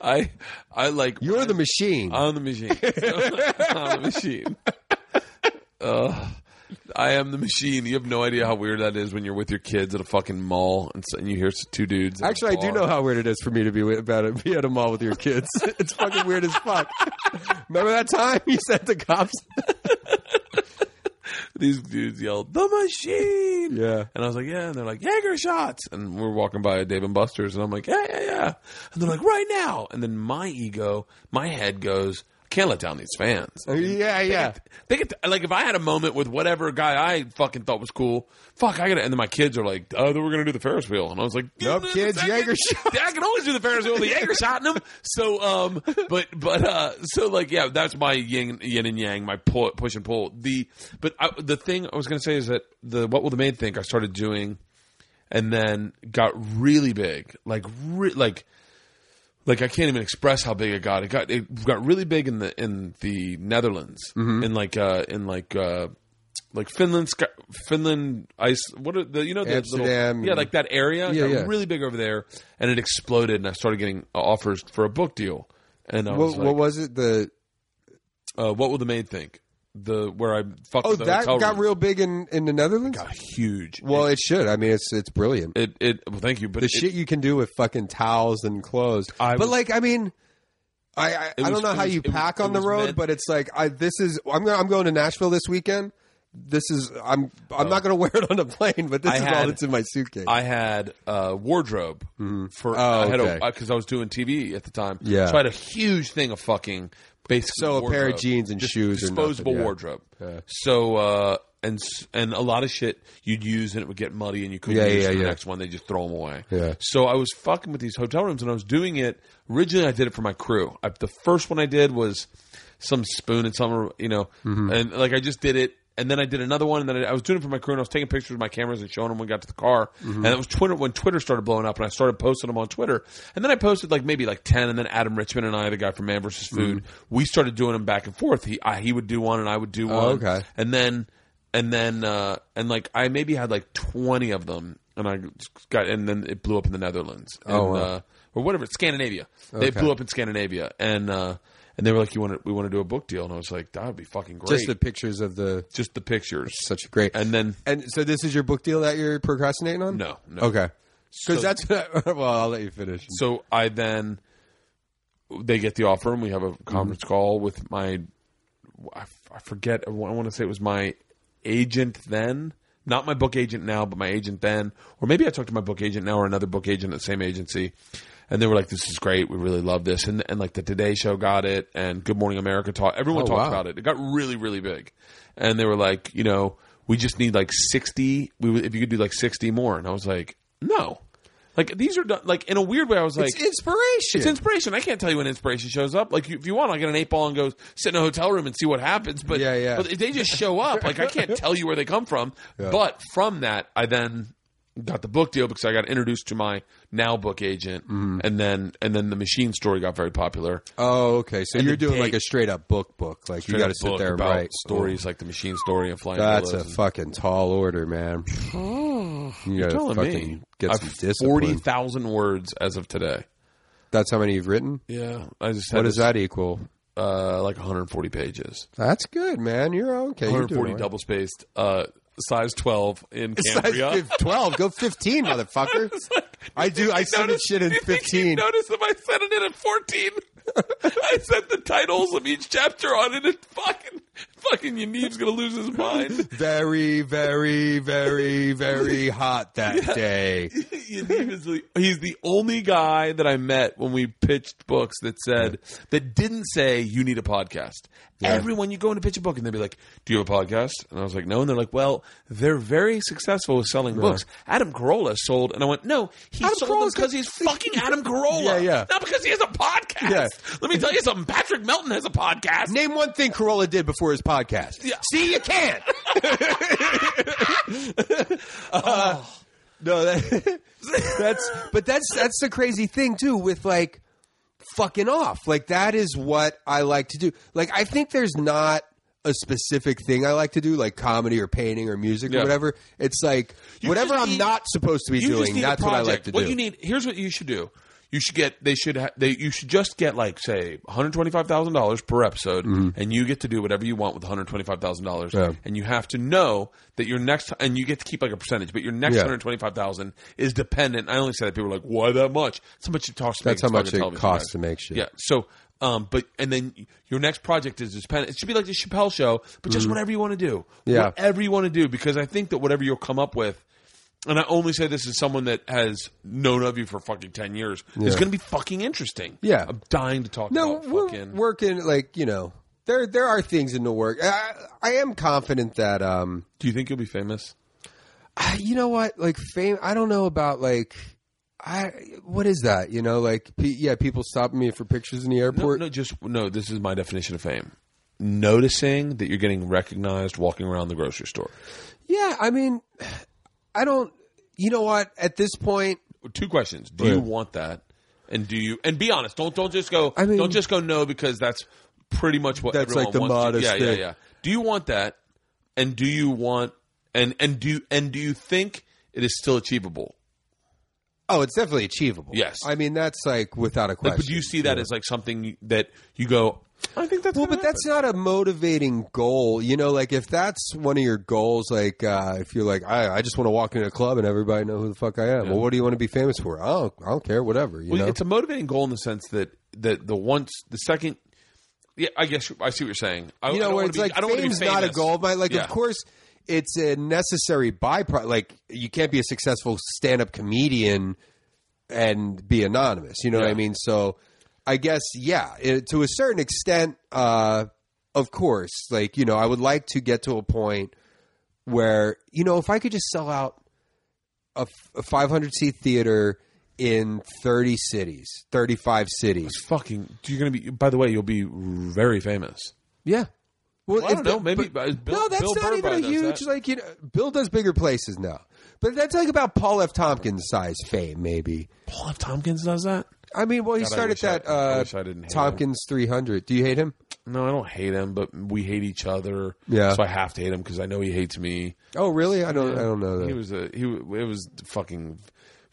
I, I like. You're I, the machine. I'm the machine. I'm the machine. uh. I am the machine. You have no idea how weird that is when you're with your kids at a fucking mall and, so- and you hear two dudes. Actually, I do know how weird it is for me to be about it, be at a mall with your kids. it's fucking weird as fuck. Remember that time you said the cops? these dudes yelled the machine. Yeah. and I was like, yeah, and they're like Jaeger shots, and we're walking by a Dave and Buster's, and I'm like, yeah, yeah, yeah, and they're like, right now, and then my ego, my head goes. Can't let down these fans. Yeah, yeah. They get like if I had a moment with whatever guy I fucking thought was cool, fuck, I gotta. And then my kids are like, "Oh, then we're gonna do the Ferris wheel," and I was like, Nope, "Give me a kids, second." Jaeger shot. I can always do the Ferris wheel, with the Jaeger shot in them. So, um, but but uh, so like yeah, that's my yin yin and yang, my pull, push and pull. The but I, the thing I was gonna say is that the what will the maid think I started doing, and then got really big, like re- like like I can't even express how big it got. It got it got really big in the in the Netherlands, Mm-hmm. in like uh in like uh like Finland, Finland, ice. What are the you know the Amsterdam. little, yeah, like that area. Yeah, yeah. really big over there, and it exploded, and I started getting uh, offers for a book deal. And I was What, like, what was it? The uh, what will the maid think? The where I fucked oh, the that got room. real big in, in the Netherlands. got huge. Well, it should. I mean, it's it's brilliant. it, it well, thank you, but the it, shit you can do with fucking towels and clothes. I but was- like, I mean, I I, It I was- don't know how was- you pack it on the road, meant- but it's like I this is I'm going I'm going to Nashville this weekend. This is I'm I'm not oh. going to wear it on a plane, but this I is all had- that's in my suitcase. I had a wardrobe mm-hmm. for Oh, I had okay. Uh, because I was doing TV at the time. Yeah. so I had a huge thing of fucking basically So a pair of jeans and Dis- shoes disposable nothing, yeah. wardrobe. Yeah. So uh, and and a lot of shit you'd use and it would get muddy and you couldn't Yeah, use yeah, the yeah. next one. They just throw them away. Yeah. So I was fucking with these hotel rooms and I was doing it. Originally, I did it for my crew. I, the first one I did was some spoon and some, you know, Mm-hmm. and like I just did it. And then I did another one, and then I, I was doing it for my crew, and I was taking pictures with my cameras and showing them when we got to the car. Mm-hmm. And it was Twitter when Twitter started blowing up, and I started posting them on Twitter. And then I posted like maybe like ten, and then Adam Richman and I, the guy from Man vs. Food, we started doing them back and forth. He I, he would do one, and I would do one. Oh, okay. And then and then uh, and like I maybe had like twenty of them, and I got and then it blew up in the Netherlands. Oh, wow. uh, or whatever, Scandinavia. They blew up in Scandinavia, and uh, and they were like, "You want to? We want to do a book deal?" And I was like, "That would be fucking great." Just the pictures of the just the pictures. such a great. And then and so this is your book deal that you're procrastinating on? no, no. Okay. So- Because that's what I, well, I'll let you finish. So I then they get the offer, and we have a conference mm-hmm. call with my. I, I forget. I want to say it was my agent then, not my book agent now, but my agent then, or maybe I talked to my book agent now or another book agent at the same agency, and they were like, "This is great. We really love this." And and like the Today Show got it, and Good Morning America talked. Everyone Oh, talked wow. about it. It got really really big, and they were like, you know, we just need like sixty. We if you could do like sixty more, and I was like, no. Like these are done, like in a weird way. I was like, it's inspiration. it's inspiration. I can't tell you when inspiration shows up. Like if you want, I'll get an eight ball and go sit in a hotel room and see what happens. But Yeah, yeah. But they just show up. Like I can't tell you where they come from. But from that, I then got the book deal because I got introduced to my now book agent, Mm-hmm. and then and then the machine story got very popular. oh, okay. So And you're doing like a straight up book book. Like you got to sit there and write stories like the machine story and flying. That's a and- fucking tall order, man. you You're telling me. get I've some forty thousand words as of today. That's how many you've written. Yeah, I just What does that equal? Uh, like 140 pages. That's good, man. You're okay. 140 doing double spaced, uh, size 12 in Cambria. fif- twelve. Go fifteen, motherfucker. I do. I send Notice- shit in fifteen. Notice if I sent it in at 14. I sent the titles of each chapter on it. And fucking, fucking Yaniv's gonna lose his mind. Very, very, very, very hot that day. Yaniv is the, he's the only guy that I met when we pitched books that said that didn't say you need a podcast. Everyone you go in to pitch a book and they'd be like, "Do you have a podcast?" And I was like, "No." And they're like, "Well, they're very successful with selling books." Adam Carolla sold, and I went, "No, he Adam sold them because he's fucking Adam Carolla, Yeah, yeah. not because he has a podcast." Yeah. Let me tell you something. Patrick Melton has a podcast. Name one thing Carolla did before his podcast. Yeah. See, you can't. Uh, no, that, that's but that's that's the crazy thing too with like fucking off. Like that is what I like to do. Like I think there's not a specific thing I like to do, like comedy or painting or music Yeah. or whatever. It's like whatever I'm need- not supposed to be doing. That's what I like to What do. you need here's what you should do. You should get they should ha- they you should just get like say one hundred twenty five thousand dollars per episode, and you get to do whatever you want with one hundred twenty five thousand dollars. Mm-hmm. Yeah. And you have to know that your next and you get to keep like a percentage, but your next Yeah. hundred twenty five thousand is dependent. I only say that people are like, why that much? That's how much it costs. To That's how much it costs to make shit. Yeah. So. Um, but and then your next project is dependent. It should be like the Chappelle show, but just whatever you want to do. Mm-hmm. Yeah. Whatever you want to do, because I think that whatever you'll come up with, and I only say this as someone that has known of you for fucking ten years, Yeah. going to be fucking interesting. Yeah. I'm dying to talk No, about we're fucking. working like you know. There, there are things in the work. I, I am confident that, um, do you think you'll be famous? you know what, like fame. I don't know about like, I what is that? You know, like pe- yeah, people stopping me for pictures in the No, airport. no, just no. This is my definition of fame: noticing that you're getting recognized walking around the grocery store. Yeah, I mean, I don't. You know what? At this point, Two questions: Do Yeah. you want that? And do you? And be honest. Don't don't just go. I mean- don't just go no because that's pretty much what That's everyone like the wants to- modest Yeah, yeah, thing. yeah. Do you want that? And do you want? And and do and do you think it is still achievable? oh, it's definitely achievable. Yes. I mean that's like without a Like, question. but do you see that as like something that you go? I think that's Well, but that's not a motivating goal. You know, like if that's one of your goals, like uh, if you're like, I, I just want to walk into a club and everybody know who the fuck I am. Well, what do you want to be famous for? I don't, I don't care. Whatever. You Well, know. it's a motivating goal in the sense that that the once the second. Yeah, I guess I see what you're saying. I, you I know, don't where it's be, like I don't fame's not a goal, but like, Yeah. of course, it's a necessary byproduct. Like, you can't be a successful stand-up comedian and be anonymous. You know what I mean? So, I guess yeah, it, to a certain extent, uh, of course. Like you know, I would like to get to a point where you know, if I could just sell out a 500 seat theater in 30 cities, 35 cities. It's fucking. You're gonna be. By the way, you'll be very famous. Yeah. Well, Well, I don't know, maybe- but- uh, Bill- no, that's Bill not even a huge like you know. Bill does bigger places now, but that's like about Paul F. Tompkins size fame, maybe. Paul F. Tompkins does that. I mean, well, he God, I started wish I- that I uh, wish I didn't hate Tompkins 300. Do you hate him? No, I don't hate him, but we hate each other. Yeah. So I have to hate him because I know he hates me. Oh, really? I don't. I don't know that. He was a he. w- It was fucking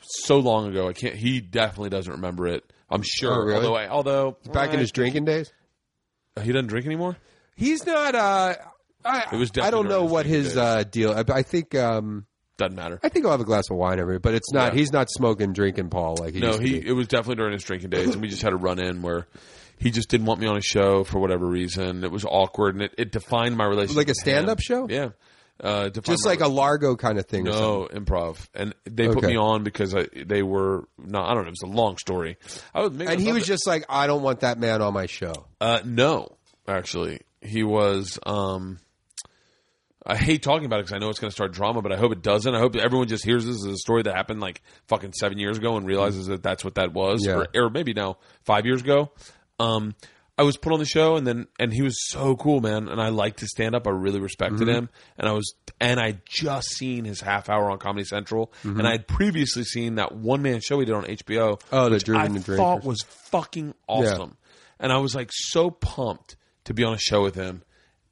so long ago. I can't. He definitely doesn't remember it. I'm sure. Oh, really? Although, I, although Back in his drinking days. he doesn't drink anymore. He's not. Uh, I, It was I don't know during what his his drinking uh, deal. I, I think. Um, Doesn't matter. I think I'll have a glass of wine every. But it's not. Yeah. He's not smoking, drinking, Paul. Like he No, he. It was definitely during his drinking days, and we just had a run in where he just didn't want me on a show for whatever reason. It was awkward, and it, it defined my relationship. Like a stand-up show? Yeah. Uh, just like a Largo kind of thing. or. No, improv, and they put me on because I, they were no, I don't know. It was a long story. I was, And he was just like, I don't want that man on my show. uh, no, actually, he was. Um, I hate talking about it because I know it's going to start drama, but I hope it doesn't. I hope everyone just hears this as a story that happened like fucking seven years ago and realizes that that's what that was, Yeah. or, or maybe now five years ago. Um, I was put on the show, and then and he was so cool, man. And I liked his stand up. I really respected Mm-hmm. him, and I was and I just seen his half hour on Comedy Central, and I had previously seen that one man show he did on HBO. Mm-hmm. Oh, the which I thought was fucking awesome, and I was like so pumped to be on a show with him.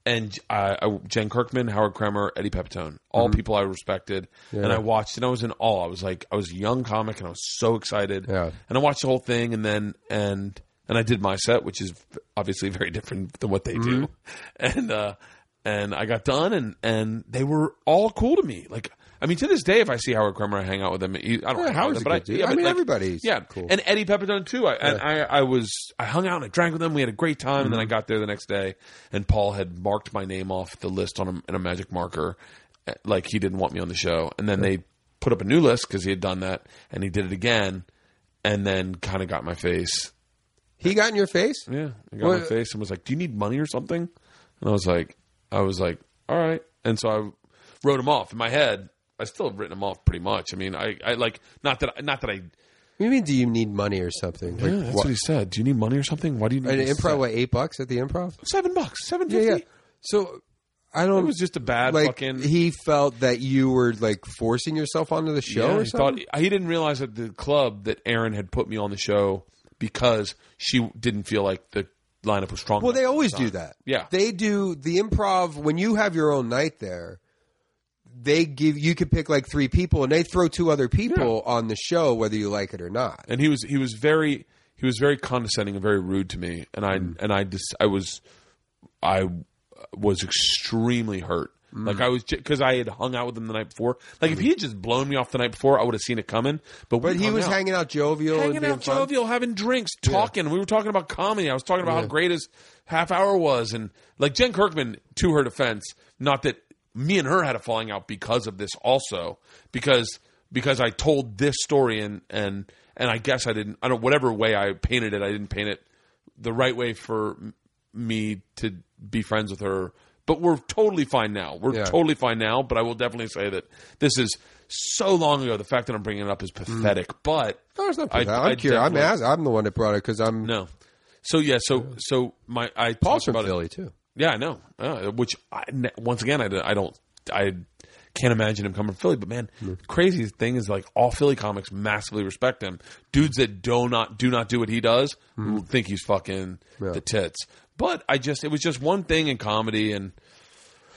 And I, I, Jen Kirkman, Howard Kremer, Eddie Pepitone, all Mm-hmm. people I respected, and I watched, and I was in awe. I was like, I was a young comic, and I was so excited. Yeah. And I watched the whole thing, and then and and I did my set, which is obviously very different than what they do. Mm-hmm. And uh, and I got done, and and they were all cool to me. Like, I mean, to this day, if I see Howard Kremer, I hang out with him. He, I don't Yeah, hang out with him, but. I, yeah, I but mean, like, everybody's yeah, cool. and Eddie Pepitone too. I, And I, I was, I hung out and I drank with him. We had a great time, and then Mm-hmm. I got there the next day, and Paul had marked my name off the list on a, in a magic marker, eh, like he didn't want me on the show. And then they put up a new list because he had done that, and he did it again, and then kind of got in my face. He got in your face? Yeah, he got in my face and was like, "Do you need money or something?" And I was like, "I was like, all right." And so I wrote him off in my head. I still have written them off pretty much. I mean, I, I like not that not that I. What do you mean, do you need money or something? Like, Yeah, that's what- what he said. Do you need money or something? Why do you need an this improv, set? what, eight bucks at the improv? seven bucks, seven Yeah, yeah. So I don't. It was just a bad like fucking. he felt that you were like forcing yourself onto the show yeah, or he thought he didn't realize at the club that Aaron had put me on the show because she didn't feel like the lineup was strong. well, enough they at the always do that. Yeah. they do the improv when you have your own night there. They give you could pick like three people, and they throw two other people on the show, whether you like it or not. and he was he was very he was very condescending and very rude to me and I Mm. and I just I was I was extremely hurt Mm. like I was because I had hung out with him the night before like if he had just blown me off the night before I would have seen it coming but But he was out. hanging out jovial, and hanging out fun. jovial having drinks talking we were talking about comedy I was talking about how great his half hour was and like Jen Kirkman to her defense not that me and her had a falling out because of this also because because I told this story and and and I guess I didn't I don't whatever way I painted it I didn't paint it the right way for me to be friends with her. But we're totally fine now. We're Yeah. totally fine now but I will definitely say that this is so long ago. The fact that I'm bringing it up is mm. pathetic but No, it's not I, I'm curious. I'm, I'm the one that brought it because I'm no. So yeah so so my I Paul's from about it. Philly too. Yeah, I know. Uh, which I, once again, I, I don't, I can't imagine him coming from Philly. But man, crazy thing is like all Philly comics massively respect him. Dudes that do not do not do what he does think he's fucking Yeah. the tits. But I just, it was just one thing in comedy, and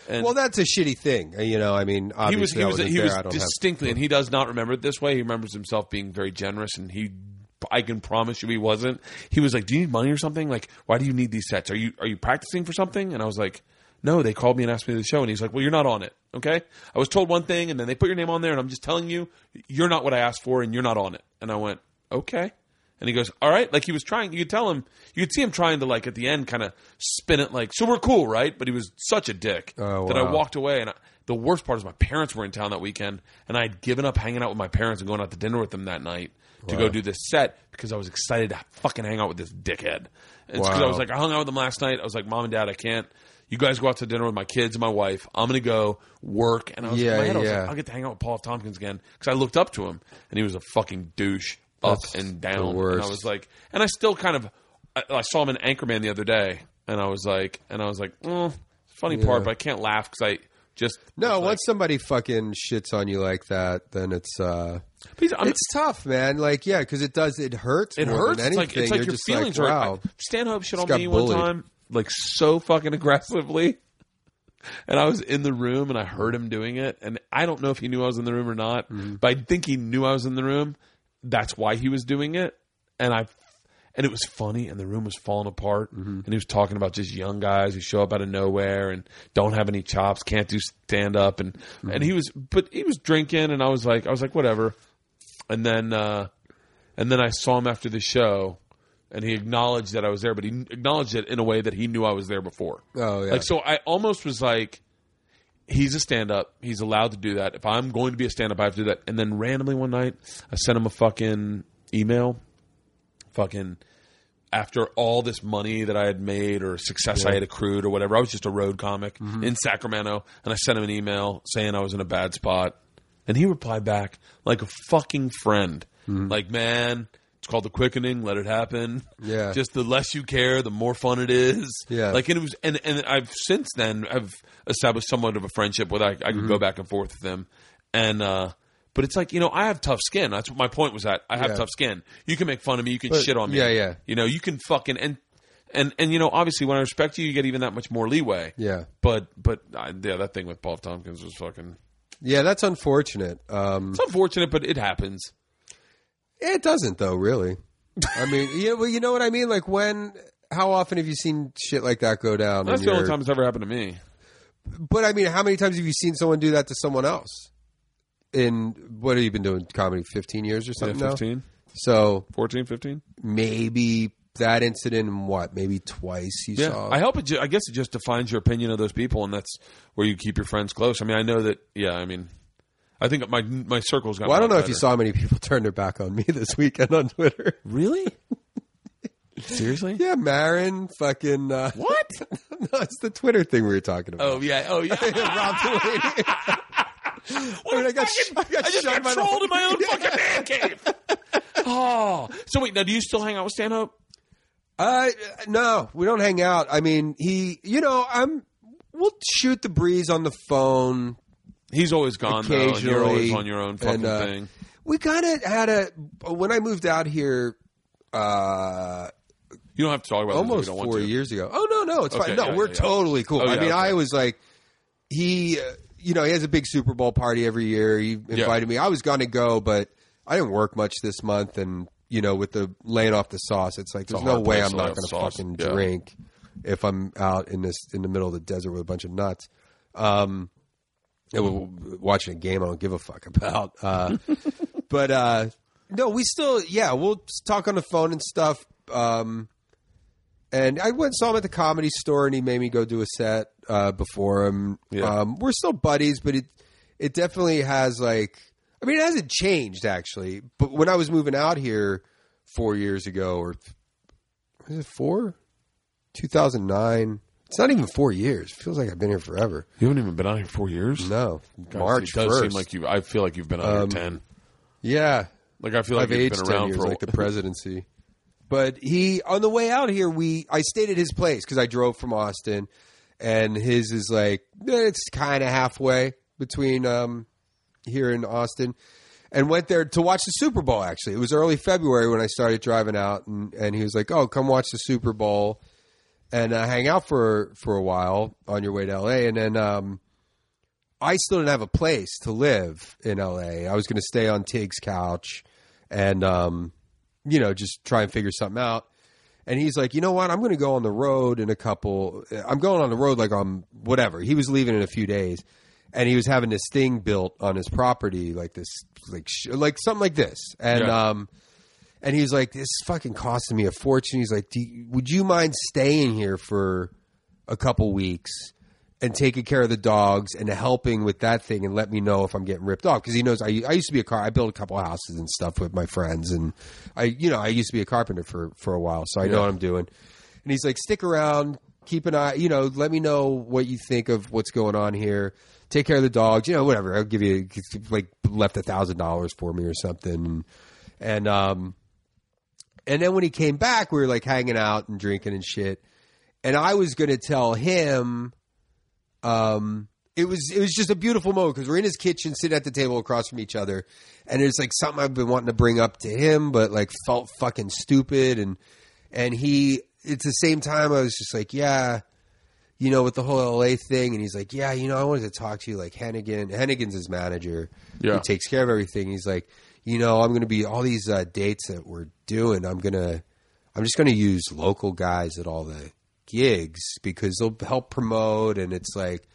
and Well, that's a shitty thing. uh, You know, I mean, he was obviously he was he was don't have- distinctly, and he does not remember it this way. He remembers himself being very generous, and he. I can promise you, he wasn't. He was like, "Do you need money or something? Like, why do you need these sets? Are you are you practicing for something?" And I was like, "No." They called me and asked me to the show, and he's like, "Well, you're not on it, okay? I was told one thing, and then they put your name on there, and I'm just telling you, you're not what I asked for, and you're not on it." And I went, "Okay." And he goes, "All right." Like he was trying. You could tell him. You could see him trying to like at the end, kind of spin it like, "So we're cool, right?" But he was such a dick Oh, that I walked away, and I, the worst part is my parents were in town that weekend, and I had given up hanging out with my parents and going out to dinner with them that night to go do this set because I was excited to fucking hang out with this dickhead. And because I was like, I hung out with them last night. I was like, Mom and Dad, I can't. You guys go out to dinner with my kids and my wife. I'm gonna go work, and I was Yeah, my I was yeah. like, I'll get to hang out with Paul. Tompkins again because I looked up to him, and he was a fucking douche up That's and the down. And I was like, and I still kind of, I, I saw him in Anchorman the other day, and I was like, and I was like, mm, funny part, but I can't laugh because I just No, was like- once somebody fucking shits on you like that, then it's uh, I'm- it's tough, man. Like, yeah, because it does. It hurts. it hurts. It's like it's like You're your just feelings like, are. wow. Stanhope shit on me one time, like so fucking aggressively. And I was in the room and I heard him doing it, and I don't know if he knew I was in the room or not, Mm-hmm. but I think he knew I was in the room. That's why he was doing it, and I, and it was funny, and the room was falling apart, Mm-hmm. and he was talking about just young guys who show up out of nowhere and don't have any chops, can't do stand up, and Mm-hmm. and he was, but he was drinking, and I was like, I was like, whatever, and then. uh and then I saw him after the show, and he acknowledged that I was there, but he acknowledged it in a way that he knew I was there before. Oh, yeah. Like so, I almost was like, he's a stand-up. He's allowed to do that. If I'm going to be a stand-up, I have to do that. And then randomly one night, I sent him a fucking email, fucking. After all this money that I had made or success I had accrued or whatever, I was just a road comic Mm-hmm. in Sacramento, and I sent him an email saying I was in a bad spot, and he replied back like a fucking friend, Mm-hmm. like man, it's called the quickening, let it happen. Yeah. just the less you care, the more fun it is. Yeah. like and it was, and and I've since then I've established somewhat of a friendship where I, I could Mm-hmm. go back and forth with him, and uh, but it's like you know I have tough skin. That's what my point was at. I have Yeah. tough skin. You can make fun of me, you can But- shit on me. yeah, yeah. You know, you can fucking and and and you know obviously when I respect you, you get even that much more leeway. Yeah. But but uh, yeah, that thing with Paul Tompkins was fucking. Yeah, that's unfortunate. Um, It's unfortunate, but it happens. it doesn't though, really. I mean, you, well, you know what I mean? Like when, how often have you seen shit like that go down? That's the only time it's ever happened to me. But I mean, how many times have you seen someone do that to someone else? In what have you been doing? Comedy, fifteen years or Yeah, something now. 15, So 14, 15? maybe that incident, and what? Maybe twice you Yeah, saw. I hope it. Ju- I guess it just defines your opinion of those people, and that's where you keep your friends close. I mean, I know that. Yeah, I mean, I think my my circle's got. well, I don't know if you saw many people turn their back on me this weekend on Twitter. Really? Seriously? Yeah, Marin, fucking uh, What? no, it's the Twitter thing we were talking about. Oh yeah. Oh yeah. Rob Delaney. I mean, I got, sh- I got I just got trolled in my own fucking man cave. Oh, so wait. Now, do you still hang out with Stanhope? Uh, no, we don't hang out. I mean, he, you know, I'm. We'll shoot the breeze on the phone. He's always gone though, and you're Occasionally, always on your own fucking and, uh, thing. We kind of had a when I moved out here. Uh, You don't have to talk about this almost don't want four years ago. Oh no, no, it's Okay, fine. No, yeah, we're yeah, yeah. totally cool. Oh, I mean, okay. I was like, he, uh, you know, he has a big Super Bowl party every year. He invited me. I was going to go, but I didn't work much this month, and you know, with the laying off the sauce, it's like there's no way I'm not going to fucking Yeah. drink if I'm out in this in the middle of the desert with a bunch of nuts. Um, and watching a game I don't give a fuck about. Uh, but uh, no, we still, yeah, we'll talk on the phone and stuff. Um, and I went and saw him at the comedy store, and he made me go do a set uh, before him. Yeah. Um, we're still buddies, but it it definitely has like, I mean, it hasn't changed actually. But when I was moving out here four years ago, or was it four? Two thousand nine. It's not even four years. It feels like I've been here forever. You haven't even been out here four years. No, God, March It does first. seem like you. I feel like you've been out Um, here ten. yeah, Like I feel like I've you've aged been around years, for a like the presidency. But he, on the way out here, we I stayed at his place because I drove from Austin, and his is like eh, it's kind of halfway between um, here in Austin, and went there to watch the Super Bowl. Actually, it was early February when I started driving out, and, and he was like, "Oh, come watch the Super Bowl." And uh, hang out for for a while on your way to LA, and then um, I still didn't have a place to live in LA. I was going to stay on Tig's couch and, um, you know, just try and figure something out. And he's like, you know what? I'm going to go on the road in a couple. I'm going on the road like on whatever. He was leaving in a few days, and he was having this thing built on his property, like this, like sh- like something like this. And Yeah. um, and he was like, this is fucking costing me a fortune. He's like, Do you, would you mind staying here for a couple weeks? And taking care of the dogs and helping with that thing and let me know if I'm getting ripped off. Because he knows I, I used to be a car I built a couple of houses and stuff with my friends and I you know I used to be a carpenter for for a while so I know Yeah. what I'm doing. And he's like stick around keep an eye you know let me know what you think of what's going on here. Take care of the dogs you know whatever. I'll give you like left a thousand dollars for me or something. And um and then when he came back we were like hanging out and drinking and shit. And I was to tell him um it was it was just a beautiful moment because we're in his kitchen sitting at the table across from each other and it's like something I've been wanting to bring up to him but like felt fucking stupid and and he it's the same time I was just like yeah you know with the whole LA thing and he's like yeah you know I wanted to talk to you like Hennigan Hennigan's his manager Yeah. he takes care of everything he's like you know I'm going to be all these uh, dates that we're doing I'm going to I'm just going to use local guys at all the gigs because they'll help promote and it's like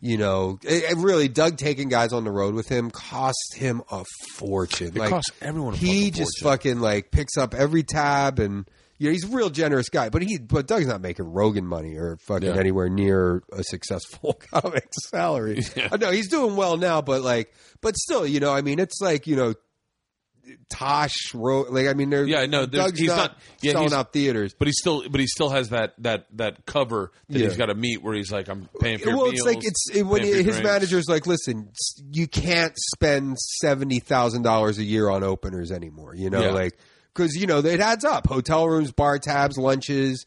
you know it, it really Doug taking guys on the road with him cost him a fortune It like costs everyone a he just fortune. fucking like picks up every tab and you know he's a real generous guy but he but Doug's not making Rogan money or fucking Yeah. anywhere near a successful comic salary I know he's doing well now but like but still you know I mean it's like you know Tosh wrote like I mean they're Yeah, no, there's- Doug's he's not, not- yeah, selling he's- out theaters But he still, but he still has that that that cover that Yeah. he's got to meet, where he's like, "I'm paying for your well, meals." it's like it's it, when his drinks. manager's like, listen, you can't spend seventy thousand dollars a year on openers anymore. You know, Yeah. like because you know it adds up: hotel rooms, bar tabs, lunches,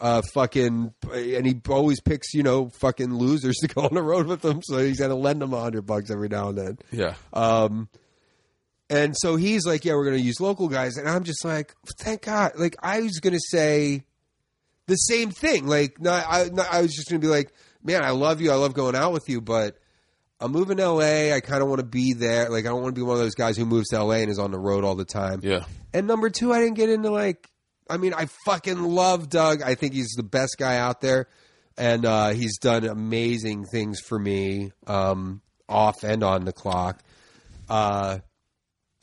uh, fucking, and he always picks you know fucking losers to go on the road with him, so he's got to lend them a hundred bucks every now and then. yeah, Um, and so he's like, "Yeah, we're going to use local guys," and I'm just like, "Thank God!" Like I was going to say the same thing. Like, not, I, not, I was just going to be like, "Man, I love you. I love going out with you, but." I'm moving to LA. I kind of want to be there. Like, I don't want to be one of those guys who moves to LA and is on the road all the time. yeah. And number two, I didn't get into like. I mean, I fucking love Doug. I think he's the best guy out there, and uh, he's done amazing things for me, um, off and on the clock. Uh,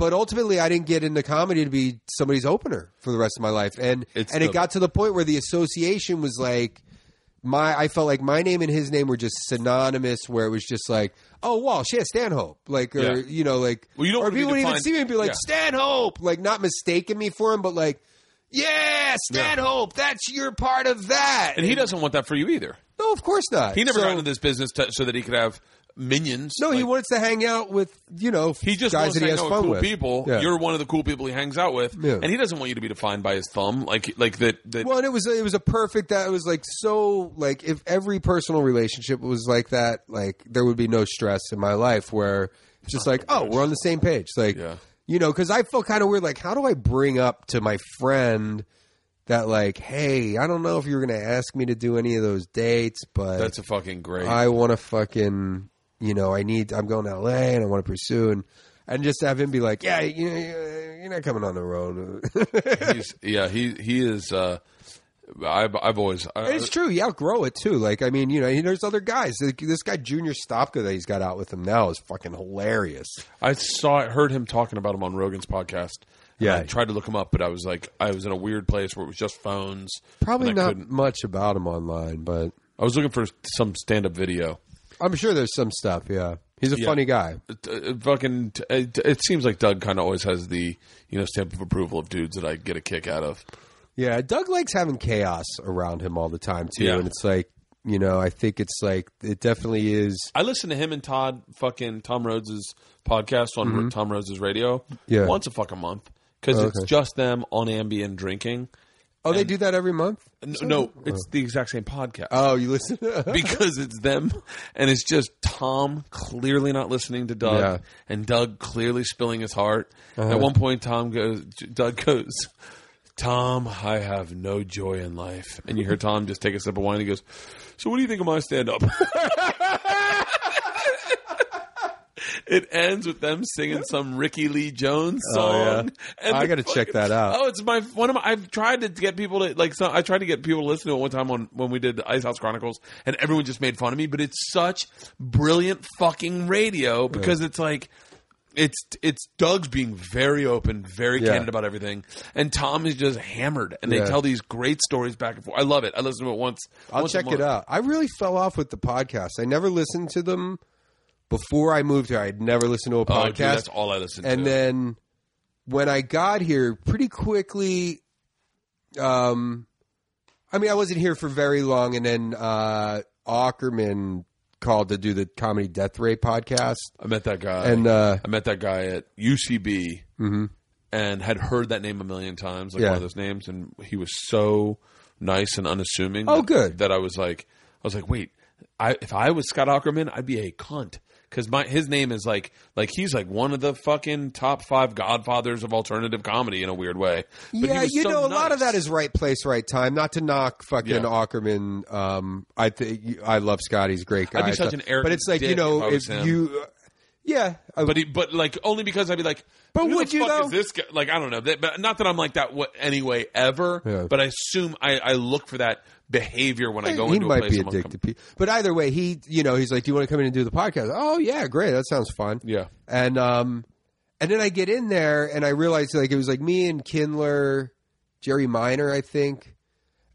but ultimately, I didn't get into comedy to be somebody's opener for the rest of my life, and It's and the- it got to the point where the association was like. My, I felt like my name and his name were just synonymous. Where it was just like, oh, Walsh, yeah, Stanhope, like, or Yeah. you know, like, Well, you don't or people would even see me and be like, Yeah. Stanhope, like not mistaking me for him, but like, yeah, Stanhope, that's your part of that. And he doesn't want that for you either. No, of course not. He never so, got into this business to, so that he could have minions. No, he wants to hang out with you know He just guys wants that to he hang has out fun with cool with. people. Yeah. You're one of the cool people he hangs out with, Yeah. and he doesn't want you to be defined by his thumb. Like, like that. That Well, and it was it was a perfect that it was like so like if every personal relationship was like that, like there would be no stress in my life where it's just like oh we're on the same page, like Yeah. you know because I felt kind of weird like how do I bring up to my friend that like hey I don't know if you're gonna ask me to do any of those dates, but that's a fucking great. I want to fucking, you know, I need, I'm going to LA and I want to pursue and, and just have him be like, yeah, you know, you're not coming on the road. he's, yeah, he he is. Uh, I've I've always. I, it's true. You outgrow it too. Like, I mean, you know, there's other guys. Like, This guy, Junior Stopka, that he's got out with him now is fucking hilarious. I saw heard him talking about him on Rogan's podcast. Yeah. I tried to look him up, but I was like, I was in a weird place where it was just phones. Probably not couldn't- much about him online, but I was looking for some stand up video. I'm sure there's some stuff. Yeah. He's a Yeah. funny guy. It, it fucking. It, it seems like Doug kind of always has the you know stamp of approval of dudes that I get a kick out of. Yeah. Doug likes having chaos around him all the time too. Yeah. And it's like, you know, I think it's like, it definitely is. I listen to him and Todd fucking Tom Rhodes's podcast on Tom Rhodes's radio Mm-hmm. Yeah. once a fucking month because Oh, it's just them on Ambien drinking. Oh, they do that every month? N- No, it's the exact same podcast. Oh, you listen? because it's them and it's just Tom clearly not listening to Doug Yeah. and Doug clearly spilling his heart. Uh-huh. At one point Tom goes Doug goes Tom, I have no joy in life. And you hear Tom just take a sip of wine and he goes, So what do you think of my stand up? It ends with them singing some Rickie Lee Jones Oh, yeah. song. And I the gotta check that out. Oh, it's my one of my. I've tried to get people to like. So I tried to get people to listen to it one time on when we did the Ice House Chronicles, and everyone just made fun of me. But it's such brilliant fucking radio because it's like it's it's Doug's being very open, very Yeah. candid about everything, and Tom is just hammered, and they Yeah. tell these great stories back and forth. I love it. I listen to it once. I'll once check it out. I really fell off with the podcast. I never listened to them before I moved here. I'd never listened to a Oh, podcast. dude, that's all I listen and to. then when I got here, pretty quickly, um, I mean, I wasn't here for very long, and then uh, Aukerman called to do the comedy Death Ray podcast, I met that guy, and uh, I met that guy at UCB, and had heard that name a million times, like Yeah. one of those names, and he was so nice and unassuming. Oh, that- good. That I was like, I was like, wait, I if I was Scott Aukerman, I'd be a cunt. Because my his name is like like he's like one of the fucking top five godfathers of alternative comedy in a weird way. But yeah, you so know, a lot of that is right place, right time. Not to knock fucking Yeah. Aukerman. Um, I think I love Scott. He's a great guy. I'd be such an arrogant but it's like you know, if if you, uh, yeah, I- But he, but like only because I'd be like, But would the you, fuck though? is this guy? Like I don't know, that, but not that I'm like that what anyway ever. Yeah. But I assume I, I look for that behavior when I go he into a might place. be I'm like, addicted to people. But either way, he, you know, he's like, "Do you want to come in and do the podcast?" Oh yeah, great. That sounds fun. Yeah. And um, and then I get in there and I realize like it was like me and Kindler, Jerry Minor, I think,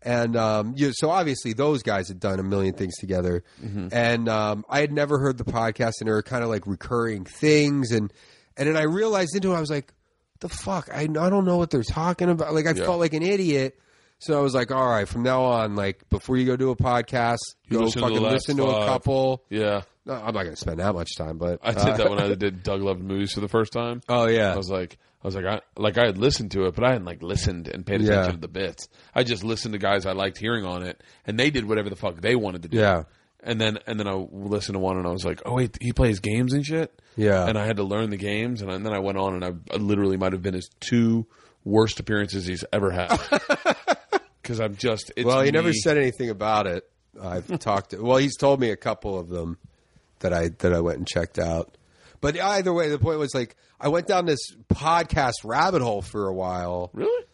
and um, you so obviously those guys had done a million things together, Mm-hmm. and um, I had never heard the podcast, and there were kind of like recurring things, and and then I realized into it, I was like, the fuck, I I don't know what they're talking about. Like I Yeah. felt like an idiot. So I was like, all right, from now on, like before you go do a podcast, You go listen to fucking last listen to a five. couple. Yeah, No, I'm not going to spend that much time, but I did uh, that when I did Doug Loves Movies for the first time. Oh yeah, I was like, I was like, I like I had listened to it, but I hadn't like listened and paid attention Yeah. to the bits. I just listened to guys I liked hearing on it, and they did whatever the fuck they wanted to do. Yeah. And then and then I listened to one, and I was like, oh wait, he plays games and shit. Yeah. And I had to learn the games, and, then I went on, and I, I literally might have been his two worst appearances he's ever had. Because I'm just it's well, he never said anything about it. I've talked. To, well, he's told me a couple of them that I that I went and checked out. But either way, the point was like I went down this podcast rabbit hole for a while. really.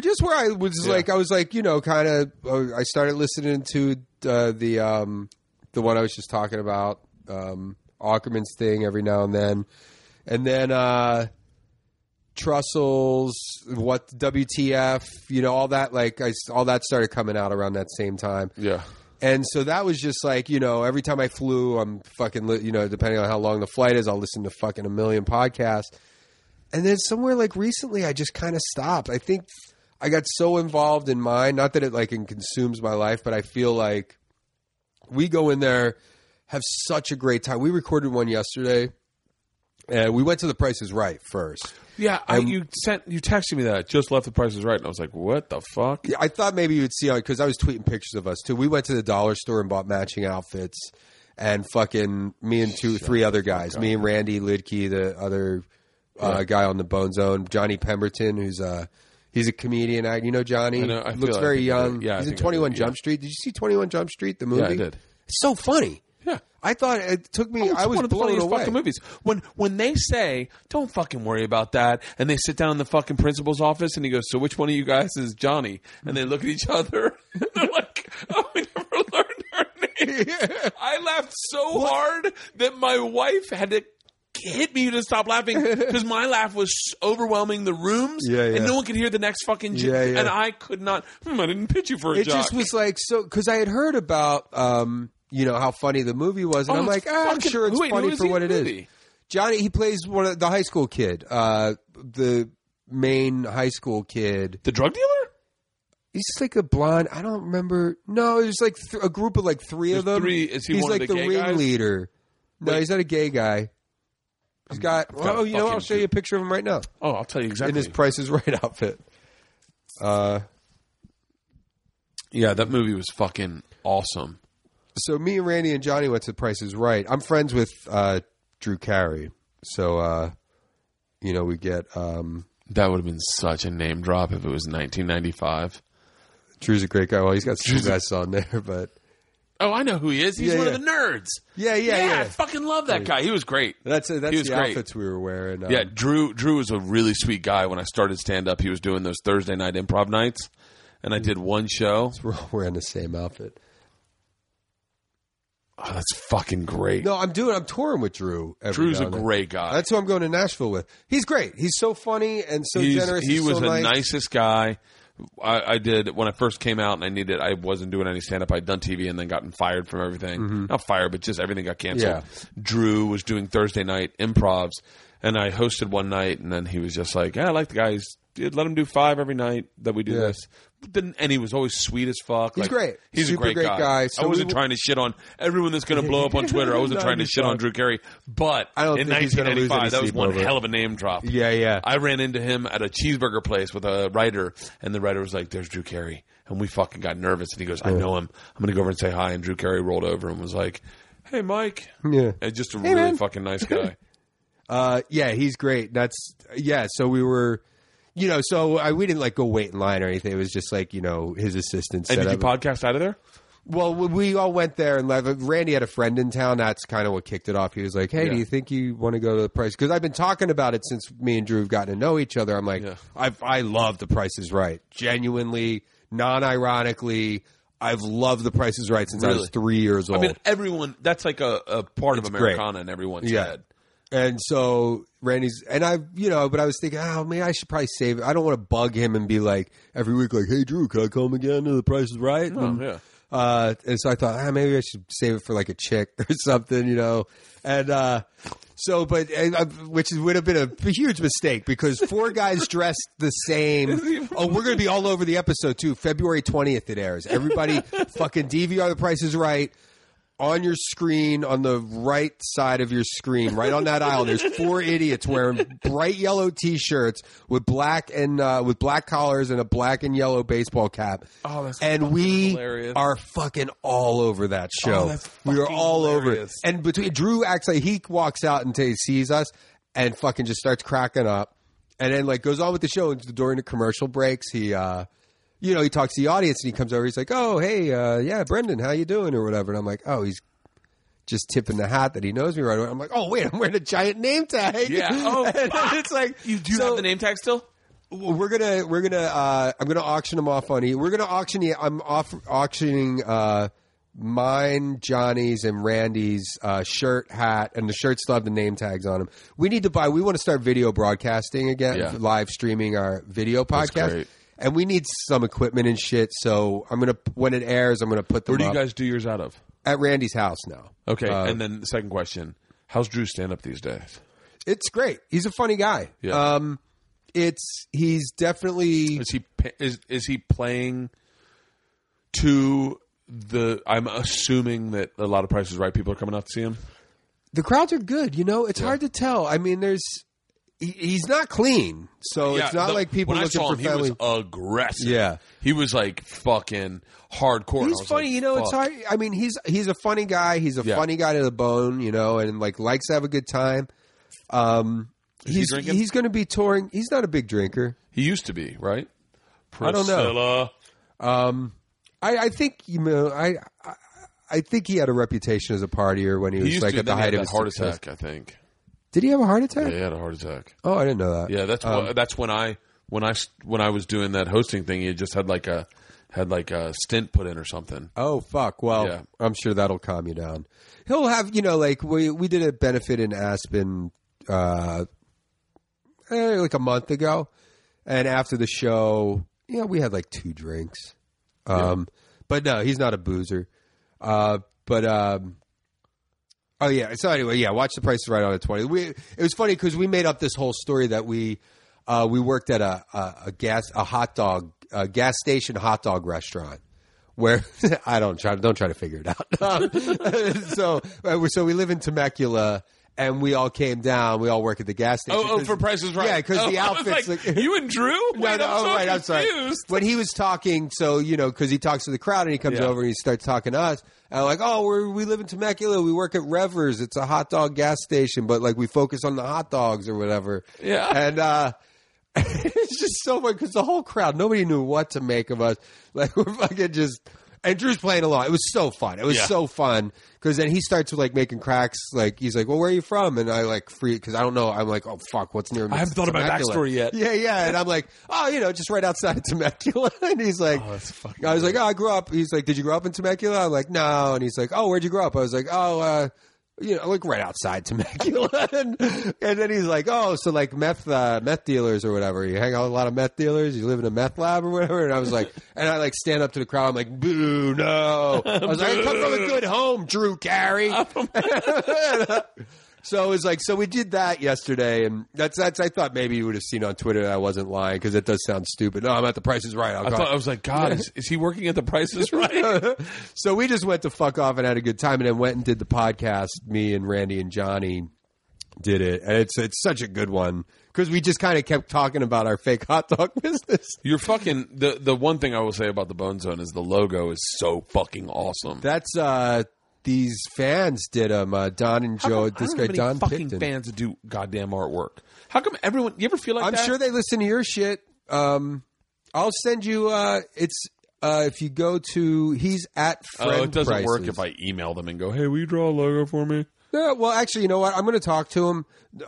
just where I was Yeah. like, I was like, you know, kind of. Uh, I started listening to uh, the um, the one I was just talking about, um, Aukerman's thing every now and then, and then uh, Trussell's what WTF, you know, all that. Like, I all that started coming out around that same time. Yeah. And so that was just like, you know, every time I flew, I'm fucking, li- you know, depending on how long the flight is, I'll listen to fucking a million podcasts. And then somewhere like recently, I just kind of stopped. I think I got so involved in mine, not that it like consumes my life, but I feel like we go in there, have such a great time. We recorded one yesterday, and we went to the Price is Right first. Yeah, I, you sent you texted me that just left the prices right, and I was like, "What the fuck?" Yeah, I thought maybe you would see because I was tweeting pictures of us too. We went to the dollar store and bought matching outfits, and fucking me and two, three other guys, me and Randy Liedtke, the other uh, guy on the Bone Zone, Johnny Pemberton, who's uh he's a comedian. act- You know Johnny? I know, I feel looks like very I think I young. Yeah, I he's in think I Twenty One did, Jump yeah. Street. Did you see Twenty One Jump Street? The movie? I did. It's so funny. Yeah. I thought it took me. Oh, I was one of the blown away. fucking movies. When when they say, "Don't fucking worry about that," and they sit down in the fucking principal's office, and he goes, "So which one of you guys is Johnny?" And they look at each other, and they're like, "Oh, we never learned our name." I laughed so hard that my wife had to hit me to stop laughing because my laugh was overwhelming the rooms, Yeah, yeah. and no one could hear the next fucking. J- Yeah, yeah. And I could not. Hmm, I didn't pitch you for a it job. just was like so because I had heard about um you know how funny the movie was, and Oh, I'm like, it's ah, I'm sure it's wait, funny for what it is. Johnny, he plays one of the high school kid, uh, the main high school kid. the drug dealer. He's just like a blonde. I don't remember. No, it was like th- a group of like three of them. three- is he he's one of like the the, ringleader. No, he's not a gay guy. He's got. I've got oh, you know, I'll show you a picture of him right now Oh, I'll tell you exactly. in his Price is Right outfit. Uh, Yeah, that movie was fucking awesome. So me and Randy and Johnny went to Price is Right. I'm friends with uh, Drew Carey, so uh, you know we get um, That would have been such a name drop if it was 1995. Drew's a great guy. Well, he's got some guys on there, but Oh, I know who he is. He's Yeah, one yeah. of the nerds. yeah, yeah, Yeah, yeah. I fucking love that guy. He was great. That's uh, that's He was the great. outfits we were wearing. Um, Yeah, Drew. Drew was a really sweet guy. When I started stand up, he was doing those Thursday night improv nights, and I did one show. we're all wearing the same outfit. Oh, that's fucking great. No, I'm doing. I'm touring with Drew. every Drew's a great guy. That's who I'm going to Nashville with. He's great. He's so funny and so He's- generous. he He's was so the nice. nicest guy. I, I did when I first came out and I needed. I wasn't doing any stand up. I'd done TV and then gotten fired from everything. Not fired, but just everything got canceled. Mm-hmm. Yeah. Drew was doing Thursday night improvs, and I hosted one night, and then he was just like, "Yeah, I like the guys. Let him do five every night that we do Yeah. this." Then, and he was always sweet as fuck. He's Like, great. He's Super a great great guy. guy. I wasn't we- trying to shit on everyone that's going to blow up on Twitter. I wasn't No, trying to shit on. Drew Carey, but I don't in think he's lose 1995, that was one over hell of a name drop. Yeah, yeah. I ran into him at a cheeseburger place with a writer, and the writer was like, "There's Drew Carey," and we fucking got nervous. And he goes, "I know him. I'm going to go over and say hi." And Drew Carey rolled over and was like, "Hey, Mike." Yeah. And just a Hey, really man. fucking nice guy. Uh, yeah, he's great. That's yeah. So we were, you know, so I, we didn't like go wait in line or anything. It was just like you know his assistant. and set did you up- podcast out of there? Well, we- all went there, and like, Randy had a friend in town. That's kind of what kicked it off. He was like, "Hey, do you think you want to go to the Price?" Because I've been talking about it since me and Drew have gotten to know each other. I'm like, Yeah. I've, I love The Price is Right, genuinely, non-ironically. I've loved The Price is Right since I was Really? three years old. I mean, everyone. That's like a, a part of It's great. Americana in everyone's Yeah. head. And so Randy's and I, you know, but I was thinking, oh man, I should probably save it. I don't want to bug him and be like every week, like, hey Drew, can I come again to the Price is Right? Oh, And, yeah. Uh, and so I thought, ah, maybe I should save it for like a chick or something, you know. And uh, so, but and, uh, which is, would have been a, huge mistake because four guys dressed the same. Oh, we're going to be all over the episode too. February twentieth it airs. Everybody, fucking DVR. The Price is Right on your screen on the right side of your screen right on that aisle there's four idiots wearing bright yellow t-shirts with black and uh, with black collars and a black and yellow baseball cap. Oh, that's and we hilarious. are fucking all over that show. Oh, we are all over it. and between drew actually he walks out until he sees us and fucking just starts cracking up. And then like goes on with the show and during the commercial breaks. He uh you know, he talks to the audience and he comes over. He's like, "Oh, hey, uh, yeah, Brendon, how you doing?" or whatever. And I'm like, "Oh, he's just tipping the hat that he knows me right away." I'm like, "Oh, wait, I'm wearing a giant name tag." Yeah. Oh, and fuck. it's like, You do so- have the name tag still? we're gonna we're gonna uh, I'm gonna auction them off on you. We're gonna auction the I'm off auctioning uh, mine, Johnny's, and Randy's uh, shirt, hat, and the shirts still have the name tags on them. We need to buy. We want to start video broadcasting again, Yeah. live streaming our video That's podcast. And we need some equipment and shit. So I'm gonna when it airs, I'm gonna put them Where do you up guys do yours out of? at Randy's house now. Okay, Uh, and then the second question: How's Drew stand up these days? it's great. He's a funny guy. Yeah. Um, it's he's definitely Is he is is he playing to the? I'm assuming that a lot of Prices Right people are coming out to see him. the crowds are good. You know, it's hard to tell. I mean, there's he, he's not clean, so it's not the- like people when looking I saw for him, family. He was aggressive. Yeah. he was like fucking hardcore. He's funny, like, you know. It's hard. I mean, he's he's a funny guy. He's a Yeah. funny guy to the bone, you know, and like likes to have a good time. Um, he he's drinking? he's going to be touring. He's not a big drinker. He used to be right. I don't know. Priscilla. I, I think you know. I, I I think he had a reputation as a partier when he He was like to. at the he height had of his heart success. attack. I think. Did he have a heart attack? Yeah, he had a heart attack. Oh, I didn't know that. Yeah, that's Um, wh- that's when I when I when I was doing that hosting thing. He just had like a had like a stint put in or something. Oh fuck! Well, Yeah. I'm sure that'll calm you down. He'll have you know like we we did a benefit in Aspen, uh, eh, like a month ago, and after the show, yeah, we had like two drinks. Um, but no, he's not a boozer. Uh, but um, oh yeah. So anyway, yeah, watch the Price Right on at twenty. We it was funny because we made up this whole story that we uh, we worked at a, a, a gas a hot dog a gas station hot dog restaurant where I don't try don't try to figure it out. So uh, so we live in Temecula. And we all came down. We all work at the gas station. Oh, oh, for prices right. Yeah, because oh, the outfits. like, like- you and Drew. Wait, no, no, I'm oh, so right, I'm sorry. When he was talking, so you know, because he talks to the crowd and he comes Yeah. over and he starts talking to us, and I'm like, oh, we're, we live in Temecula. We work at Revers. It's a hot dog gas station, but like we focus on the hot dogs or whatever. Yeah. and uh, it's just so funny because the whole crowd, nobody knew what to make of us. Like we're fucking just. And Drew's playing along. It was so fun. It was Yeah. so fun because then he starts like making cracks. Like he's like, "Well, where are you from?" And I like free because I don't know. I'm like, "Oh fuck, what's near?" Me? I haven't thought about my Temecula?" backstory yet. Yeah, yeah. And I'm like, "Oh, you know, just right outside of Temecula." And he's like, Oh, that's I was like, "Oh, I grew up." He's like, "Did you grow up in Temecula?" I'm like, "No." And he's like, "Oh, where'd you grow up?" I was like, "Oh, uh, you know, like right outside Temecula." and, and then he's like, "Oh, so like meth uh, meth dealers or whatever. You hang out with a lot of meth dealers. You live in a meth lab or whatever." And I was like, and I like stand up to the crowd. I'm like, "Boo, no!" I was like, "I come from a good home, Drew Carey." So it was like, so we did that yesterday, and that's that's. I thought maybe you would have seen on Twitter that I wasn't lying because it does sound stupid. No, I'm at the Price is Right. I'll I thought I was like, God, is, is he working at the prices right? so we just went to fuck off and had a good time, and then went and did the podcast. Me and Randy and Johnny did it, and it's it's such a good one because we just kind of kept talking about our fake hot dog business. You're fucking the the one thing I will say about the Bone Zone is the logo is so fucking awesome. That's uh these fans did them. Uh, Don and Joe. come- I this don't guy have any Don fucking Picton. fans that do goddamn artwork. How come everyone? You ever feel like I'm that? sure they listen to your shit. Um, I'll send you. Uh, it's uh, if you go to he's at friend. Oh, it doesn't work if I email them and go, "Hey, will you draw a logo for me?" Yeah, well, actually, you know what? I'm going to talk to him.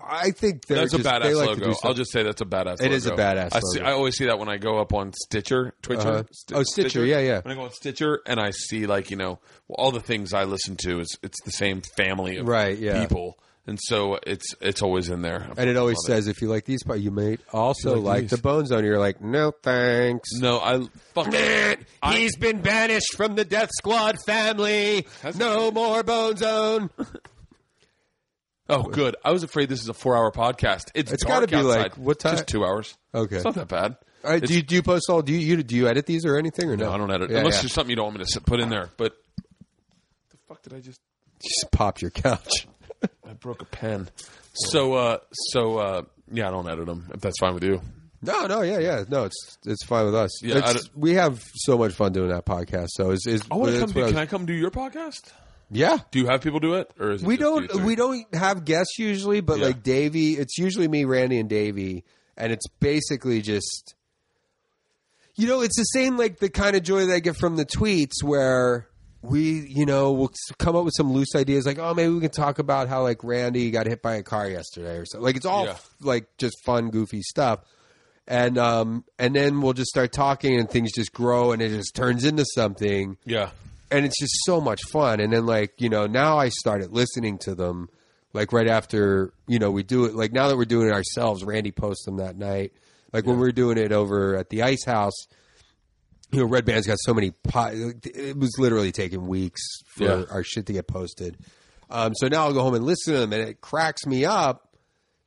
I think they're That's just, a badass they like logo. I'll just say that's a badass. It is a logo. badass I, see, logo. I always see that when I go up on Stitcher, Twitcher. Uh-huh. Sti- Oh, Stitcher, yeah, yeah. When I go on Stitcher and I see like you know all the things I listen to is it's the same family of Right, yeah. people, and so it's it's always in there. and it always says, if you like these, you may also You like like, the Bone Zone. You're like, no thanks. No, I fucking. I- He's been banished from the Death Squad family. No more Bone Zone. Oh, good. I was afraid this is a four-hour podcast. It's It's dark gotta be like- what time? Just two hours. Okay. it's not that bad. All right, do you do you post all? Do you, you do you edit these or anything or no? No, I don't edit Yeah, unless yeah. there's something you don't want me to put in there. But the fuck did I just? just pop your couch. I broke a pen. So, uh, so uh, yeah, I don't edit them. If that's fine with you. No, no, yeah, yeah, no, it's it's fine with us. Yeah, we have so much fun doing that podcast. So is is I want to come. Do, can was- I come do your podcast? Yeah, Do you have people do it, or is it we don't we don't have guests usually, but Yeah. like Davey, it's usually me, Randy, and Davey, and it's basically just, you know, it's the same like the kind of joy that I get from the tweets where we, you know, we'll come up with some loose ideas like, oh, maybe we can talk about how like Randy got hit by a car yesterday or something. Like it's all Yeah. like just fun, goofy stuff. And um and then we'll just start talking and things just grow and it just turns into something Yeah, and it's just so much fun. And then like you know now I started listening to them like right after you know we do it like now that we're doing it ourselves. Randy posts them that night. Like when we were doing it over at the Ice House, you know Red Band's got so many. Po- it was literally taking weeks for Yeah. our shit to get posted. Um, so now I'll go home and listen to them, and it cracks me up.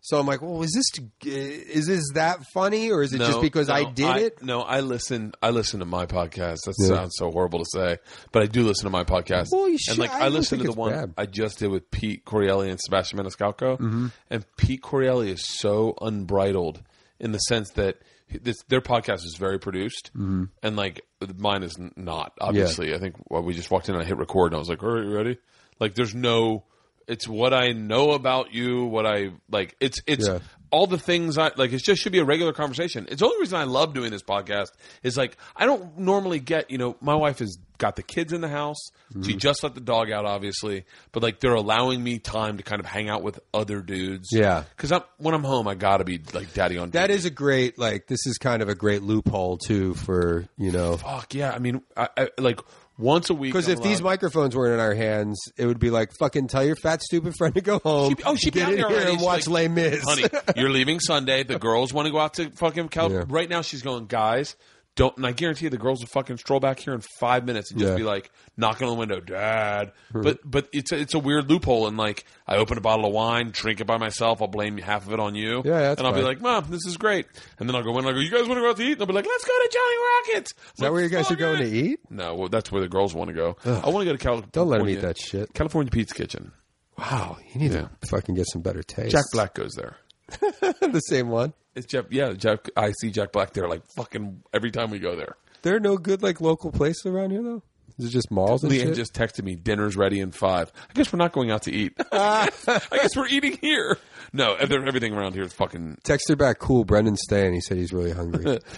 So I'm like, well, is this is this that funny, or is it just because I no, did it? No, I listen. I listen to my podcast. That Yeah. sounds so horrible to say, but I do listen to my podcast. Well, you and should. like I I, listen to the one bad. I just did with Pete Correale and Sebastian Maniscalco, Mm-hmm. and Pete Correale is so unbridled in the sense that this, their podcast is very produced, Mm-hmm. and like mine is not. Obviously, I think well, we just walked in and I hit record, and I was like, "All right, you ready?" Like, there's no. It's what I know about you. What I like. It's it's Yeah. all the things I like. It just should be a regular conversation. It's the only reason I love doing this podcast is like I don't normally get. You know, my wife has got the kids in the house. She Mm-hmm. just let the dog out, obviously, but like they're allowing me time to kind of hang out with other dudes. Yeah. because I'm when I'm home, I got to be like daddy on. That duty. is a great like. This is kind of a great loophole too for you know fuck yeah. I mean, I, I like once a week Because if these microphones weren't in our hands, it would be like fucking tell your fat stupid friend to go home. She'd be- oh, she'd be get out in here already. and She's watch like, Les Mis. honey, you're leaving Sunday. The girls want to go out to fucking Cal. Yeah. Right now, she's going, guys. Don't, and I guarantee you, the girls will fucking stroll back here in five minutes and just Yeah. be like knocking on the window, Dad. Mm-hmm. But but it's a, it's a weird loophole, and like I open a bottle of wine, drink it by myself. I'll blame half of it on you. Yeah, that's and I'll be fine. like, Mom, this is great. And then I'll go in and I go, You guys want to go out to eat? And they'll be like, Let's go to Johnny Rockets. Is that where you guys are going to eat? No, well, that's where the girls want to go. I want to go to California. Don't let them eat that shit. California Pizza Kitchen. Wow, you need to fucking get some better taste. Jack Black goes there. the same one. It's Jeff. Yeah, Jack. I see Jack Black there like fucking every time we go there. There are no good like local places around here though. Is it just malls and LeeAnn shit? just texted me, "Dinner's ready in five. I guess we're not going out to eat. I guess we're eating here. No, everything around here is fucking. Text her back. Cool. Brendon's staying. He said he's really hungry.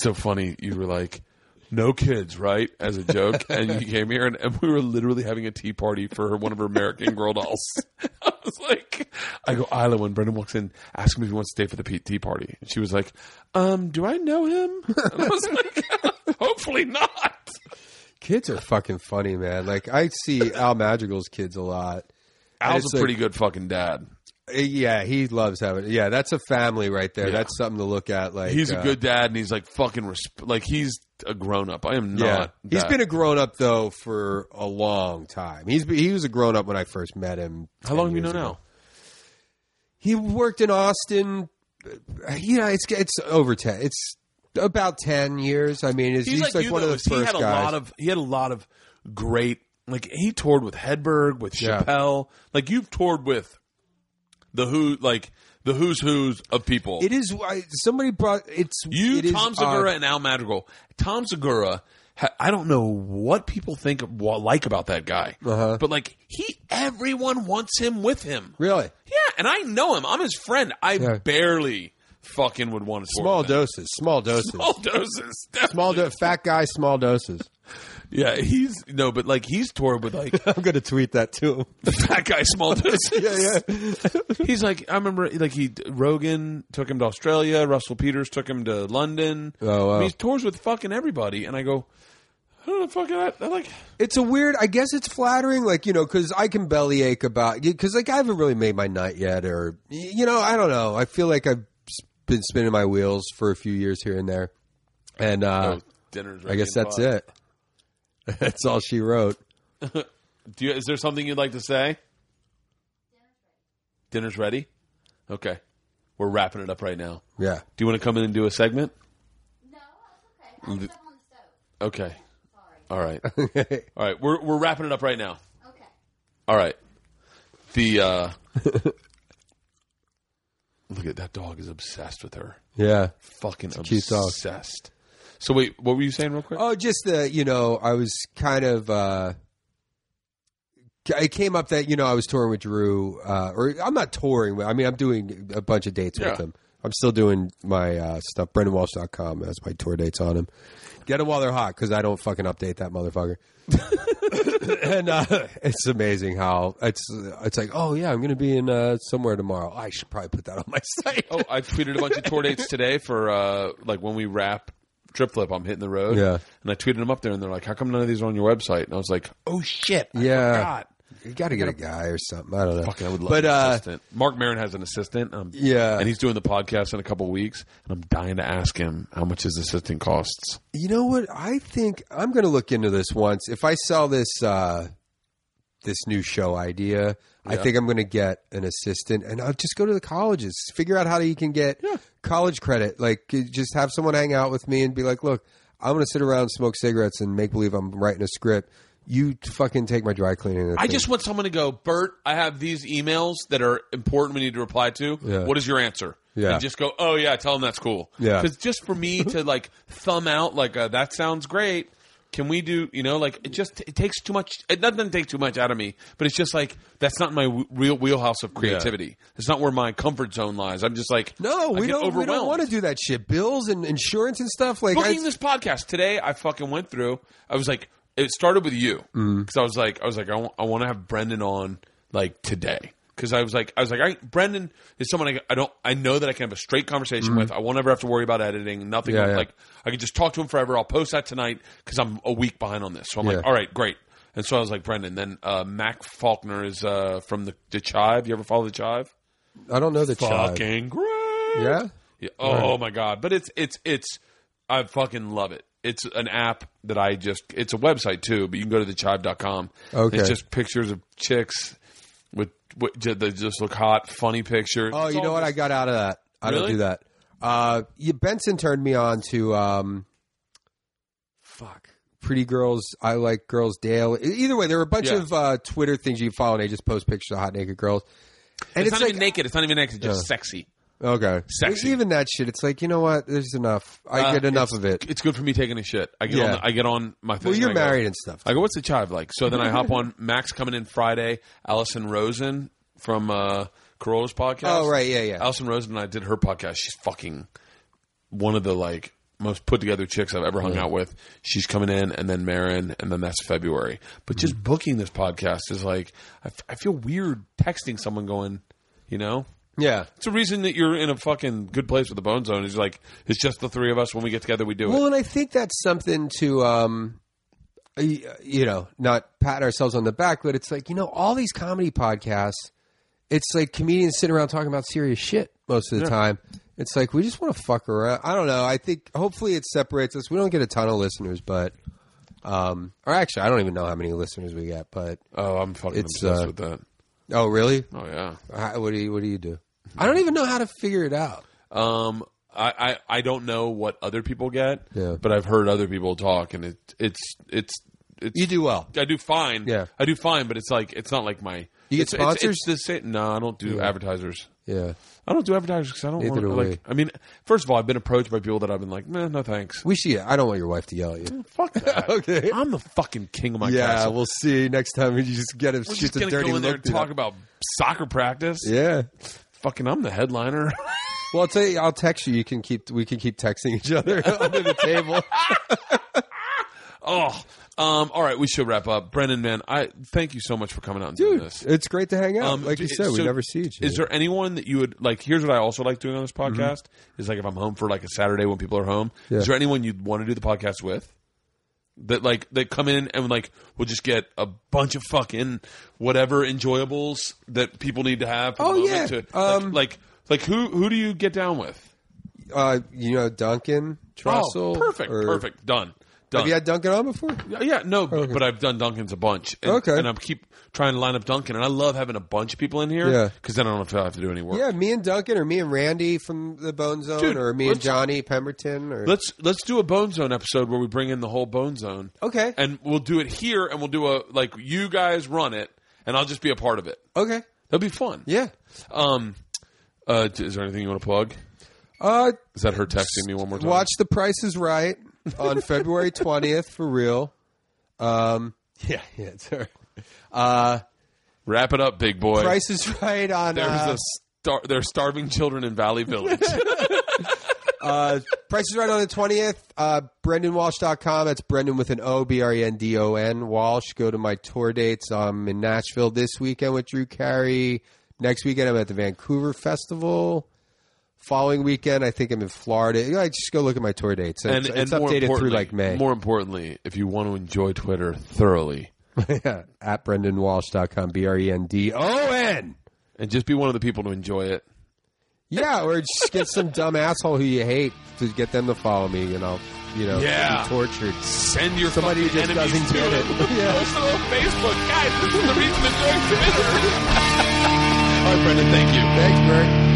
So funny. You were like, no kids, right? As a joke, and you came here, and, and we were literally having a tea party for her, one of her American Girl dolls. I was like, I go Ila when Brendon walks in, ask him if he wants to stay for the tea party, and she was like, um, do I know him? And I was like, hopefully not. Kids are fucking funny, man. Like I see Al Madrigal's kids a lot. Al's a like- pretty good fucking dad. Uh, Yeah, he loves having. Yeah, that's a family right there. Yeah. That's something to look at. Like He's a uh, good dad, and he's like fucking resp- like he's a grown up. I am Yeah, not. He's been a grown up though for a long time. He's he was a grown up when I first met him. How long have you known ago. now? He worked in Austin. uh, You know, it's it's over ten. It's about ten years. I mean, he's, He's, like, you one though, of the is he had a guys. lot of he had a lot of great like he toured with Hedberg with Yeah. Chappelle like you've toured with the who like the who's who's of people it is. I, somebody brought it's you it is Tom odd. Segura and Al Madrigal Tom Segura ha- I don't know what people think of, what, like about that guy Uh-huh. but like he everyone wants him with him Really yeah and I know him I'm his friend I Yeah. barely fucking would want to small doses. Small doses. small doses Small do- fat guy, small doses. Yeah he's no but like he's toured with like I'm gonna tweet that to him. the fat guy small doses. yeah, yeah. He's like, I remember, like he Rogan took him to Australia, Russell Peters took him to London. Oh, wow. I mean, he tours with fucking everybody, and I go, who the fuck that? I like, It's a weird. I guess it's flattering, like you know, because I can bellyache about because like I haven't really made my nut yet, or you know, I don't know. I feel like I've been spinning my wheels for a few years here and there, and uh, oh, dinner's. I guess that's five. it. That's all she wrote. Do you, is there something you'd like to say? Dinner's ready. Okay, we're wrapping it up right now. Yeah. Do you want to come in and do a segment? No, that's okay. I just up on the stove. Okay. Sorry. All right. All right. We're we're wrapping it up right now. Okay. All right. The uh Look at that dog is obsessed with her. yeah. Fucking cute dog. obsessed. So wait, what were you saying real quick? Oh, just the you know, I was kind of. uh it came up that you know I was touring with Drew, uh, or I'm not touring. I mean, I'm doing a bunch of dates Yeah. with him. I'm still doing my uh, stuff. BrendonWalsh.com has my tour dates on him. Get them while they're hot because I don't fucking update that motherfucker. and uh, it's amazing how it's it's like, oh yeah, I'm going to be in uh, somewhere tomorrow. I should probably put that on my site. Oh, I tweeted a bunch of tour dates today for uh like when we wrap Trip Flip, I'm hitting the road. Yeah. And I tweeted them up there and they're like, How come none of these are on your website? And I was like, Oh shit. I Yeah. forgot. you got to get a guy or something. I don't know. Fucking I would love but an uh, assistant. Marc Maron has an assistant. Um, Yeah. And he's doing the podcast in a couple weeks. And I'm dying to ask him how much his assistant costs. You know what? I think I'm going to look into this once. If I sell this uh, this new show idea, I Yeah. think I'm going to get an assistant, and I'll just go to the colleges, figure out how you can get college credit. Like, just have someone hang out with me and be like, "Look, I'm going to sit around, smoke cigarettes, and make believe I'm writing a script. You fucking take my dry cleaning." I just want someone to go, Bert, I have these emails that are important we need to reply to. Yeah. What is your answer? Yeah. And just go, oh, yeah, tell them that's cool. Yeah. Because just for me to, like, thumb out, like, uh, that sounds great. Can we do, you know, like, it just, it takes too much, it doesn't take too much out of me, but it's just like, that's not my w- real wheelhouse of creativity. It's not where my comfort zone lies. I'm just like, no, we don't. We don't want to do that shit. Bills and insurance and stuff. Like, booking I, this podcast today i fucking went through i was like it started with you mm. because i was like i was like i want to have brendon on like today because i was like i was like I, brendon is someone I, I don't i know that i can have a straight conversation with i won't ever have to worry about editing nothing Mm-hmm. Yeah, yeah. like i can just talk to him forever i'll post that tonight because i'm a week behind on this so i'm Yeah. like all right great and so i was like brendon then uh, mac faulkner is uh, from the, the chive you ever follow the chive I don't know the fucking great Yeah. yeah. Oh my god! But it's it's it's I fucking love it. It's an app that I just it's a website too, but you can go to thechive.com. Okay. It's just pictures of chicks with, with ju- they just look hot, funny pictures. Oh, you know what? I got out of that. I don't do that. Uh, you, Benson turned me on to um, fuck. Pretty girls, I like girls. Dale. Either way, there were a bunch Yeah. of uh, Twitter things you can follow, and they just post pictures of hot naked girls. And It's, it's, not like, even naked. It's not even naked. It's just sexy. Okay, Sexy. Even that shit, it's like you know what? There's enough. I Uh, get enough it's- of it. It's good for me taking a shit. I get Yeah. on. I get on my. Thing Well, you're and I go- married and stuff. I go, what's the chive like? So then I hop on Max coming in Friday. Alison Rosen from uh, Carolla's podcast. Oh, right, yeah, yeah. Alison Rosen and I did her podcast. She's fucking one of the like most put together chicks I've ever hung out with. She's coming in, and then Maron, and then that's February. But just booking this podcast is like I, f- I feel weird texting someone going, you know. Yeah. It's a reason that you're in a fucking good place with the Bone Zone. Is like it's just the three of us. When we get together, we do it. Well, and I think that's something to, um, you know, not pat ourselves on the back, but it's like you know, all these comedy podcasts, it's like comedians sitting around talking about serious shit most of the time. It's like we just want to fuck around. I don't know. I think hopefully it separates us. We don't get a ton of listeners, but. Um, or actually, I don't even know how many listeners we get, but Oh, I'm fucking It's, obsessed uh, with that. oh, really? Oh yeah. How, what do you What do you do? I don't even know how to figure it out. Um, I, I, I don't know what other people get, Yeah. but I've heard other people talk, and it it's it's it's You do well. I do fine. Yeah. I do fine, but it's like it's not like my. You get it's, it's- sponsors? It's, the same. No, I don't do advertisers. Yeah, I don't do advertisers because I don't Neither want do like. I mean, first of all, I've been approached by people that I've been like, nah, no thanks. we see should. I don't want your wife to yell at you. Fuck that. Okay. I'm the fucking king of my yeah, castle. we'll see next time. You just get a We're just the gonna dirty go in there look. and talk about soccer practice. Yeah. Fucking, I'm the headliner. Well, I'll tell you. I'll text you. You can keep. We can keep texting each other under the table. oh, um, all right. We should wrap up. Brendon, man, I thank you so much for coming out and doing Dude, this. it's great to hang out. Um, like you said, we never see each other. Is there anyone that you would like? Here's what I also like doing on this podcast is like if I'm home for like a Saturday when people are home. Mm-hmm. Yeah. Is there anyone you'd want to do the podcast with? That like that come in and like we'll just get a bunch of fucking whatever enjoyables that people need to have. Oh, yeah. to, like, Um, like like who who do you get down with? uh, you know, Duncan Trussell? oh, perfect, or- perfect, done, done. Have you had Duncan on before? Yeah, yeah, no, but- but I've done Duncan's a bunch. And, Okay. and I keep trying to line up Duncan, and I love having a bunch of people in here. Yeah. because then I don't have to, have to do any work. Yeah, me and Duncan, or me and Randy from the Bone Zone, Dude, or me and Johnny Pemberton, or Let's let's do a Bone Zone episode where we bring in the whole Bone Zone. Okay. and we'll do it here, and we'll do a like you guys run it, and I'll just be a part of it. okay, That'd be fun. yeah. Um. Uh, is there anything you want to plug? Uh, Is that her texting me one more time? watch The Price is Right on February twentieth for real. Um, yeah, yeah, it's her. Uh, Wrap it up, big boy. Price is Right on. There's uh, a star- there's starving children in Valley Village. Uh, Price is right on the 20th. Uh, BrendonWalsh.com. That's Brendon with an O, B R E N D O N. Walsh. Go to my tour dates. I'm in Nashville this weekend with Drew Carey. Next weekend, I'm at the Vancouver Festival. Following weekend, I think I'm in Florida. I just go look at my tour dates. It's, it's more updated through like May. More importantly, if you want to enjoy Twitter thoroughly yeah, at BrendonWalsh.com. B R E N D O N. and just be one of the people to enjoy it, Yeah, or just get some dumb asshole who you hate to get them to follow me, and I'll, you know, Yeah. be tortured. send your Somebody who just doesn't get it. it. Yeah. Post it on Facebook, guys. This is the reason to join Twitter. All right, Brendon. Thank you. Thanks, Bert.